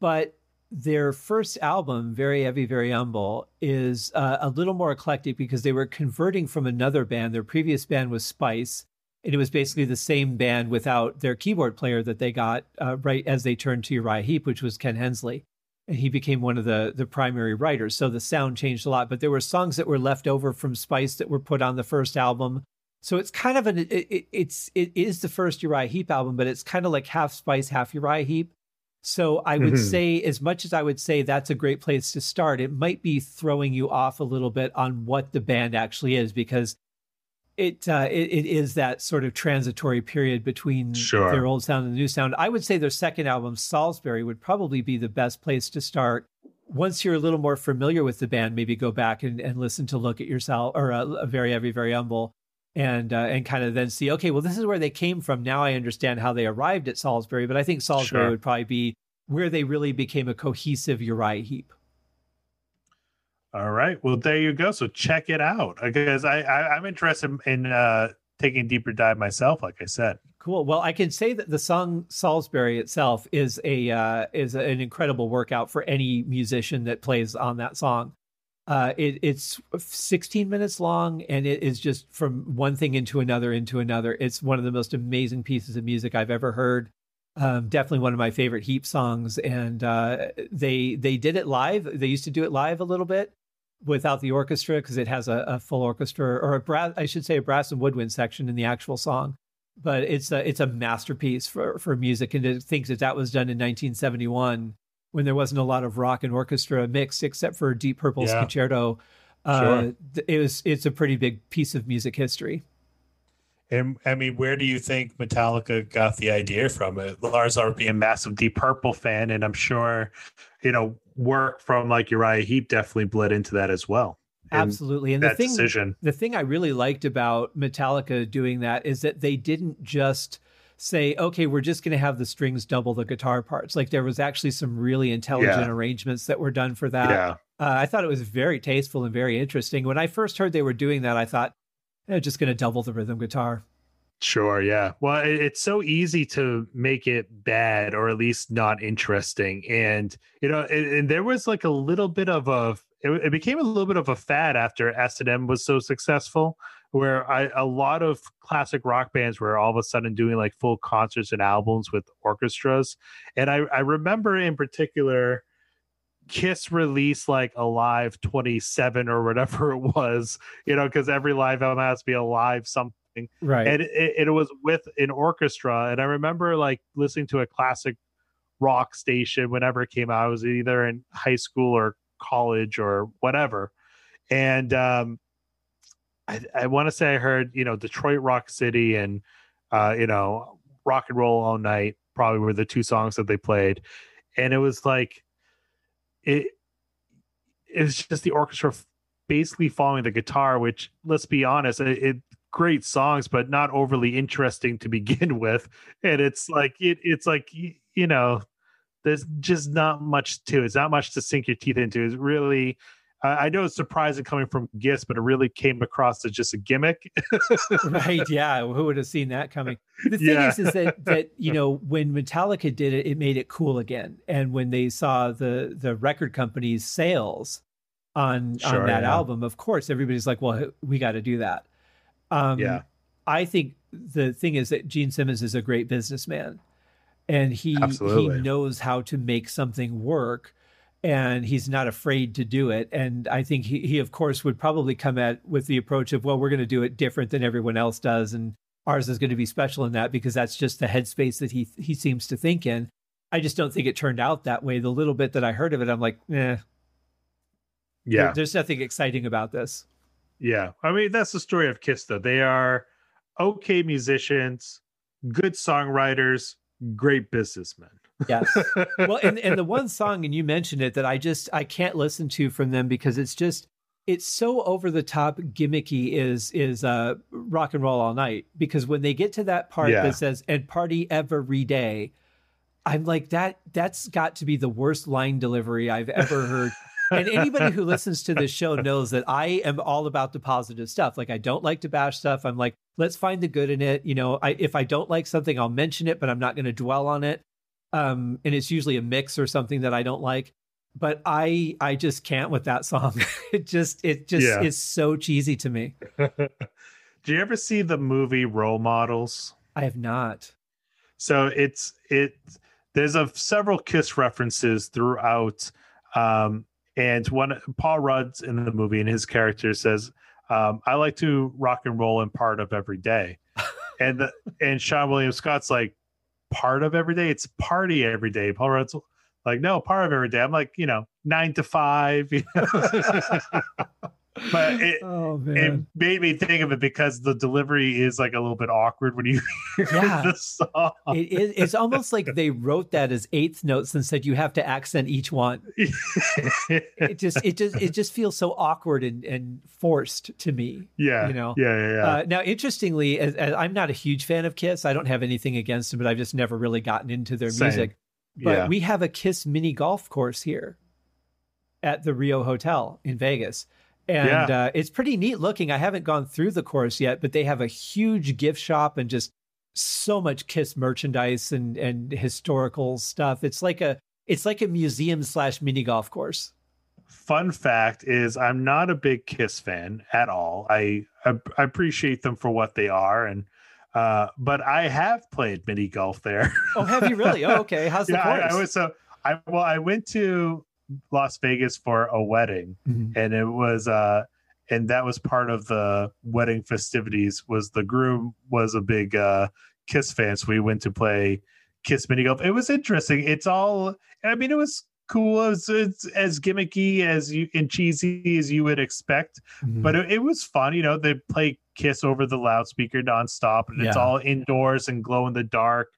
but their first album, Very Heavy, Very Humble, is uh, a little more eclectic because they were converting from another band. Their previous band was Spice, and it was basically the same band without their keyboard player that they got uh, right as they turned to Uriah Heep, which was Ken Hensley and he became one of the the primary writers. So the sound changed a lot, but there were songs that were left over from Spice that were put on the first album. So it's kind of an it, it, it's it is the first Uriah Heep album, but it's kind of like half Spice, half Uriah Heep. So I would mm-hmm. say, as much as I would say that's a great place to start, it might be throwing you off a little bit on what the band actually is because it uh, it, it is that sort of transitory period between sure. their old sound and the new sound. I would say their second album, Salisbury, would probably be the best place to start. Once you're a little more familiar with the band, maybe go back and, and listen to Look at Yourself or uh, a Very Heavy, Very Humble and uh, and kind of then see okay well this is where they came from. Now i understand how they arrived at salisbury but i think salisbury sure. would probably be where they really became a cohesive uriah heep. all right well there you go. So check it out. Because i, I am interested in uh taking a deeper dive myself like i said. Cool. Well i can say that the song salisbury itself is a uh is an incredible workout for any musician that plays on that song uh, it, it's 16 minutes long and it is just from one thing into another into another. It's one of the most amazing pieces of music I've ever heard. Um, definitely one of my favorite Heep songs, and uh, they they did it live. They used to do it live a little bit without the orchestra because it has a, a, full orchestra or a brass, I should say, a brass and woodwind section in the actual song. But it's a it's a masterpiece for for music, and to think that that was done in 1971 when there wasn't a lot of rock and orchestra mixed, except for Deep Purple's yeah. concerto. Uh, sure. It was it's a pretty big piece of music history. And I mean, where do you think Metallica got the idea from? It Lars are being a massive Deep Purple fan, and I'm sure, you know, work from like Uriah Heep definitely bled into that as well. Absolutely, and the thing, decision. the thing I really liked about Metallica doing that is that they didn't just say, okay, we're just going to have the strings double the guitar parts. Like there was actually some really intelligent yeah. arrangements that were done for that. Yeah. Uh, I thought it was very tasteful and very interesting. When I first heard they were doing that, I thought, they're just going to double the rhythm guitar. Sure, yeah. Well, it's so easy to make it bad or at least not interesting. And, you know, and, and there was like a little bit of a, it, it became a little bit of a fad after S&M was so successful where I, a lot of classic rock bands were all of a sudden doing like full concerts and albums with orchestras. And I, I remember in particular, Kiss released like Alive 27 or whatever it was, you know, because every live album has to be a live something. Right. And it, it was with an orchestra. And I remember like listening to a classic rock station whenever it came out. I was either in high school or college or whatever. And um, I, I want to say I heard, you know, Detroit Rock City and, uh, you know, Rock and Roll All Night probably were the two songs that they played. And it was like, it, it was just the orchestra basically following the guitar, which let's be honest, it, it great songs, but not overly interesting to begin with. And it's like, it, it's like, you know, there's just not much to it. It's not much to sink your teeth into. It's really I know it's surprising coming from Kiss, but it really came across as just a gimmick. right? Yeah, who would have seen that coming? The thing yeah. is, is that that you know when Metallica did it, it made it cool again, and when they saw the the record company's sales on sure, on that yeah. album, of course, everybody's like, "Well, we got to do that." Um, yeah, I think the thing is that Gene Simmons is a great businessman, and he Absolutely. he knows how to make something work and he's not afraid to do it. And I think he, he of course, would probably come at with the approach of, well, we're going to do it different than everyone else does, and ours is going to be special in that because that's just the headspace that he he seems to think in. I just don't think it turned out that way. The little bit that I heard of it, I'm like, eh. Yeah, there, there's nothing exciting about this. Yeah, I mean that's the story of Kiss. Though they are okay musicians, good songwriters, great businessmen. Yes. Well, and, and the one song, and you mentioned it, that I just I can't listen to from them because it's just it's so over the top gimmicky is is uh rock and roll all night. Because when they get to that part yeah. that says and party every day i'm like that that's got to be the worst line delivery i've ever heard. And anybody who listens to this show knows that i am all about the positive stuff. Like i don't like to bash stuff. I'm like let's find the good in it. You know I, if i don't like something i'll mention it but i'm not going to dwell on it um, and it's usually a mix or something that I don't like. But I I just can't with that song. it just it just yeah. is so cheesy to me. Do you ever see the movie Role Models? I have not. So it's it there's a several Kiss references throughout, um, and one Paul Rudd's in the movie, and his character says, um, I like to rock and roll in part of every day. and the, and Seann William Scott's like part of every day. It's party every day. Paul Rudd's like no part of every day. I'm like you know nine to five. You know? but it, oh, it made me think of it because the delivery is like a little bit awkward when you hear yeah. the song. It, it, it's almost like they wrote that as eighth notes and said you have to accent each one. it just it just it just feels so awkward and, and forced to me. Yeah, you know. Yeah, yeah. yeah. Uh, now, interestingly, as, as I'm not a huge fan of Kiss. I don't have anything against them, but I've just never really gotten into their Same. music. But yeah. we have a Kiss mini golf course here at the Rio Hotel in Vegas. And Yeah. uh, it's pretty neat looking. I haven't gone through the course yet, but they have a huge gift shop and just so much Kiss merchandise and and historical stuff. It's like a it's like a museum slash mini golf course. Fun fact is, I'm not a big Kiss fan at all. I I, I appreciate them for what they are, and uh, but I have played mini golf there. Oh, have you really? Oh, okay. How's the yeah, course? I, I was so I well, I went to Las Vegas for a wedding, Mhm. and it was uh and that was part of the wedding festivities was the groom was a big uh kiss fan. So we went to play kiss mini golf. It was interesting. It's all i mean it was cool. It was, it's as gimmicky as you and cheesy as you would expect Mhm. but it, it was fun. You know they play kiss over the loudspeaker nonstop and it's all indoors and glow in the dark.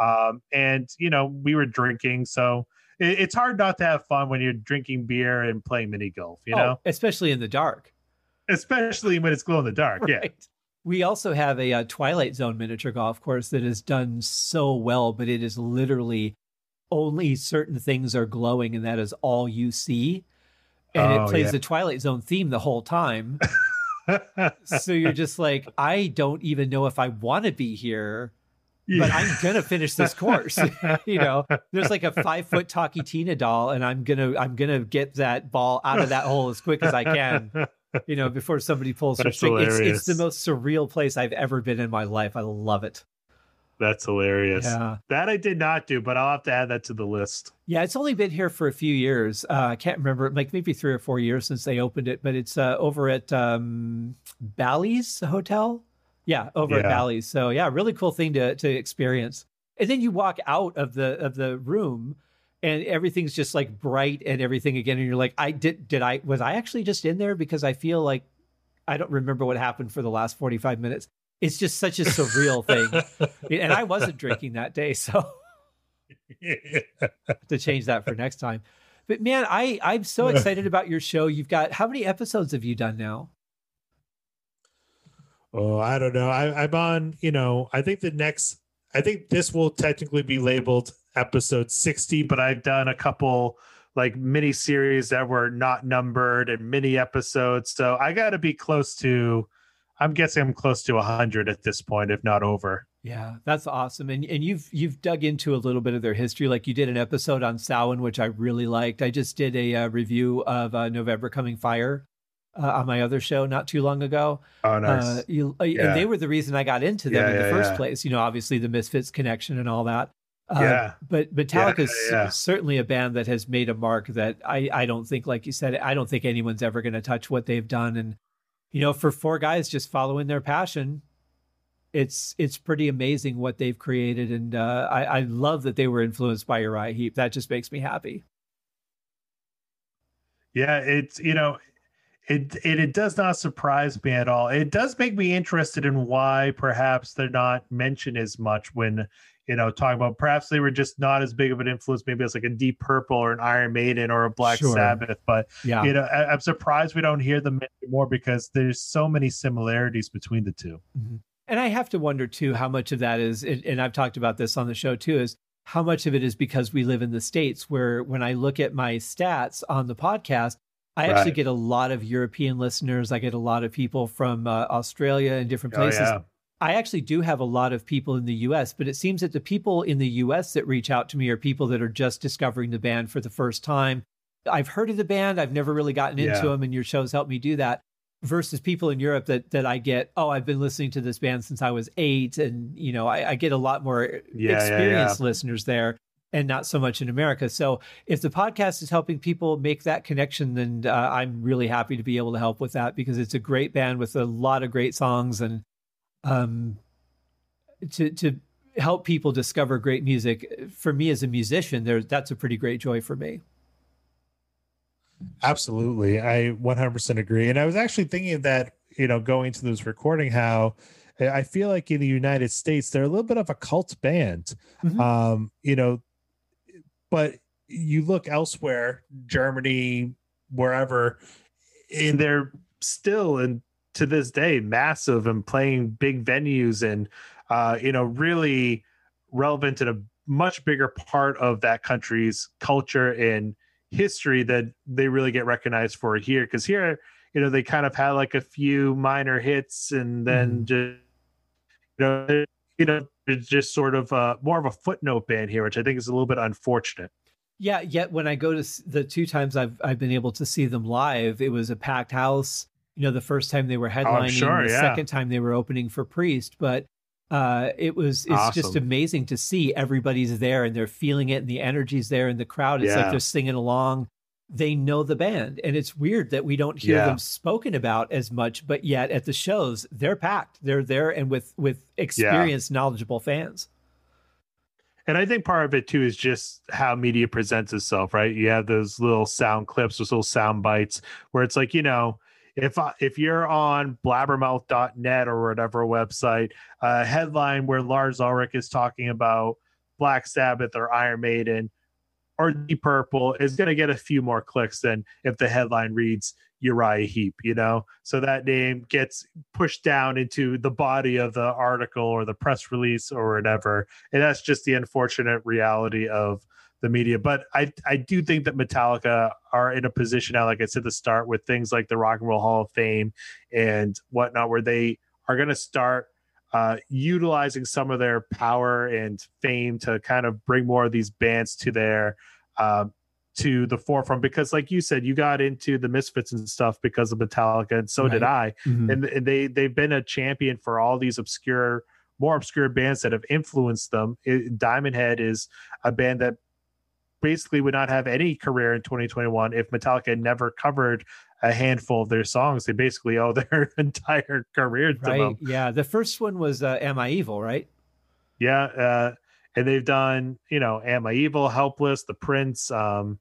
Um and you know we were drinking so it, it's hard not to have fun when you're drinking beer and playing mini golf you Oh, know especially in the dark. especially when it's glow in the dark. Yeah. We also have a, uh Twilight Zone miniature golf course that is done so well, but it is literally only certain things are glowing, and that is all you see. And Oh, it plays yeah. the Twilight Zone theme the whole time. so you're just like, I don't even know if I want to be here, but I'm gonna finish this course. you know, there's like a five foot Talkie Tina doll, and I'm gonna I'm gonna get that ball out of that hole as quick as I can you know, before somebody pulls her string. It's, it's the most surreal place I've ever been in my life. I love it. That's hilarious. Yeah. That I did not do, but I'll have to add that to the list. Yeah, it's only been here for a few years. Uh, I can't remember, like maybe three or four years since they opened it, but it's uh, over at um, Bally's Hotel. Yeah, over at Yeah. Bally's. So yeah, really cool thing to to experience. And then you walk out of the of the room and everything's just like bright and everything again and you're like I did did I was I actually just in there because I feel like I don't remember what happened for the last 45 minutes. It's just such a surreal thing. And I wasn't drinking that day, so to change that for next time. But man, I I'm so excited about your show. You've got how many episodes have you done now? Oh, I don't know. I, I'm on, you know, I think the next, I think this will technically be labeled episode 60, but I've done a couple like mini series that were not numbered and mini episodes. So I got to be close to, I'm guessing I'm close to 100 at this point, if not over. Yeah, that's awesome. And and you've you've dug into a little bit of their history. Like you did an episode on Samhain, which I really liked. I just did a uh, review of uh, November Coming Fire uh, on my other show not too long ago. Oh, nice. Uh, you, uh, Yeah. And they were the reason I got into them Yeah, in the yeah, first place. You know, obviously the Misfits connection and all that. Uh, Yeah. But Metallica's Yeah, yeah. certainly a band that has made a mark that I, I don't think, like you said, I don't think anyone's ever going to touch what they've done. And, you know, for four guys just following their passion, it's it's pretty amazing what they've created. And uh, I, I love that they were influenced by Uriah Heep. That just makes me happy. Yeah, it's you know, it, it it does not surprise me at all. It does make me interested in why perhaps they're not mentioned as much when you know talking about perhaps they were just not as big of an influence maybe as like a Deep Purple or an Iron Maiden or a Black Sure. Sabbath. But Yeah. you know, I, I'm surprised we don't hear them anymore because there's so many similarities between the two. Mm-hmm. And I have to wonder too how much of that is, and I've talked about this on the show too, is how much of it is because we live in the States where when I look at my stats on the podcast, I actually get a lot of European listeners. I get a lot of people from uh, Australia and different Oh, places. yeah. I actually do have a lot of people in the US, but it seems that the people in the US that reach out to me are people that are just discovering the band for the first time. I've heard of the band, I've never really gotten into Yeah. them, and your shows helped me do that. Versus people in Europe that that I get, oh, I've been listening to this band since I was eight, and you know, I, I get a lot more yeah, experienced listeners there. And not so much in America. So if the podcast is helping people make that connection, then uh, I'm really happy to be able to help with that because it's a great band with a lot of great songs and um to to help people discover great music for me as a musician there that's a pretty great joy for me. Absolutely. I 100% agree. And I was actually thinking of that, you know, going to this recording how I feel like in the United States they're a little bit of a cult band. Mm-hmm. Um, you know, but you look elsewhere, Germany, wherever, and they're still and to this day massive and playing big venues and uh, you know really relevant in a much bigger part of that country's culture and history that they really get recognized for here. Because here, you know, they kind of had like a few minor hits and then mm. just you know you know it's just sort of uh, more of a footnote band here, which I think is a little bit unfortunate. Yeah, yet when I go to the two times I've I've been able to see them live, it was a packed house. You know, the first time they were headlining, oh, sure, the yeah. second time they were opening for Priest, but uh, it was it's awesome. just amazing to see everybody's there and they're feeling it and the energy's there in the crowd. It's yeah. like they're singing along. They know the band, and it's weird that we don't hear yeah. them spoken about as much. But yet at the shows, they're packed. They're there and with with experienced, knowledgeable fans. And I think part of it too is just how media presents itself, right? You have those little sound clips, those little sound bites where it's like, you know, if if you're on blabbermouth.net or whatever website, a headline where Lars Ulrich is talking about Black Sabbath or Iron Maiden or Deep Purple is going to get a few more clicks than if the headline reads Uriah Heep, you know? So that name gets pushed down into the body of the article or the press release or whatever. And that's just the unfortunate reality of the media. But I, I do think that Metallica are in a position now, like I said, to start with things like the Rock and Roll Hall of Fame and whatnot, where they are going to start uh, utilizing some of their power and fame to kind of bring more of these bands to their um, to the forefront because like you said you got into the misfits and stuff because of metallica and so right. did i mm-hmm. and, and, they they've been a champion for all these obscure more obscure bands that have influenced them it, diamond head is a band that basically would not have any career in 2021 if metallica never covered a handful of their songs. They basically owe their entire career to right. them. Yeah. The first one was uh, am i evil right? Yeah uh, and they've done you know am i evil helpless the prince um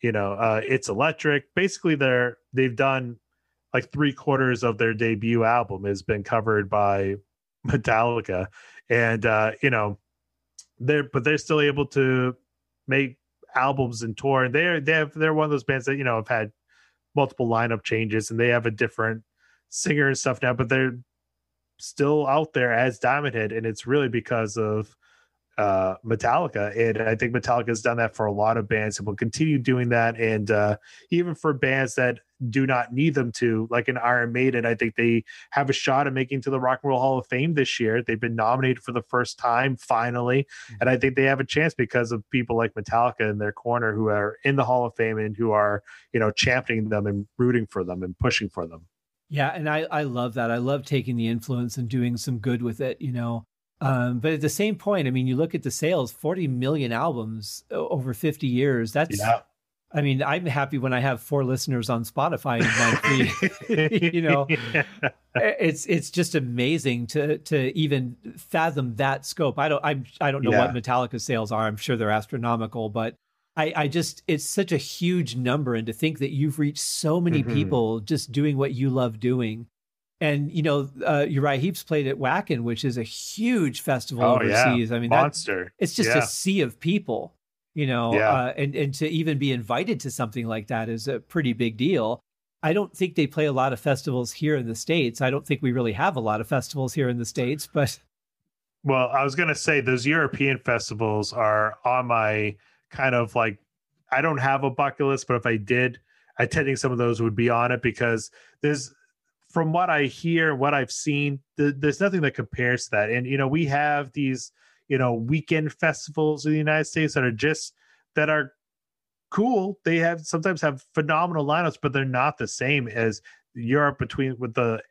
you know uh it's electric. Basically they're they've done like three quarters of their debut album has been covered by metallica. And uh you know they're but they're still able to make albums and tour and they're they have they're one of those bands that you know have had multiple lineup changes and they have a different singer and stuff now but they're still out there as diamond head and it's really because of uh, Metallica, and I think Metallica has done that for a lot of bands and will continue doing that. And uh, even for bands that do not need them to, like an Iron Maiden, I think they have a shot at making to the Rock and Roll Hall of Fame this year. They've been nominated for the first time finally, mm-hmm. and I think they have a chance because of people like Metallica in their corner who are in the Hall of Fame and who are you know championing them and rooting for them and pushing for them. Yeah, and I I love that. I love taking the influence and doing some good with it. You know, um, but at the same point, I mean, you look at the sales, 40 million albums over 50 years. That's, yeah. I mean, I'm happy when I have four listeners on Spotify monthly. you know, yeah. it's it's just amazing to to even fathom that scope. I don't I'm I don't know yeah. what Metallica sales are. I'm sure they're astronomical, but I I just it's such a huge number, and to think that you've reached so many mm-hmm. people just doing what you love doing and you know, uh, Uriah Heep's played at Wacken, which is a huge festival oh, overseas. Yeah. I mean, monster. That, it's just yeah. a sea of people, you know, yeah. uh, and and to even be invited to something like that is a pretty big deal. I don't think they play a lot of festivals here in the states. I don't think we really have a lot of festivals here in the states, but. Well, I was going to say those European festivals are on my kind of like I don't have a bucket list, but if I did, attending some of those would be on it because there's from what I hear, what I've seen, th- there's nothing that compares to that. And you know, we have these, you know, weekend festivals in the United States that are just that are cool. They have sometimes have phenomenal lineups, but they're not the same as Europe between with the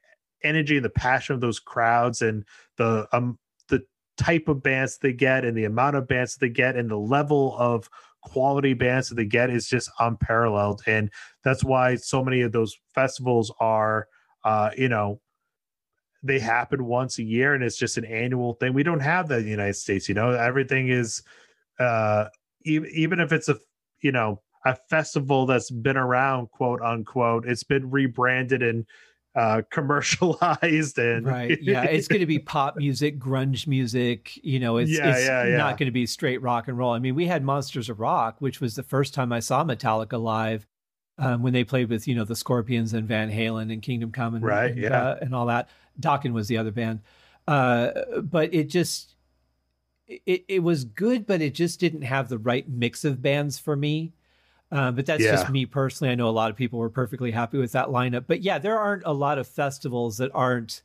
energy and the passion of those crowds and the um the type of bands they get and the amount of bands they get and the level of quality bands that they get is just unparalleled and that's why so many of those festivals are uh you know they happen once a year and it's just an annual thing. We don't have that in the united states you know? Everything is uh even, even if it's a you know a festival that's been around quote unquote it's been rebranded and uh commercialized and right yeah it's going to be pop music grunge music you know it's, Yeah, it's yeah, yeah. not going to be straight rock and roll. I mean we had monsters of rock which was the first time i saw metallica live um, when they played with you know the scorpions and van halen and kingdom come and, Right, and, yeah. uh, and all that Dokken was the other band uh but it just it, it was good but it just didn't have the right mix of bands for me uh, but that's Yeah. just me personally. I know a lot of people were perfectly happy with that lineup. But yeah, there aren't a lot of festivals that aren't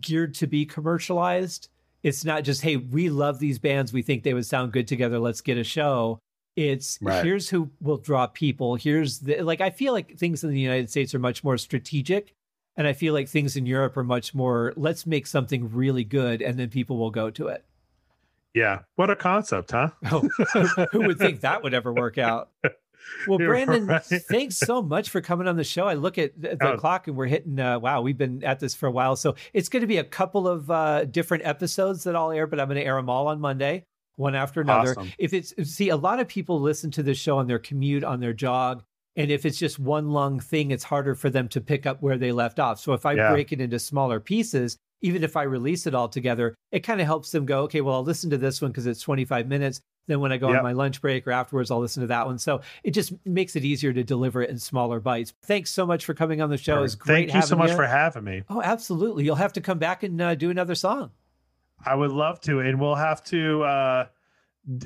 geared to be commercialized. It's not just, hey, we love these bands. We think they would sound good together. Let's get a show. It's Right. here's who will draw people. Here's the, like, I feel like things in the United States are much more strategic. And I feel like things in Europe are much more, let's make something really good and then people will go to it. yeah what a concept huh Oh, who would think that would ever work out? Well, You're Brandon, right. thanks so much for coming on the show. I look at the, the Oh. clock and we're hitting, uh, wow, we've been at this for a while. So it's going to be a couple of uh, different episodes that I'll air, but I'm going to air them all on Monday, one after another. Awesome. If it's, see, a lot of people listen to this show on their commute, on their jog. And if it's just one long thing, it's harder for them to pick up where they left off. So if I Yeah. break it into smaller pieces, even if I release it all together, it kind of helps them go, okay, well, I'll listen to this one because it's 25 minutes. Then when I go on my lunch break or afterwards, I'll listen to that one. So it just makes it easier to deliver it in smaller bites. Thanks so much for coming on the show. It's great. thank you so much for having me Oh, absolutely. You'll have to come back and uh, do another song. I would love to, and we'll have to. uh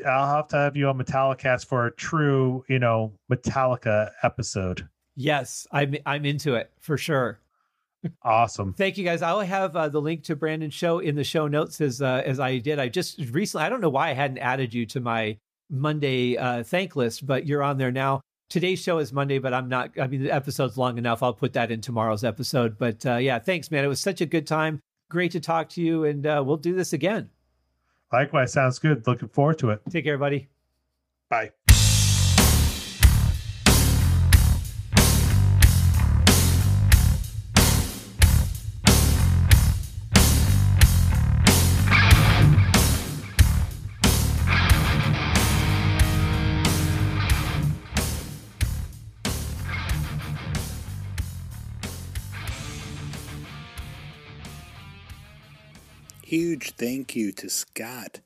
I'll have to have you on Metallicast for a true, you know, Metallica episode. Yes, I'm I'm into it for sure. Awesome. Thank you guys. I'll have uh, the link to Brandon's show in the show notes as uh, as I did. I just recently I don't know why I hadn't added you to my Monday uh, thank list, but you're on there now. Today's show is Monday, but I'm not. I mean, the episode's long enough. I'll put that in tomorrow's episode. But uh, yeah, thanks, man. It was such a good time. Great to talk to you, and uh, we'll do this again. Likewise, sounds good. Looking forward to it. Take care, buddy. Bye. Huge thank you to Scott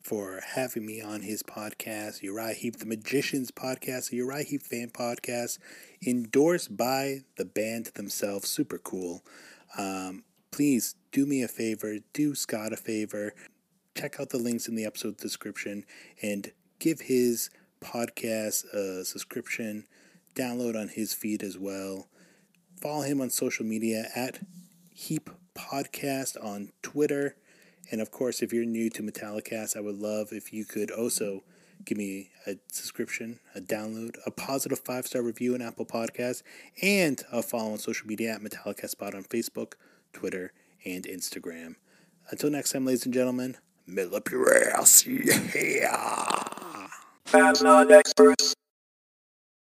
for having me on his podcast, Uriah Heep, the Magicians podcast, the Uriah Heep fan podcast, endorsed by the band themselves. Super cool. Um, please do me a favor, do Scott a favor, check out the links in the episode description and give his podcast a subscription, download on his feed as well. Follow him on social media at Heep Podcast on Twitter. And of course, if you're new to Metallicast, I would love if you could also give me a subscription, a download, a positive five star review on Apple Podcasts, and a follow on social media at Metallicast Spot on Facebook, Twitter, and Instagram. Until next time, ladies and gentlemen, metal up your ass. Yeah. Nut Experts.